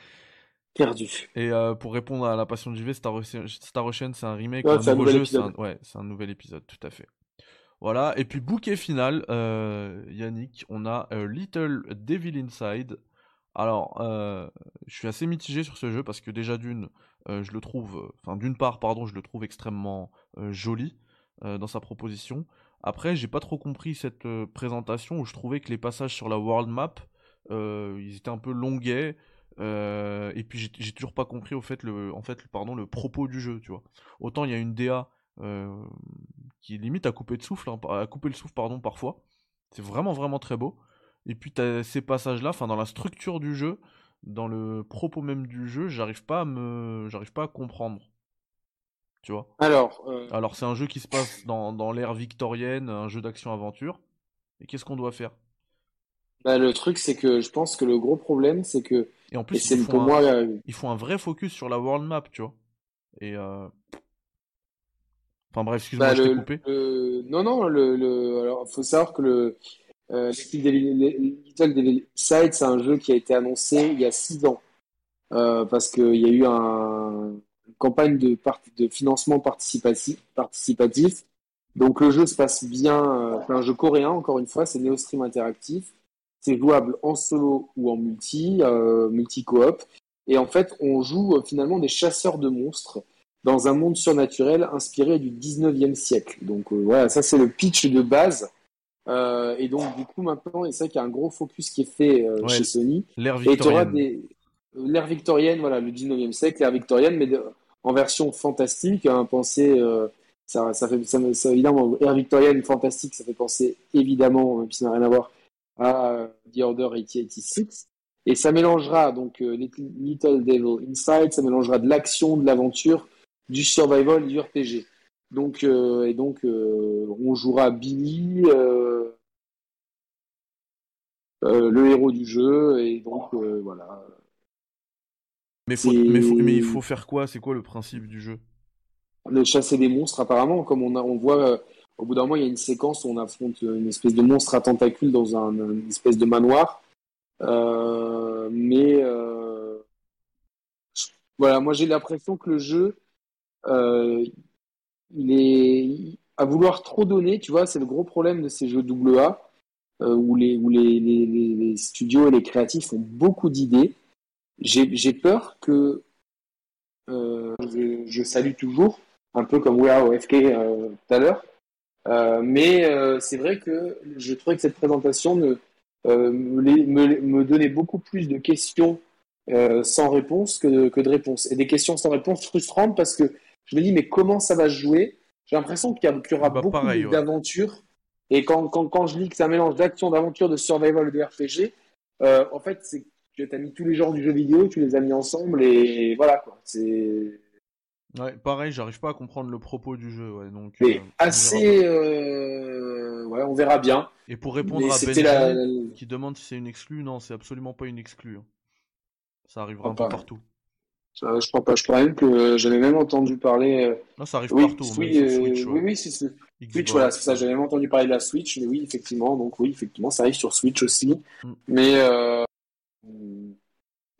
Speaker 2: perdus.
Speaker 1: Et pour répondre à la passion de JV, Star, Ocean, c'est un remake, un nouveau jeu, c'est un... Ouais, un nouvel épisode, tout à fait. Voilà, et puis bouquet final, Yannick, on a Little Devil Inside, alors, euh, je suis assez mitigé sur ce jeu parce que déjà d'une, euh, je le trouve, euh, enfin d'une part, pardon, je le trouve extrêmement joli dans sa proposition. Après, j'ai pas trop compris cette présentation où je trouvais que les passages sur la world map, ils étaient un peu longuets. et puis j'ai toujours pas compris au fait le, pardon, le propos du jeu, tu vois. Autant il y a une DA qui limite à couper de souffle, hein, à couper le souffle, pardon, parfois. C'est vraiment vraiment très beau. Et puis as ces passages-là, enfin dans la structure du jeu, dans le propos même du jeu, j'arrive pas à me, j'arrive pas à comprendre. Tu vois?
Speaker 2: Alors. Euh,
Speaker 1: Alors c'est un jeu qui se passe dans, dans l'ère victorienne, un jeu d'action-aventure. Et qu'est-ce qu'on doit faire?
Speaker 2: Bah, le truc, c'est que je pense que le gros problème, c'est que.
Speaker 1: Et en plus, ils, font un, euh, ils font un vrai focus sur la world map, tu vois. Et. Euh... Enfin bref, excuse-moi, bah, je t'ai coupé.
Speaker 2: Non, non, le, le... Alors, faut savoir que le Little Devil Side, c'est un jeu qui a été annoncé il y a six ans. Euh, parce qu'il y a eu un, une campagne de, financement participatif. Donc le jeu se passe bien. Euh, c'est un jeu coréen, encore une fois, c'est Neostream Interactif. C'est jouable en solo ou en multi, euh, multi-coop. Et en fait, on joue euh, finalement des chasseurs de monstres dans un monde surnaturel inspiré du 19e siècle. Donc euh, voilà, ça c'est le pitch de base. Euh, et donc, du coup, maintenant, c'est vrai qu'il y a un gros focus qui est fait euh, chez Sony.
Speaker 1: L'ère victorienne.
Speaker 2: Des... L'ère victorienne, voilà, le 19e siècle, l'ère victorienne, mais en version fantastique. Hein, penser, euh, ça, ça, fait, ça, ça, évidemment, l'ère victorienne fantastique, ça fait penser évidemment, même si ça n'a rien à voir, à The Order 8086. Et ça mélangera donc Little Devil Inside, ça mélangera de l'action, de l'aventure, du survival du RPG. Donc, euh, et donc, euh, on jouera Billy, euh, le héros du jeu, et donc voilà.
Speaker 1: Mais, mais, il faut faire quoi? C'est quoi le principe du jeu?
Speaker 2: Le chasser des monstres, apparemment. Comme on, a, on voit, au bout d'un moment, il y a une séquence où on affronte une espèce de monstre à tentacules dans un, une espèce de manoir. mais voilà, moi j'ai l'impression que le jeu, à vouloir trop donner, tu vois, c'est le gros problème de ces jeux AA euh, où, les, studios et les créatifs ont beaucoup d'idées. J'ai peur que euh, je, salue toujours, un peu comme We OFK euh, tout à l'heure, mais c'est vrai que je trouvais que cette présentation me, donnait beaucoup plus de questions sans réponse que de réponses. Et des questions sans réponse frustrantes parce que je me dis, mais comment ça va se jouer? J'ai l'impression qu'il y, aura bah, beaucoup d'aventures. Et quand, quand, quand, je lis que c'est un mélange d'action, d'aventure, de survival et de RPG, euh, en fait, c'est que tu as mis tous les genres du jeu vidéo, tu les as mis ensemble et voilà quoi. C'est.
Speaker 1: Ouais, pareil, j'arrive pas à comprendre le propos du jeu. Ouais, donc,
Speaker 2: mais euh, assez. Euh... Ouais, on verra bien.
Speaker 1: Et pour répondre à Benji qui demande si c'est une exclue, non, c'est absolument pas une exclue. Hein. Ça arrivera un peu partout
Speaker 2: je crois pas. Je crois même que j'avais même entendu parler.
Speaker 1: Euh, non, ça arrive partout.
Speaker 2: Oui, euh, Switch, oui, oui, c'est Switch, voilà, c'est ça. J'avais même entendu parler de la Switch, mais oui, effectivement. Donc oui, effectivement, ça arrive sur Switch aussi. Mm. Mais euh,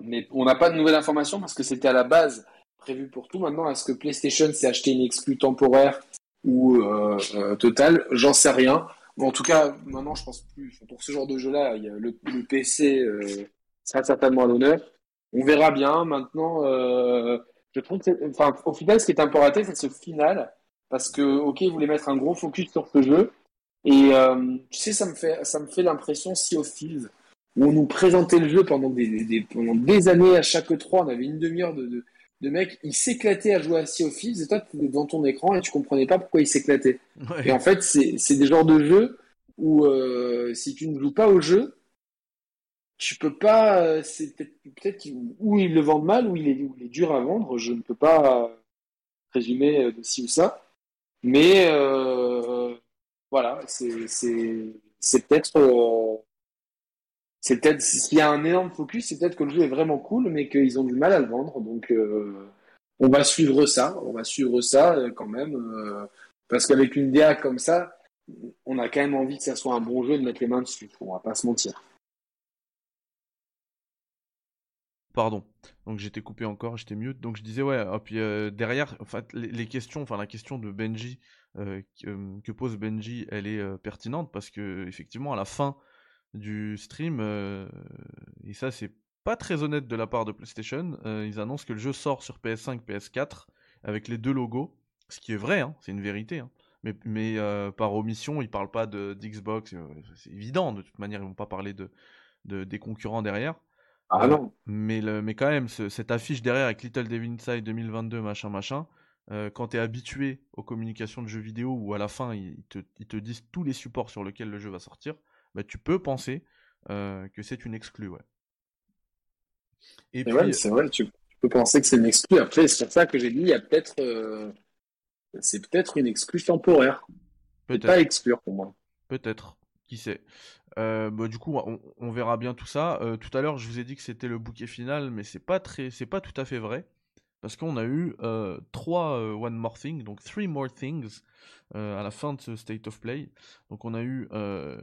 Speaker 2: mais on n'a pas de nouvelles informations parce que c'était à la base prévu pour tout. Maintenant, est-ce que PlayStation s'est acheté une exclue temporaire ou euh, totale? J'en sais rien. en tout cas, maintenant, je pense plus. Pour ce genre de jeu-là, le, le, PC sera certainement à l'honneur. On verra bien. Maintenant, euh, je trouve que, enfin, au final, ce qui est un peu raté, c'est ce final parce que ok, ils voulaient mettre un gros focus sur ce jeu. Et euh, tu sais, ça me fait, ça me fait l'impression Sea of Thieves, où on nous présentait le jeu pendant des, des, pendant des années à chaque 3 on avait une demi-heure de, de, de mecs, ils s'éclataient à jouer à Sea of Thieves, et toi, tu étais devant ton écran et tu comprenais pas pourquoi ils s'éclataient. Et en fait, c'est des genres de jeux où euh, si tu ne joues pas au jeu, tu peux pas. euh, C'est peut-être peut-être ou ils le vendent mal ou il est, ou il est dur à vendre. Je ne peux pas euh, présumer euh, de ci ou ça. Mais euh, voilà, c'est peut-être c'est peut-être s'il y a un énorme focus, c'est peut-être que le jeu est vraiment cool, mais qu'ils ont du mal à le vendre. Donc euh, on va suivre ça, on va suivre ça quand même, parce qu'avec une DA comme ça, on a quand même envie que ça soit un bon jeu de mettre les mains dessus. On va pas se mentir.
Speaker 1: Pardon. Donc j'étais coupé encore, j'étais mute. Donc je disais ouais. ah, puis euh, derrière, en fait, les, questions, enfin la question de Benji euh, que, euh, que pose Benji, elle est pertinente parce que effectivement à la fin du stream, et ça c'est pas très honnête de la part de PlayStation, ils annoncent que le jeu sort sur PS5, PS4 avec les deux logos, ce qui est vrai, hein, c'est une vérité. hein. Mais, par omission, ils parlent pas de d'Xbox, c'est évident. De toute manière, ils vont pas parler de des concurrents derrière.
Speaker 2: Ah
Speaker 1: Euh,
Speaker 2: non,
Speaker 1: mais, le, mais quand même, ce- cette affiche derrière avec Little Devil Inside 2022, machin, machin, euh, quand t'es habitué aux communications de jeux vidéo où à la fin ils te, ils te disent tous les supports sur lesquels le jeu va sortir, bah, tu peux penser euh, que c'est une exclue, ouais. Et puis,
Speaker 2: vrai, c'est vrai. Tu, tu peux penser que c'est une exclue. Après, c'est pour ça que j'ai dit, il y a peut-être, c'est peut-être une exclue temporaire. C'est pas
Speaker 1: peut-être,
Speaker 2: exclure pour moi.
Speaker 1: peut-être, qui sait? Euh, bah, du coup, on, on verra bien tout ça. Euh, tout à l'heure, je vous ai dit que c'était le bouquet final, mais c'est pas très, c'est pas tout à fait vrai. Parce qu'on a eu euh, trois euh, One More Thing, donc Three More Things, à la fin de ce State of Play. Donc on a eu un-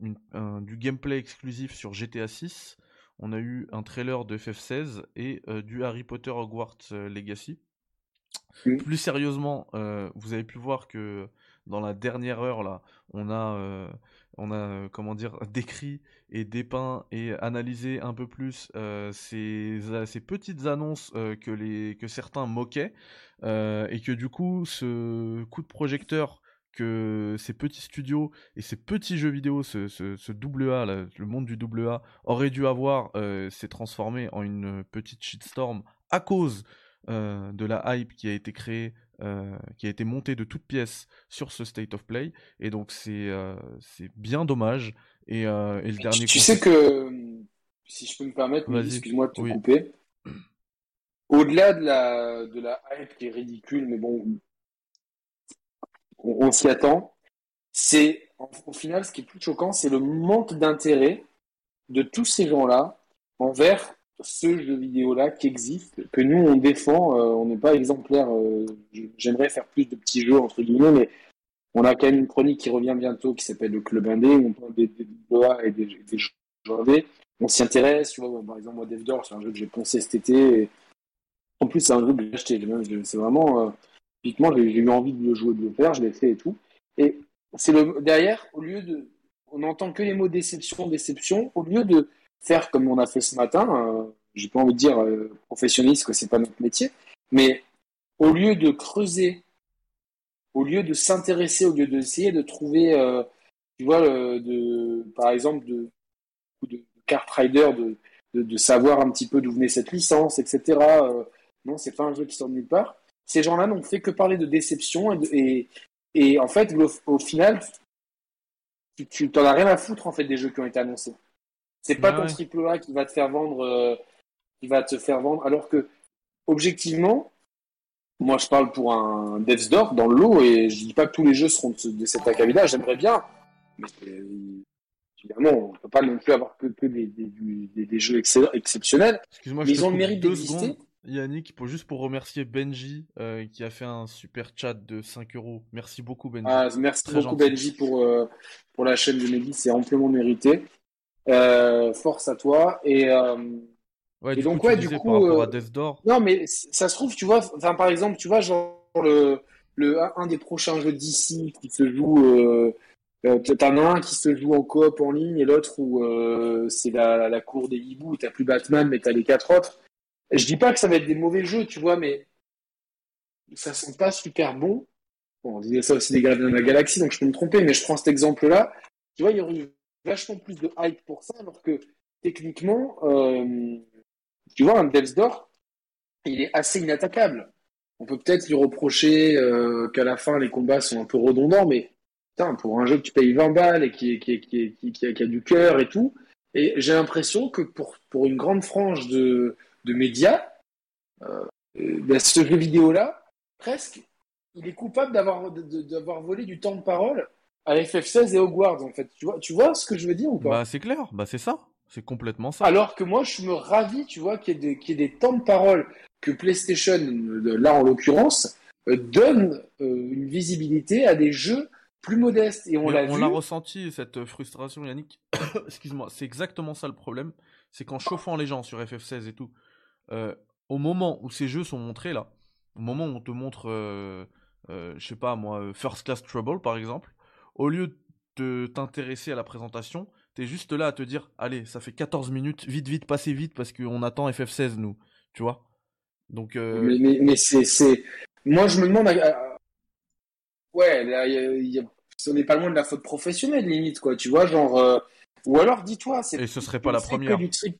Speaker 1: une- un- du gameplay exclusif sur GTA 6, on a eu un trailer de FF16 et du Harry Potter Hogwarts Legacy. Plus sérieusement, vous avez pu voir que dans la dernière heure là, on a, euh, on a euh, comment dire décrit et dépeint et analysé un peu plus euh, ces, petites annonces que certains moquaient et que du coup ce coup de projecteur que ces petits studios et ces petits jeux vidéo, ce, double A, le monde du double A, aurait dû avoir, s'est transformé en une petite shitstorm à cause de la hype qui a été créée, euh, qui a été montée de toutes pièces sur ce State of Play. Et donc c'est euh, bien dommage. Et, euh, et le dernier
Speaker 2: Tu, tu sais que, si je peux me permettre, excuse-moi de te
Speaker 1: Oui.
Speaker 2: couper. Au-delà de la, de la hype qui est ridicule, mais bon, on, on s'y attend, c'est, au final, ce qui est plus choquant, c'est le manque d'intérêt de tous ces gens-là envers ce jeu vidéo-là qui existe, que nous, on défend, euh, on n'est pas exemplaire. euh, J'aimerais faire plus de petits jeux, entre guillemets, mais on a quand même une chronique qui revient bientôt qui s'appelle le Club Indé, où on parle des, des et des, des jeux. On s'y intéresse, tu vois, par exemple, moi, Dev Door, c'est un jeu que j'ai poncé cet été. En plus, c'est un jeu que j'ai acheté. C'est vraiment, euh, typiquement, j'ai j'ai eu envie de le jouer, de le faire, je l'ai fait et tout. Et c'est le derrière, au lieu de, on n'entend que les mots déception, déception, au lieu de faire comme on a fait ce matin, euh, j'ai pas envie de dire euh, professionniste, que c'est pas notre métier, mais au lieu de creuser, au lieu de s'intéresser, au lieu d'essayer de trouver, euh, tu vois, euh, de, par exemple, de, de Rider, de, de, savoir un petit peu d'où venait cette licence, etc. Non, c'est pas un jeu qui sort de nulle part. Ces gens-là n'ont fait que parler de déception et, et, en fait, le- au final, tu t'en as rien à foutre en fait des jeux qui ont été annoncés. C'est pas
Speaker 1: Ouais,
Speaker 2: ton
Speaker 1: ouais.
Speaker 2: triple A qui va te faire vendre, euh, qui va te faire vendre, alors que objectivement, moi je parle pour un Death's Door dans le lot et je dis pas que tous les jeux seront de, ce- de cet acabit-là, j'aimerais bien, mais euh, évidemment, on peut pas non plus avoir que, que des, des, des- des jeux exceptionnels.
Speaker 1: Excuse-moi,
Speaker 2: ils ont le mérite d'exister.
Speaker 1: Yannick, pour, juste pour remercier Benji euh, qui a fait un super chat de 5 euros. Merci beaucoup, Benji.
Speaker 2: Ah, merci
Speaker 1: Très
Speaker 2: beaucoup
Speaker 1: gentil.
Speaker 2: Benji pour, euh, pour la chaîne de Mehdi, c'est amplement mérité. Euh, force à toi. Et euh,
Speaker 1: ouais,
Speaker 2: et
Speaker 1: du
Speaker 2: donc,
Speaker 1: coup,
Speaker 2: ouais, du coup,
Speaker 1: par rapport à
Speaker 2: euh,
Speaker 1: Death Door.
Speaker 2: non, mais ça se trouve, tu vois, enfin par exemple, tu vois, genre le, le un des prochains jeux d'ici qui se joue, euh, euh, t'en as un qui se joue en coop en ligne et l'autre où euh, c'est la, la cour des hiboux, t'as plus Batman, mais t'as les quatre autres. Je dis pas que ça va être des mauvais jeux, tu vois, mais ça sent pas super bon. Bon, on disait ça aussi des gardiens de la galaxie, donc je peux me tromper, mais je prends cet exemple-là. Tu vois, il y aurait vachement plus de hype pour ça, alors que techniquement, euh, tu vois, un Delsdor, il est assez inattaquable. On peut peut-être lui reprocher euh, qu'à la fin, les combats sont un peu redondants, mais putain, pour un jeu que tu payes 20 balles et qui, qui, qui, a du cœur et tout, et j'ai l'impression que pour, pour une grande frange de, de médias, euh, ben, ce jeu vidéo-là, presque, il est coupable d'avoir volé du temps de parole à FF16 et Hogwarts, en fait. Tu vois, tu vois ce que je veux dire ou pas?
Speaker 1: Bah, c'est clair, bah, c'est ça. C'est complètement ça.
Speaker 2: Alors que moi, je me ravis, tu vois, qu'il y, ait des, qu'il y ait des temps de parole que PlayStation, là en l'occurrence, euh, donne euh, une visibilité à des jeux plus modestes. Et on l'a
Speaker 1: On l'a ressenti, cette frustration, Yannick. Excuse-moi, c'est exactement ça le problème. C'est qu'en chauffant les gens sur FF16 et tout, euh, au moment où ces jeux sont montrés là, au moment où on te montre, euh, euh, je sais pas moi, First Class Trouble par exemple, au lieu de t'intéresser à la présentation, t'es juste là à te dire, allez, ça fait 14 minutes, vite, vite, passez vite parce qu'on attend FF16 nous, tu vois. Donc. Euh...
Speaker 2: Mais, mais, mais c'est, c'est, moi je me demande, ouais, là, y a, ce n'est pas loin de la faute professionnelle limite quoi, tu vois, genre, euh, ou alors dis-toi, c'est.
Speaker 1: Et ce serait pas la première.
Speaker 2: Tri...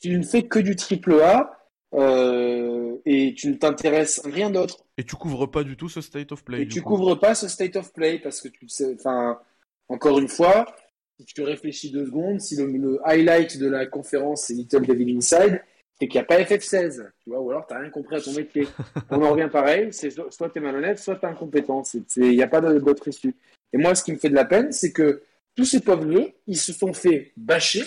Speaker 2: Tu ne fais que du triple A. Euh, et tu ne t'intéresses rien d'autre.
Speaker 1: Et tu couvres pas du tout ce state of play.
Speaker 2: Et tu coup. couvres pas ce state of play parce que tu sais, enfin, encore une fois, si tu réfléchis deux secondes, si le, le highlight de la conférence c'est Little Devil Inside, c'est qu'il n'y a pas FF16, tu vois, ou alors tu n'as rien compris à ton métier. On en revient pareil, c'est soit tu es malhonnête, soit tu es incompétent. Il n'y a pas d'autre issue. Et moi, ce qui me fait de la peine, c'est que tous ces pauvres jeux, ils se sont fait bâcher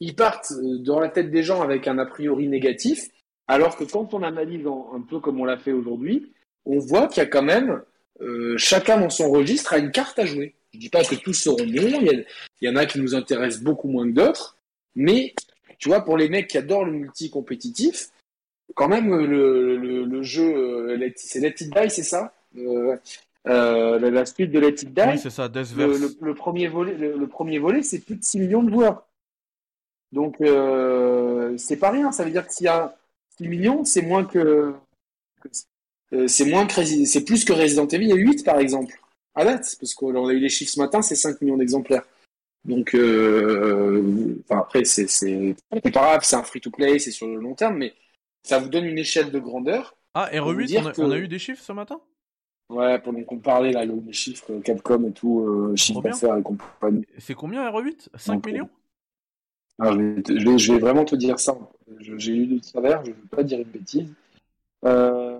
Speaker 2: ils partent euh, dans la tête des gens avec un a priori négatif, alors que quand on analyse un peu comme on l'a fait aujourd'hui, on voit qu'il y a quand même euh, chacun dans son registre a une carte à jouer. Je dis pas que tous seront bons, il y, il y en a qui nous intéressent beaucoup moins que d'autres, mais tu vois, pour les mecs qui adorent le multi-compétitif, quand même le, le, le jeu, euh, c'est Let It Die, c'est ça? Euh, euh, la suite de Let It Die,
Speaker 1: oui, c'est ça,
Speaker 2: le, le, premier volet, le, premier volet, c'est plus de 6 millions de joueurs. Donc, euh, c'est pas rien. Ça veut dire que s'il y a 6 millions, c'est moins que. Euh, c'est moins que. C'est plus que Resident Evil 8, par exemple. À date, parce qu'on a eu les chiffres ce matin, c'est 5 millions d'exemplaires. Donc, euh, enfin, après, c'est grave, c'est un free-to-play, c'est sur le long terme, mais ça vous donne une échelle de grandeur.
Speaker 1: Ah, RE8, on a, que... on a, eu des chiffres ce matin?
Speaker 2: Ouais, pendant qu'on parlait, là, des chiffres Capcom et tout, euh, chiffre d'affaires et compagnie.
Speaker 1: C'est combien RE8 5 Donc, millions?
Speaker 2: Alors, je, vais, je, vais, je, vais, vraiment te dire ça. J'ai eu du salaire, je ne veux pas dire une bêtise. Euh,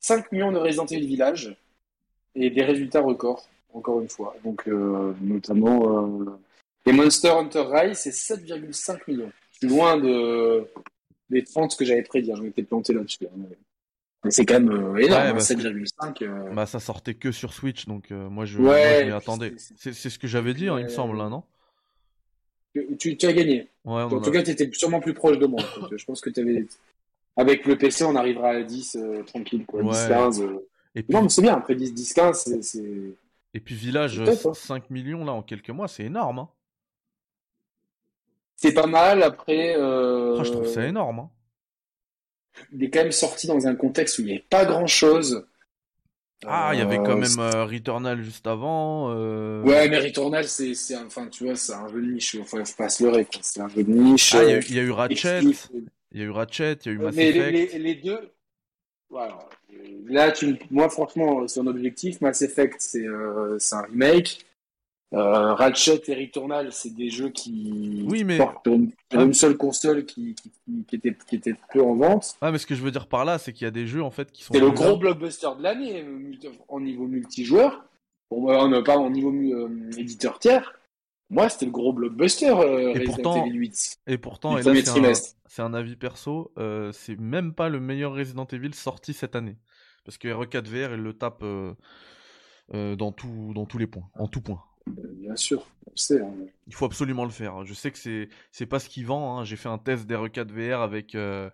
Speaker 2: 5 millions de Resident Evil Village et des résultats records, encore une fois. Donc, euh, notamment, euh, les Monster Hunter Rise, c'est 7,5 millions. Je suis loin de, des 30 que j'avais prédit. J'en étais planté là-dessus. Hein. Mais c'est quand même euh, énorme, ouais, bah, 7,5. Euh.
Speaker 1: Bah, ça sortait que sur Switch, donc moi je, ouais, m'y attendais. C'est ce que j'avais dit, hein, il me semble, là, non?
Speaker 2: Tu, tu, as gagné.
Speaker 1: Ouais,
Speaker 2: en tout cas, tu étais sûrement plus proche de moi. je pense que tu avais. Avec le PC, on arrivera à 10 euh, tranquille, quoi. 10, 15. Euh...
Speaker 1: Et puis...
Speaker 2: Non, mais c'est bien. Après 10, 10 15, c'est.
Speaker 1: Et puis Village, 5 millions là en quelques mois, c'est énorme. Hein.
Speaker 2: C'est pas mal. Après. Euh...
Speaker 1: Oh, je trouve ça énorme. Hein.
Speaker 2: Il est quand même sorti dans un contexte où il n'y avait pas grand chose.
Speaker 1: Ah, il y avait quand même euh, Returnal juste avant. Euh...
Speaker 2: Ouais, mais Returnal, c'est, c'est, enfin, tu vois, c'est un jeu de niche. Enfin, faut pas se leurrer. C'est un jeu de niche.
Speaker 1: Ah, il y, a eu Ratchet. Il y a eu Ratchet, il y a eu Mass
Speaker 2: mais
Speaker 1: Effect.
Speaker 2: Les, les, deux. Voilà. Là, tu, moi, franchement, son objectif, Mass Effect, c'est, euh, c'est un remake. Euh, Ratchet et Returnal, c'est des jeux qui
Speaker 1: oui, mais...
Speaker 2: portent une, ah, une seule console qui, qui, qui, était, qui était peu en vente.
Speaker 1: Ah, mais ce que je veux dire par là, c'est qu'il y a des jeux en fait qui sont.
Speaker 2: C'est le gros blockbuster de l'année en niveau multijoueur. Bon, on n'a pas en niveau euh, éditeur tiers. Moi, c'était le gros blockbuster euh,
Speaker 1: et
Speaker 2: Resident
Speaker 1: pourtant,
Speaker 2: Evil 8.
Speaker 1: Et pourtant, et là, c'est un, c'est un, avis perso, euh, c'est même pas le meilleur Resident Evil sorti cette année. Parce que RE4 VR, il le tape euh, dans, tout, dans tous les points, en tout point.
Speaker 2: Bien sûr, on sait. Hein.
Speaker 1: Il faut absolument le faire. Je sais que c'est c'est pas ce qui vend. Hein. J'ai fait un test d'RE4 VR avec euh,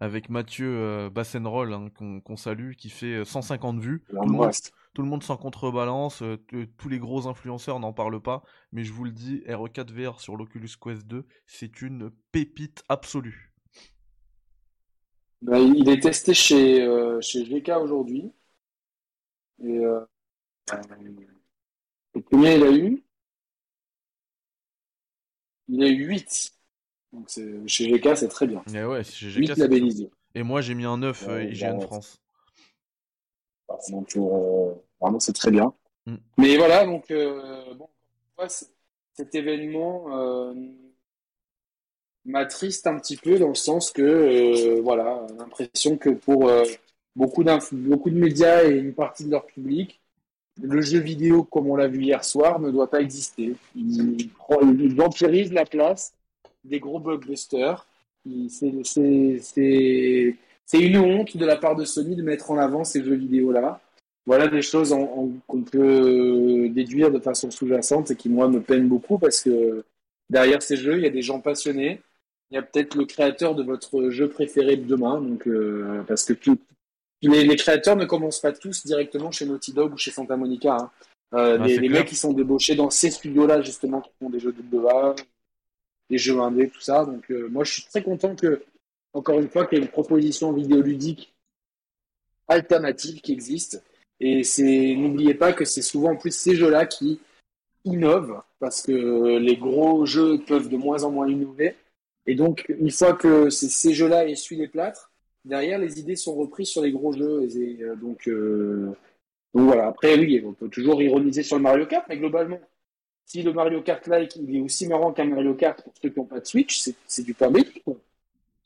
Speaker 1: avec Mathieu euh, Bassenroll hein, qu'on qu salue, qui fait 150 vues. Tout le, monde, tout le, monde, s'en contrebalance. Euh, tous les gros influenceurs n'en parlent pas, mais je vous le dis, RE4 VR sur l'Oculus Quest 2, c'est une pépite absolue.
Speaker 2: Bah, il est testé chez chez GK aujourd'hui. Et le premier, il a eu? Il a eu 8. Donc chez GK, c'est très bien.
Speaker 1: Et ouais, chez GK,
Speaker 2: 8 labellisés.
Speaker 1: Et moi, j'ai mis un 9 euh, IGN France.
Speaker 2: Donc, euh, vraiment, c'est très bien.
Speaker 1: Mm.
Speaker 2: Mais voilà, donc, euh, bon, cet événement euh, m'attriste un petit peu dans le sens que, voilà, l'impression que pour beaucoup, beaucoup de médias et une partie de leur public, le jeu vidéo, comme on l'a vu hier soir, ne doit pas exister. Il, vampirise la place des gros blockbusters. C'est une honte de la part de Sony de mettre en avant ces jeux vidéo-là. Voilà des choses qu'on peut déduire de façon sous-jacente et qui, moi, me peinent beaucoup parce que derrière ces jeux, il y a des gens passionnés. Il y a peut-être le créateur de votre jeu préféré de demain. Donc, euh, parce que les, les, créateurs ne commencent pas tous directement chez Naughty Dog ou chez Santa Monica. Hein. Euh, ah, les, mecs qui sont débauchés dans ces studios-là, justement, qui font des jeux de A, des jeux indés, tout ça. Donc, euh, moi, je suis très content que, encore une fois, qu'il y ait une proposition vidéoludique alternative qui existe. Et c'est, n'oubliez pas que c'est souvent en plus ces jeux-là qui innovent, parce que les gros jeux peuvent de moins en moins innover. Et donc, une fois que ces jeux-là essuient les plâtres, derrière, les idées sont reprises sur les gros jeux. Et, euh, donc, euh, donc voilà. Après, oui, on peut toujours ironiser sur le Mario Kart, mais globalement, si le Mario Kart Like il est aussi marrant qu'un Mario Kart pour ceux qui n'ont pas de Switch, c'est du pain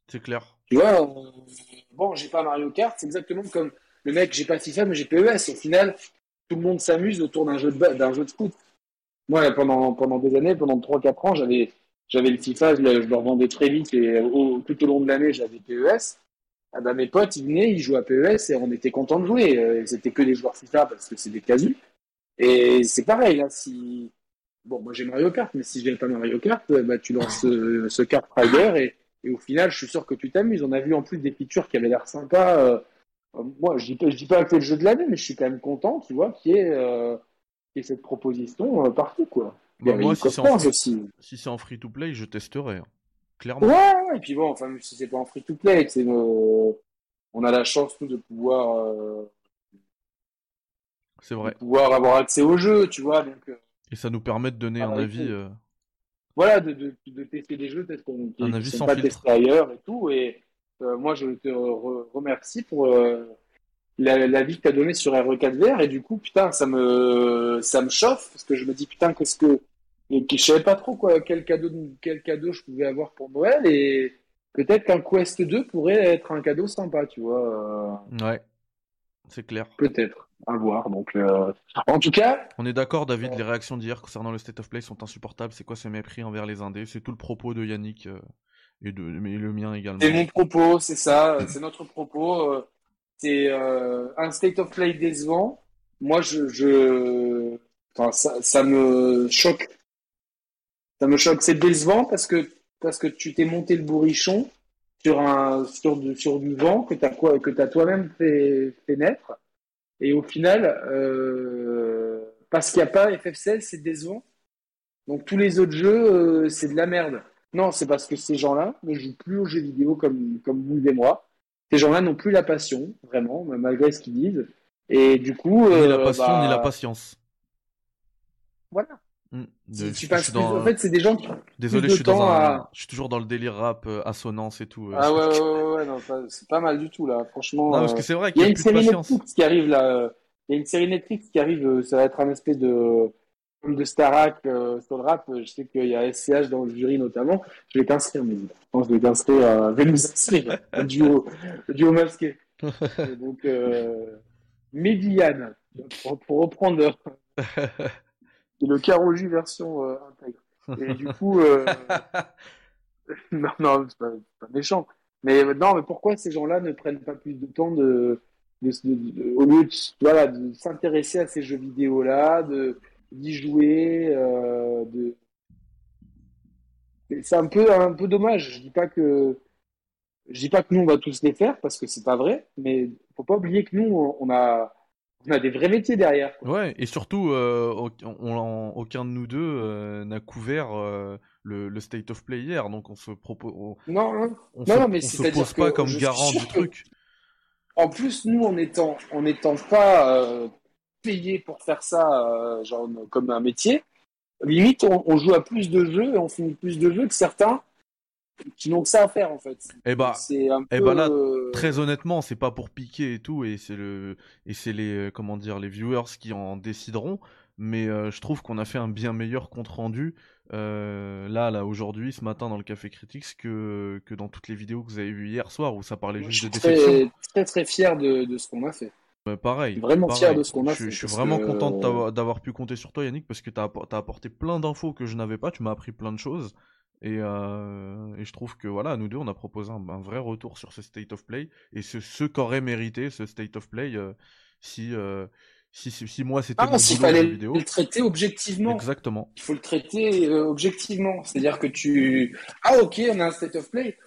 Speaker 1: C'est clair.
Speaker 2: Tu vois, euh, bon, j'ai pas Mario Kart, c'est exactement comme le mec, j'ai pas FIFA, mais j'ai PES. Au final, tout le monde s'amuse autour d'un jeu de d'un jeu de foot. Moi, pendant, pendant des années, pendant 3-4 ans, j'avais, j'avais le FIFA, je le, je le revendais très vite et tout au long de l'année, j'avais PES. Ah bah, mes potes, ils venaient, ils jouaient à PES et on était content de jouer. Euh, c'était que des joueurs FIFA parce que c'est des casus. Et c'est pareil, là, si, bon, moi j'ai Mario Kart, mais si je n'ai pas Mario Kart, euh, bah, tu lances ce, ce Kart Rider et, et, au final, je suis sûr que tu t'amuses. On a vu en plus des features qui avaient l'air sympas. Euh, moi, je dis, je dis pas que c'est le jeu de l'année, mais je suis quand même content, tu vois, qu'il y ait, euh, cette proposition euh, partout, quoi.
Speaker 1: Bah, moi, si c'est en, aussi. Si en free to play, je testerai, hein. Clairement.
Speaker 2: Ouais, et puis bon, enfin, si c'est pas en free to play, c'est on a la chance nous de pouvoir. Euh,
Speaker 1: c'est vrai.
Speaker 2: De pouvoir avoir accès au jeu, tu vois, donc. Euh,
Speaker 1: et ça nous permet de donner un avis. Euh,
Speaker 2: voilà, de, de, de, tester des jeux peut-être qu'on ne sont pas testés ailleurs et tout. Et euh, moi, je te remercie pour euh, l'avis que tu as donné sur RE4VR. Et du coup, putain, ça me, ça me chauffe parce que je me dis, putain, qu'est-ce que. Et je savais pas trop quoi, quel cadeau, quel cadeau je pouvais avoir pour Noël. Et peut-être qu'un Quest 2 pourrait être un cadeau sympa, tu vois.
Speaker 1: Ouais, c'est clair.
Speaker 2: Peut-être à voir. Donc, euh, en tout cas.
Speaker 1: On est d'accord, David, les réactions d'hier concernant le State of Play sont insupportables. C'est quoi ce mépris envers les indés? C'est tout le propos de Yannick euh, et, de, mais le mien également.
Speaker 2: C'est mon propos, c'est ça, c'est notre propos. Euh, c'est un State of Play décevant. Moi, je. je... Enfin, ça, ça me choque. Ça me choque. C'est décevant parce que, parce que tu t'es monté le bourrichon sur, un, sur, du, sur du vent que tu as, as toi-même fait, fait naître et au final, euh, parce qu'il n'y a pas FF16, c'est décevant. Donc tous les autres jeux, euh, c'est de la merde. Non, c'est parce que ces gens-là ne jouent plus aux jeux vidéo comme, comme vous et moi. Ces gens-là n'ont plus la passion, vraiment, malgré ce qu'ils disent. Et du coup.
Speaker 1: ni la euh, passion, ni la bah, patience.
Speaker 2: Voilà. Hmm. tu passes En fait, c'est des gens qui.
Speaker 1: Désolé, je suis, dans un... je suis toujours dans le délire rap, euh, assonance et tout.
Speaker 2: Euh, ah ouais, ouais, ouais, non, c'est pas mal du tout là, franchement.
Speaker 1: Non, parce que c'est vrai qu'il y a, une série
Speaker 2: Netflix qui arrive là. Il y a une série Netflix qui arrive, euh, ça va être un espèce de comme de Starac sur le rap. Je sais qu'il y a SCH dans le jury notamment. Je vais t'inscrire, mais je pense que je vais t'inscrire, à... vais nous inscrire, duo, duo masqué. donc, euh... Pour reprendre le Caroji version euh, intègre. Et du coup, euh... non, non, c'est pas, pas, méchant. Mais non, mais pourquoi ces gens-là ne prennent pas plus de temps de, de, de, au lieu de, voilà, de s'intéresser à ces jeux vidéo-là, de d'y jouer, euh, de c'est un peu un peu dommage. Je dis pas que je dis pas que nous on va tous les faire parce que c'est pas vrai, mais faut pas oublier que nous on a on a des vrais métiers derrière.
Speaker 1: Ouais, et surtout, euh, aucun de nous deux euh, n'a couvert euh, le, State of Play hier, donc on se propose.
Speaker 2: Non,
Speaker 1: non, on non, se, mais se pose pas comme garant du truc.
Speaker 2: En plus, nous, en étant, en étant pas payé pour faire ça, genre comme un métier. Limite, on, joue à plus de jeux et on finit plus de jeux que certains qui n'ont que ça à faire en fait.
Speaker 1: Et eh bah, c'est un eh bah là, très honnêtement, c'est pas pour piquer et tout, et c'est le, et c'est les, comment dire, les viewers qui en décideront. Mais je trouve qu'on a fait un bien meilleur compte rendu euh, là, là, aujourd'hui, ce matin dans le Café Critics, que, que dans toutes les vidéos que vous avez vues hier soir où ça parlait juste de déception.
Speaker 2: Je suis très, très fier de, de ce qu'on a fait.
Speaker 1: pareil.
Speaker 2: Vraiment fier de ce qu'on a
Speaker 1: fait. Je suis vraiment content d'avoir pu compter sur toi, Yannick, parce que tu as, apporté plein d'infos que je n'avais pas. Tu m'as appris plein de choses. Et, euh, et, je trouve que voilà, nous deux, on a proposé un, vrai retour sur ce State of Play. Et ce, ce qu'aurait mérité ce State of Play euh, si, euh, si, si, moi c'était
Speaker 2: ah, s'il fallait le traiter objectivement.
Speaker 1: Exactement.
Speaker 2: Il faut le traiter objectivement. C'est-à-dire que tu. Ah, ok, on a un state of play.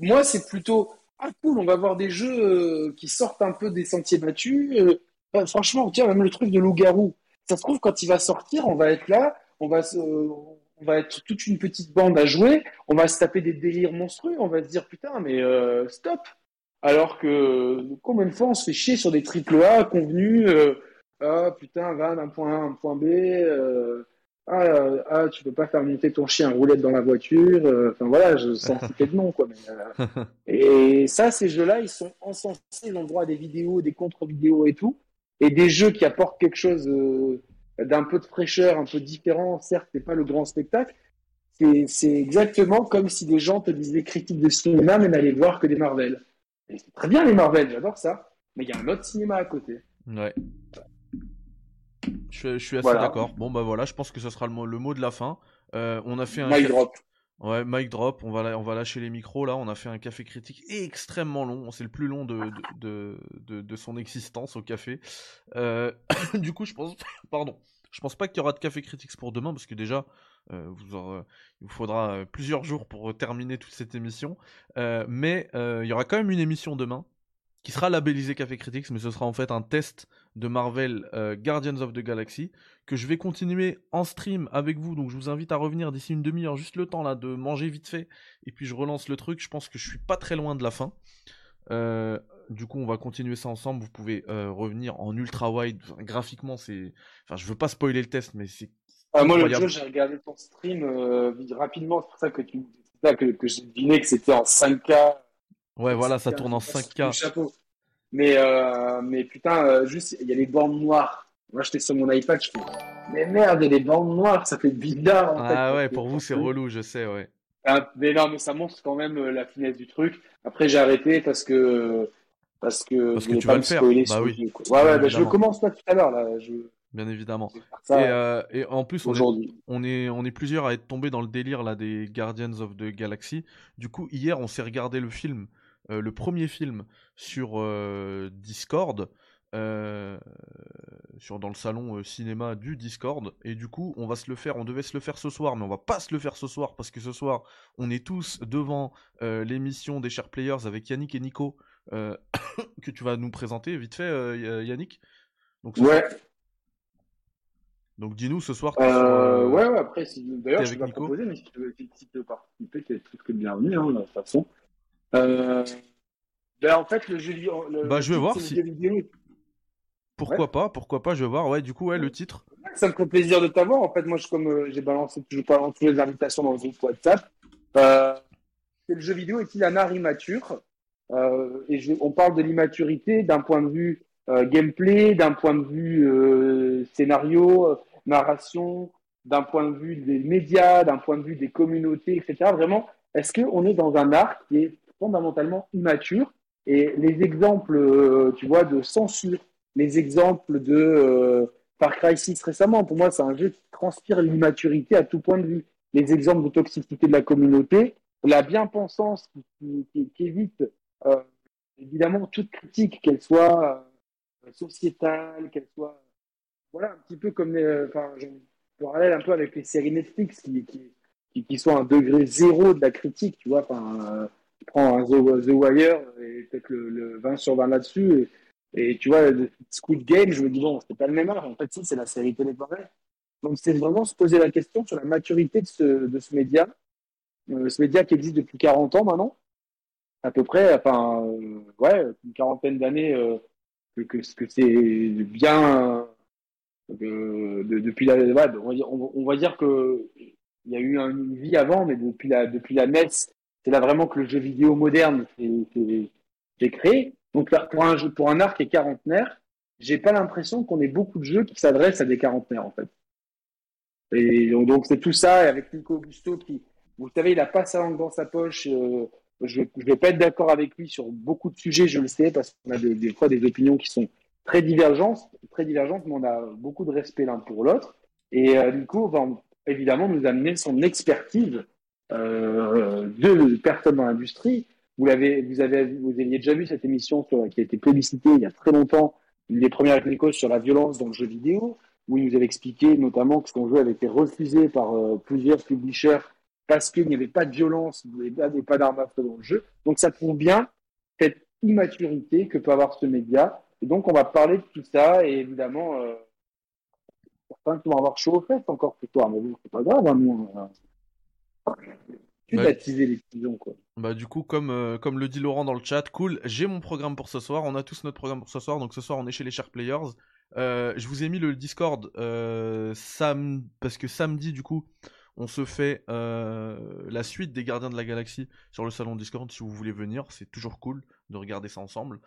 Speaker 2: Moi, c'est plutôt. Ah, cool, on va avoir des jeux qui sortent un peu des sentiers battus. Euh, franchement, tiens, même le truc de loup-garou. Ça se trouve, quand il va sortir, on va être là, on va, on va être toute une petite bande à jouer, on va se taper des délires monstrueux, on va se dire putain, mais stop. Alors que combien de fois on se fait chier sur des triple A convenus ah putain, va d'un point A à un point B. Euh, ah, euh, ah, tu peux pas faire monter ton chien roulette dans la voiture. Euh, enfin voilà, je sens citer de nom quoi. et ça, ces jeux-là, ils sont encensés. Ils ont droit des vidéos, des contre-vidéos et tout, et des jeux qui apportent quelque chose d'un peu de fraîcheur, un peu différent. Certes, c'est pas le grand spectacle. C'est exactement comme si des gens te disaient critiques de cinéma, mais n'allaient voir que des Marvel. C'est très bien les Marvel, j'adore ça. Mais il y a un autre cinéma à côté.
Speaker 1: Ouais. Je, suis assez d'accord. Bon bah voilà, je pense que ce sera le mot, le mot de la fin. Euh, on a fait un
Speaker 2: mic drop.
Speaker 1: Ouais, mic drop. On va on va lâcher les micros là. On a fait un café critique extrêmement long. C'est le plus long de de, de, son existence au café. Euh, du coup, je pense, pardon, je pense pas qu'il y aura de café critique pour demain parce que déjà, euh, vous il vous faudra plusieurs jours pour terminer toute cette émission. mais il y aura quand même une émission demain qui sera labellisé Café Critics, mais ce sera en fait un test de Marvel euh, Guardians of the Galaxy que je vais continuer en stream avec vous. Donc je vous invite à revenir d'ici une demi-heure, juste le temps là de manger vite fait, et puis je relance le truc. Je pense que je suis pas très loin de la fin. Euh, du coup, on va continuer ça ensemble. Vous pouvez euh, revenir en ultra wide. graphiquement, c'est. Enfin, je veux pas spoiler le test, mais c'est.
Speaker 2: Ah, moi, le jeu, j'ai regardé ton stream rapidement. C'est pour ça que tu. que, que j'ai deviné que c'était en 5K
Speaker 1: Ouais, voilà, ça tourne en 5K.
Speaker 2: Chapeau. Mais, euh, mais putain, euh, juste, il y a les bandes noires. Moi, j'étais sur mon iPad, je fais, mais merde, il y a les bandes noires, ça fait bizarre. En
Speaker 1: ah ouais, pour vous, c'est relou, je sais, ouais.
Speaker 2: Ah, mais non, mais ça montre quand même euh, la finesse du truc. Après, j'ai arrêté parce que. Parce que,
Speaker 1: parce que tu vas le faire. Bah oui.
Speaker 2: ouais, ouais, bah, je commence pas tout à l'heure, là. Je...
Speaker 1: Bien évidemment. et, euh, et, en plus, on est, on est, on est plusieurs à être tombés dans le délire là des Guardians of the Galaxy. Du coup, hier, on s'est regardé le film le premier film sur euh, Discord, euh, sur, dans le salon cinéma du Discord. Et du coup, on va se le faire. On devait se le faire ce soir, mais on va pas se le faire ce soir parce que ce soir, on est tous devant l'émission des Chers Players avec Yannick et Nico que tu vas nous présenter vite fait, Yannick.
Speaker 2: Donc, ouais.
Speaker 1: Donc dis-nous ce soir.
Speaker 2: Euh, ouais, ouais, après, d'ailleurs, je vais proposer, mais si tu veux, si tu veux participer, tu es plus que bienvenu, hein, de toute façon. Euh, ben en fait, le jeu vidéo.
Speaker 1: bah, je vais voir si. Pourquoi pas, pourquoi pas, je vais voir. Ouais, du coup, ouais, le titre.
Speaker 2: Ça me fait plaisir de t'avoir. En fait, moi, je, comme euh, j'ai balancé toujours pas toutes les invitations dans le groupe WhatsApp, euh, le jeu vidéo est-il un art immature? Euh, Et on parle de l'immaturité d'un point de vue gameplay, d'un point de vue scénario, narration, d'un point de vue des médias, d'un point de vue des communautés, etc. Vraiment, est-ce qu'on est dans un art qui est fondamentalement immature. Et les exemples, euh, tu vois, de censure, les exemples de euh, Far Cry 6 récemment, pour moi, c'est un jeu qui transpire l'immaturité à tout point de vue. Les exemples de toxicité de la communauté, la bien-pensance qui, évite euh, évidemment toute critique, qu'elle soit sociétale, qu'elle soit voilà un petit peu comme enfin, parallèle un peu avec les séries Netflix qui, qui, qui, sont un degré zéro de la critique, tu vois. Prends un The, Wire et peut-être le, 20 sur 20 là-dessus. Et, tu vois, Squid Game, je me dis, bon, c'est pas le même art. En fait, si, c'est la série télé Donc, c'est vraiment se poser la question sur la maturité de ce, de ce média. Euh, ce média qui existe depuis 40 ans maintenant, à peu près, enfin, euh, ouais, une quarantaine d'années, euh, que, que, que c'est bien, depuis la, on, va dire, il y a eu une vie avant, mais depuis la, depuis la NES, c'est là vraiment que le jeu vidéo moderne s'est créé. Donc pour un jeu, pour un arc et quarantenaire, j'ai pas l'impression qu'on ait beaucoup de jeux qui s'adressent à des quarantenaires en fait. Et donc c'est tout ça, et avec Nico Augusto qui, vous savez, il a pas sa langue dans sa poche. Euh, je, je vais pas être d'accord avec lui sur beaucoup de sujets, je le sais, parce qu'on a des, fois des opinions qui sont très divergentes, très divergentes, mais on a beaucoup de respect l'un pour l'autre. Et euh, Nico va évidemment nous amener son expertise euh, de personnes dans l'industrie. Vous avez, vous aviez déjà vu cette émission qui a été publicitée il y a très longtemps, une des premières Nico sur la violence dans le jeu vidéo, où il nous avait expliqué notamment que son jeu avait été refusé par euh, plusieurs publishers parce qu'il n'y avait pas de violence et pas d'armes à feu dans le jeu. Donc ça prouve bien cette immaturité que peut avoir ce média. Et donc on va parler de tout ça et évidemment, euh, certains vont avoir chaud aux fesses encore ce soir, mais bon, c'est pas grave, hein, nous, tu bah, les quoi.
Speaker 1: Bah du coup, comme, euh, comme le dit Laurent dans le chat, cool, j'ai mon programme pour ce soir, on a tous notre programme pour ce soir, donc ce soir on est chez les Shark Players. Euh, je vous ai mis le Discord sam... parce que samedi du coup on se fait euh, la suite des Gardiens de la Galaxie sur le salon Discord si vous voulez venir. C'est toujours cool de regarder ça ensemble.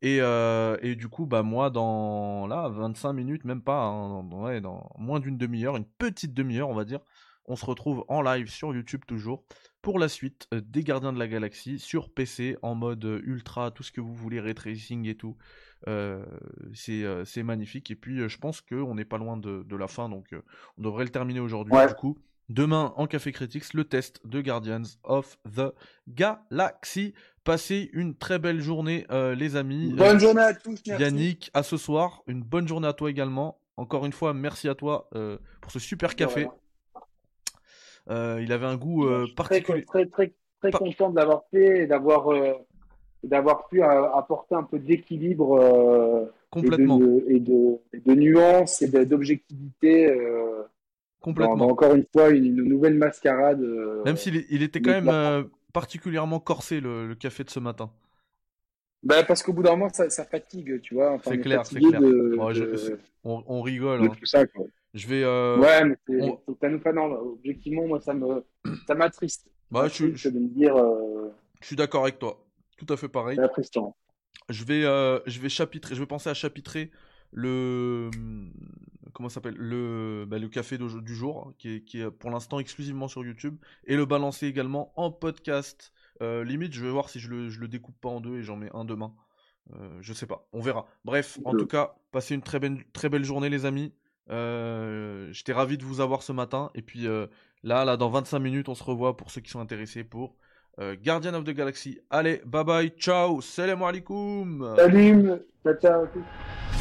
Speaker 1: Et, euh, et du coup, bah moi, dans là, 25 minutes, même pas, hein, dans, dans moins d'une demi-heure, une petite demi-heure, on va dire, on se retrouve en live sur YouTube toujours pour la suite euh, des Gardiens de la Galaxie sur PC en mode ultra, tout ce que vous voulez, ray tracing et tout. c'est magnifique. Et puis, je pense qu'on n'est pas loin de, la fin, donc on devrait le terminer aujourd'hui. Du coup, Demain, en Café Critics, le test de Guardians of the Galaxy. Passez une très belle journée, euh, les amis.
Speaker 2: Bonne journée à tous.
Speaker 1: Yannick, à ce soir. Une bonne journée à toi également. Encore une fois, merci à toi euh, pour ce super café. Euh, il avait un goût particulier.
Speaker 2: Très, très, très, content de l'avoir fait et d'avoir d'avoir pu apporter un peu d'équilibre
Speaker 1: complètement
Speaker 2: et de, et de, nuances et d'objectivité
Speaker 1: Complètement.
Speaker 2: encore une fois, une, nouvelle mascarade. Euh,
Speaker 1: même s'il il était quand même euh, particulièrement corsé le, café de ce matin.
Speaker 2: Bah, parce qu'au bout d'un moment, ça, fatigue, tu vois.
Speaker 1: c'est clair, c'est clair. on, rigole. Hein.
Speaker 2: Tout ça, quoi.
Speaker 1: Je vais. Euh,
Speaker 2: ouais, mais c'est non, objectivement, moi, ça me, ça m'attriste.
Speaker 1: Bah, je,
Speaker 2: je, de me dire.
Speaker 1: Je suis d'accord avec toi. Tout à fait pareil.
Speaker 2: C'est attristant.
Speaker 1: Je vais, je vais chapitrer. Je vais penser à chapitrer le comment s'appelle le, bah, le café du jour hein, qui est, qui est pour l'instant exclusivement sur YouTube et le balancer également en podcast. Euh, limite, je vais voir si je le, je le découpe pas en deux et j'en mets un demain. Euh, je sais pas, on verra. Bref, en tout cas, passez une très belle, très belle journée, les amis. Euh, J'étais ravi de vous avoir ce matin. Et puis euh, là, là, dans 25 minutes, on se revoit pour ceux qui sont intéressés pour euh, Guardian of the Galaxy. Allez, bye bye, ciao, salam alaikum.
Speaker 2: Salut, ciao, ciao.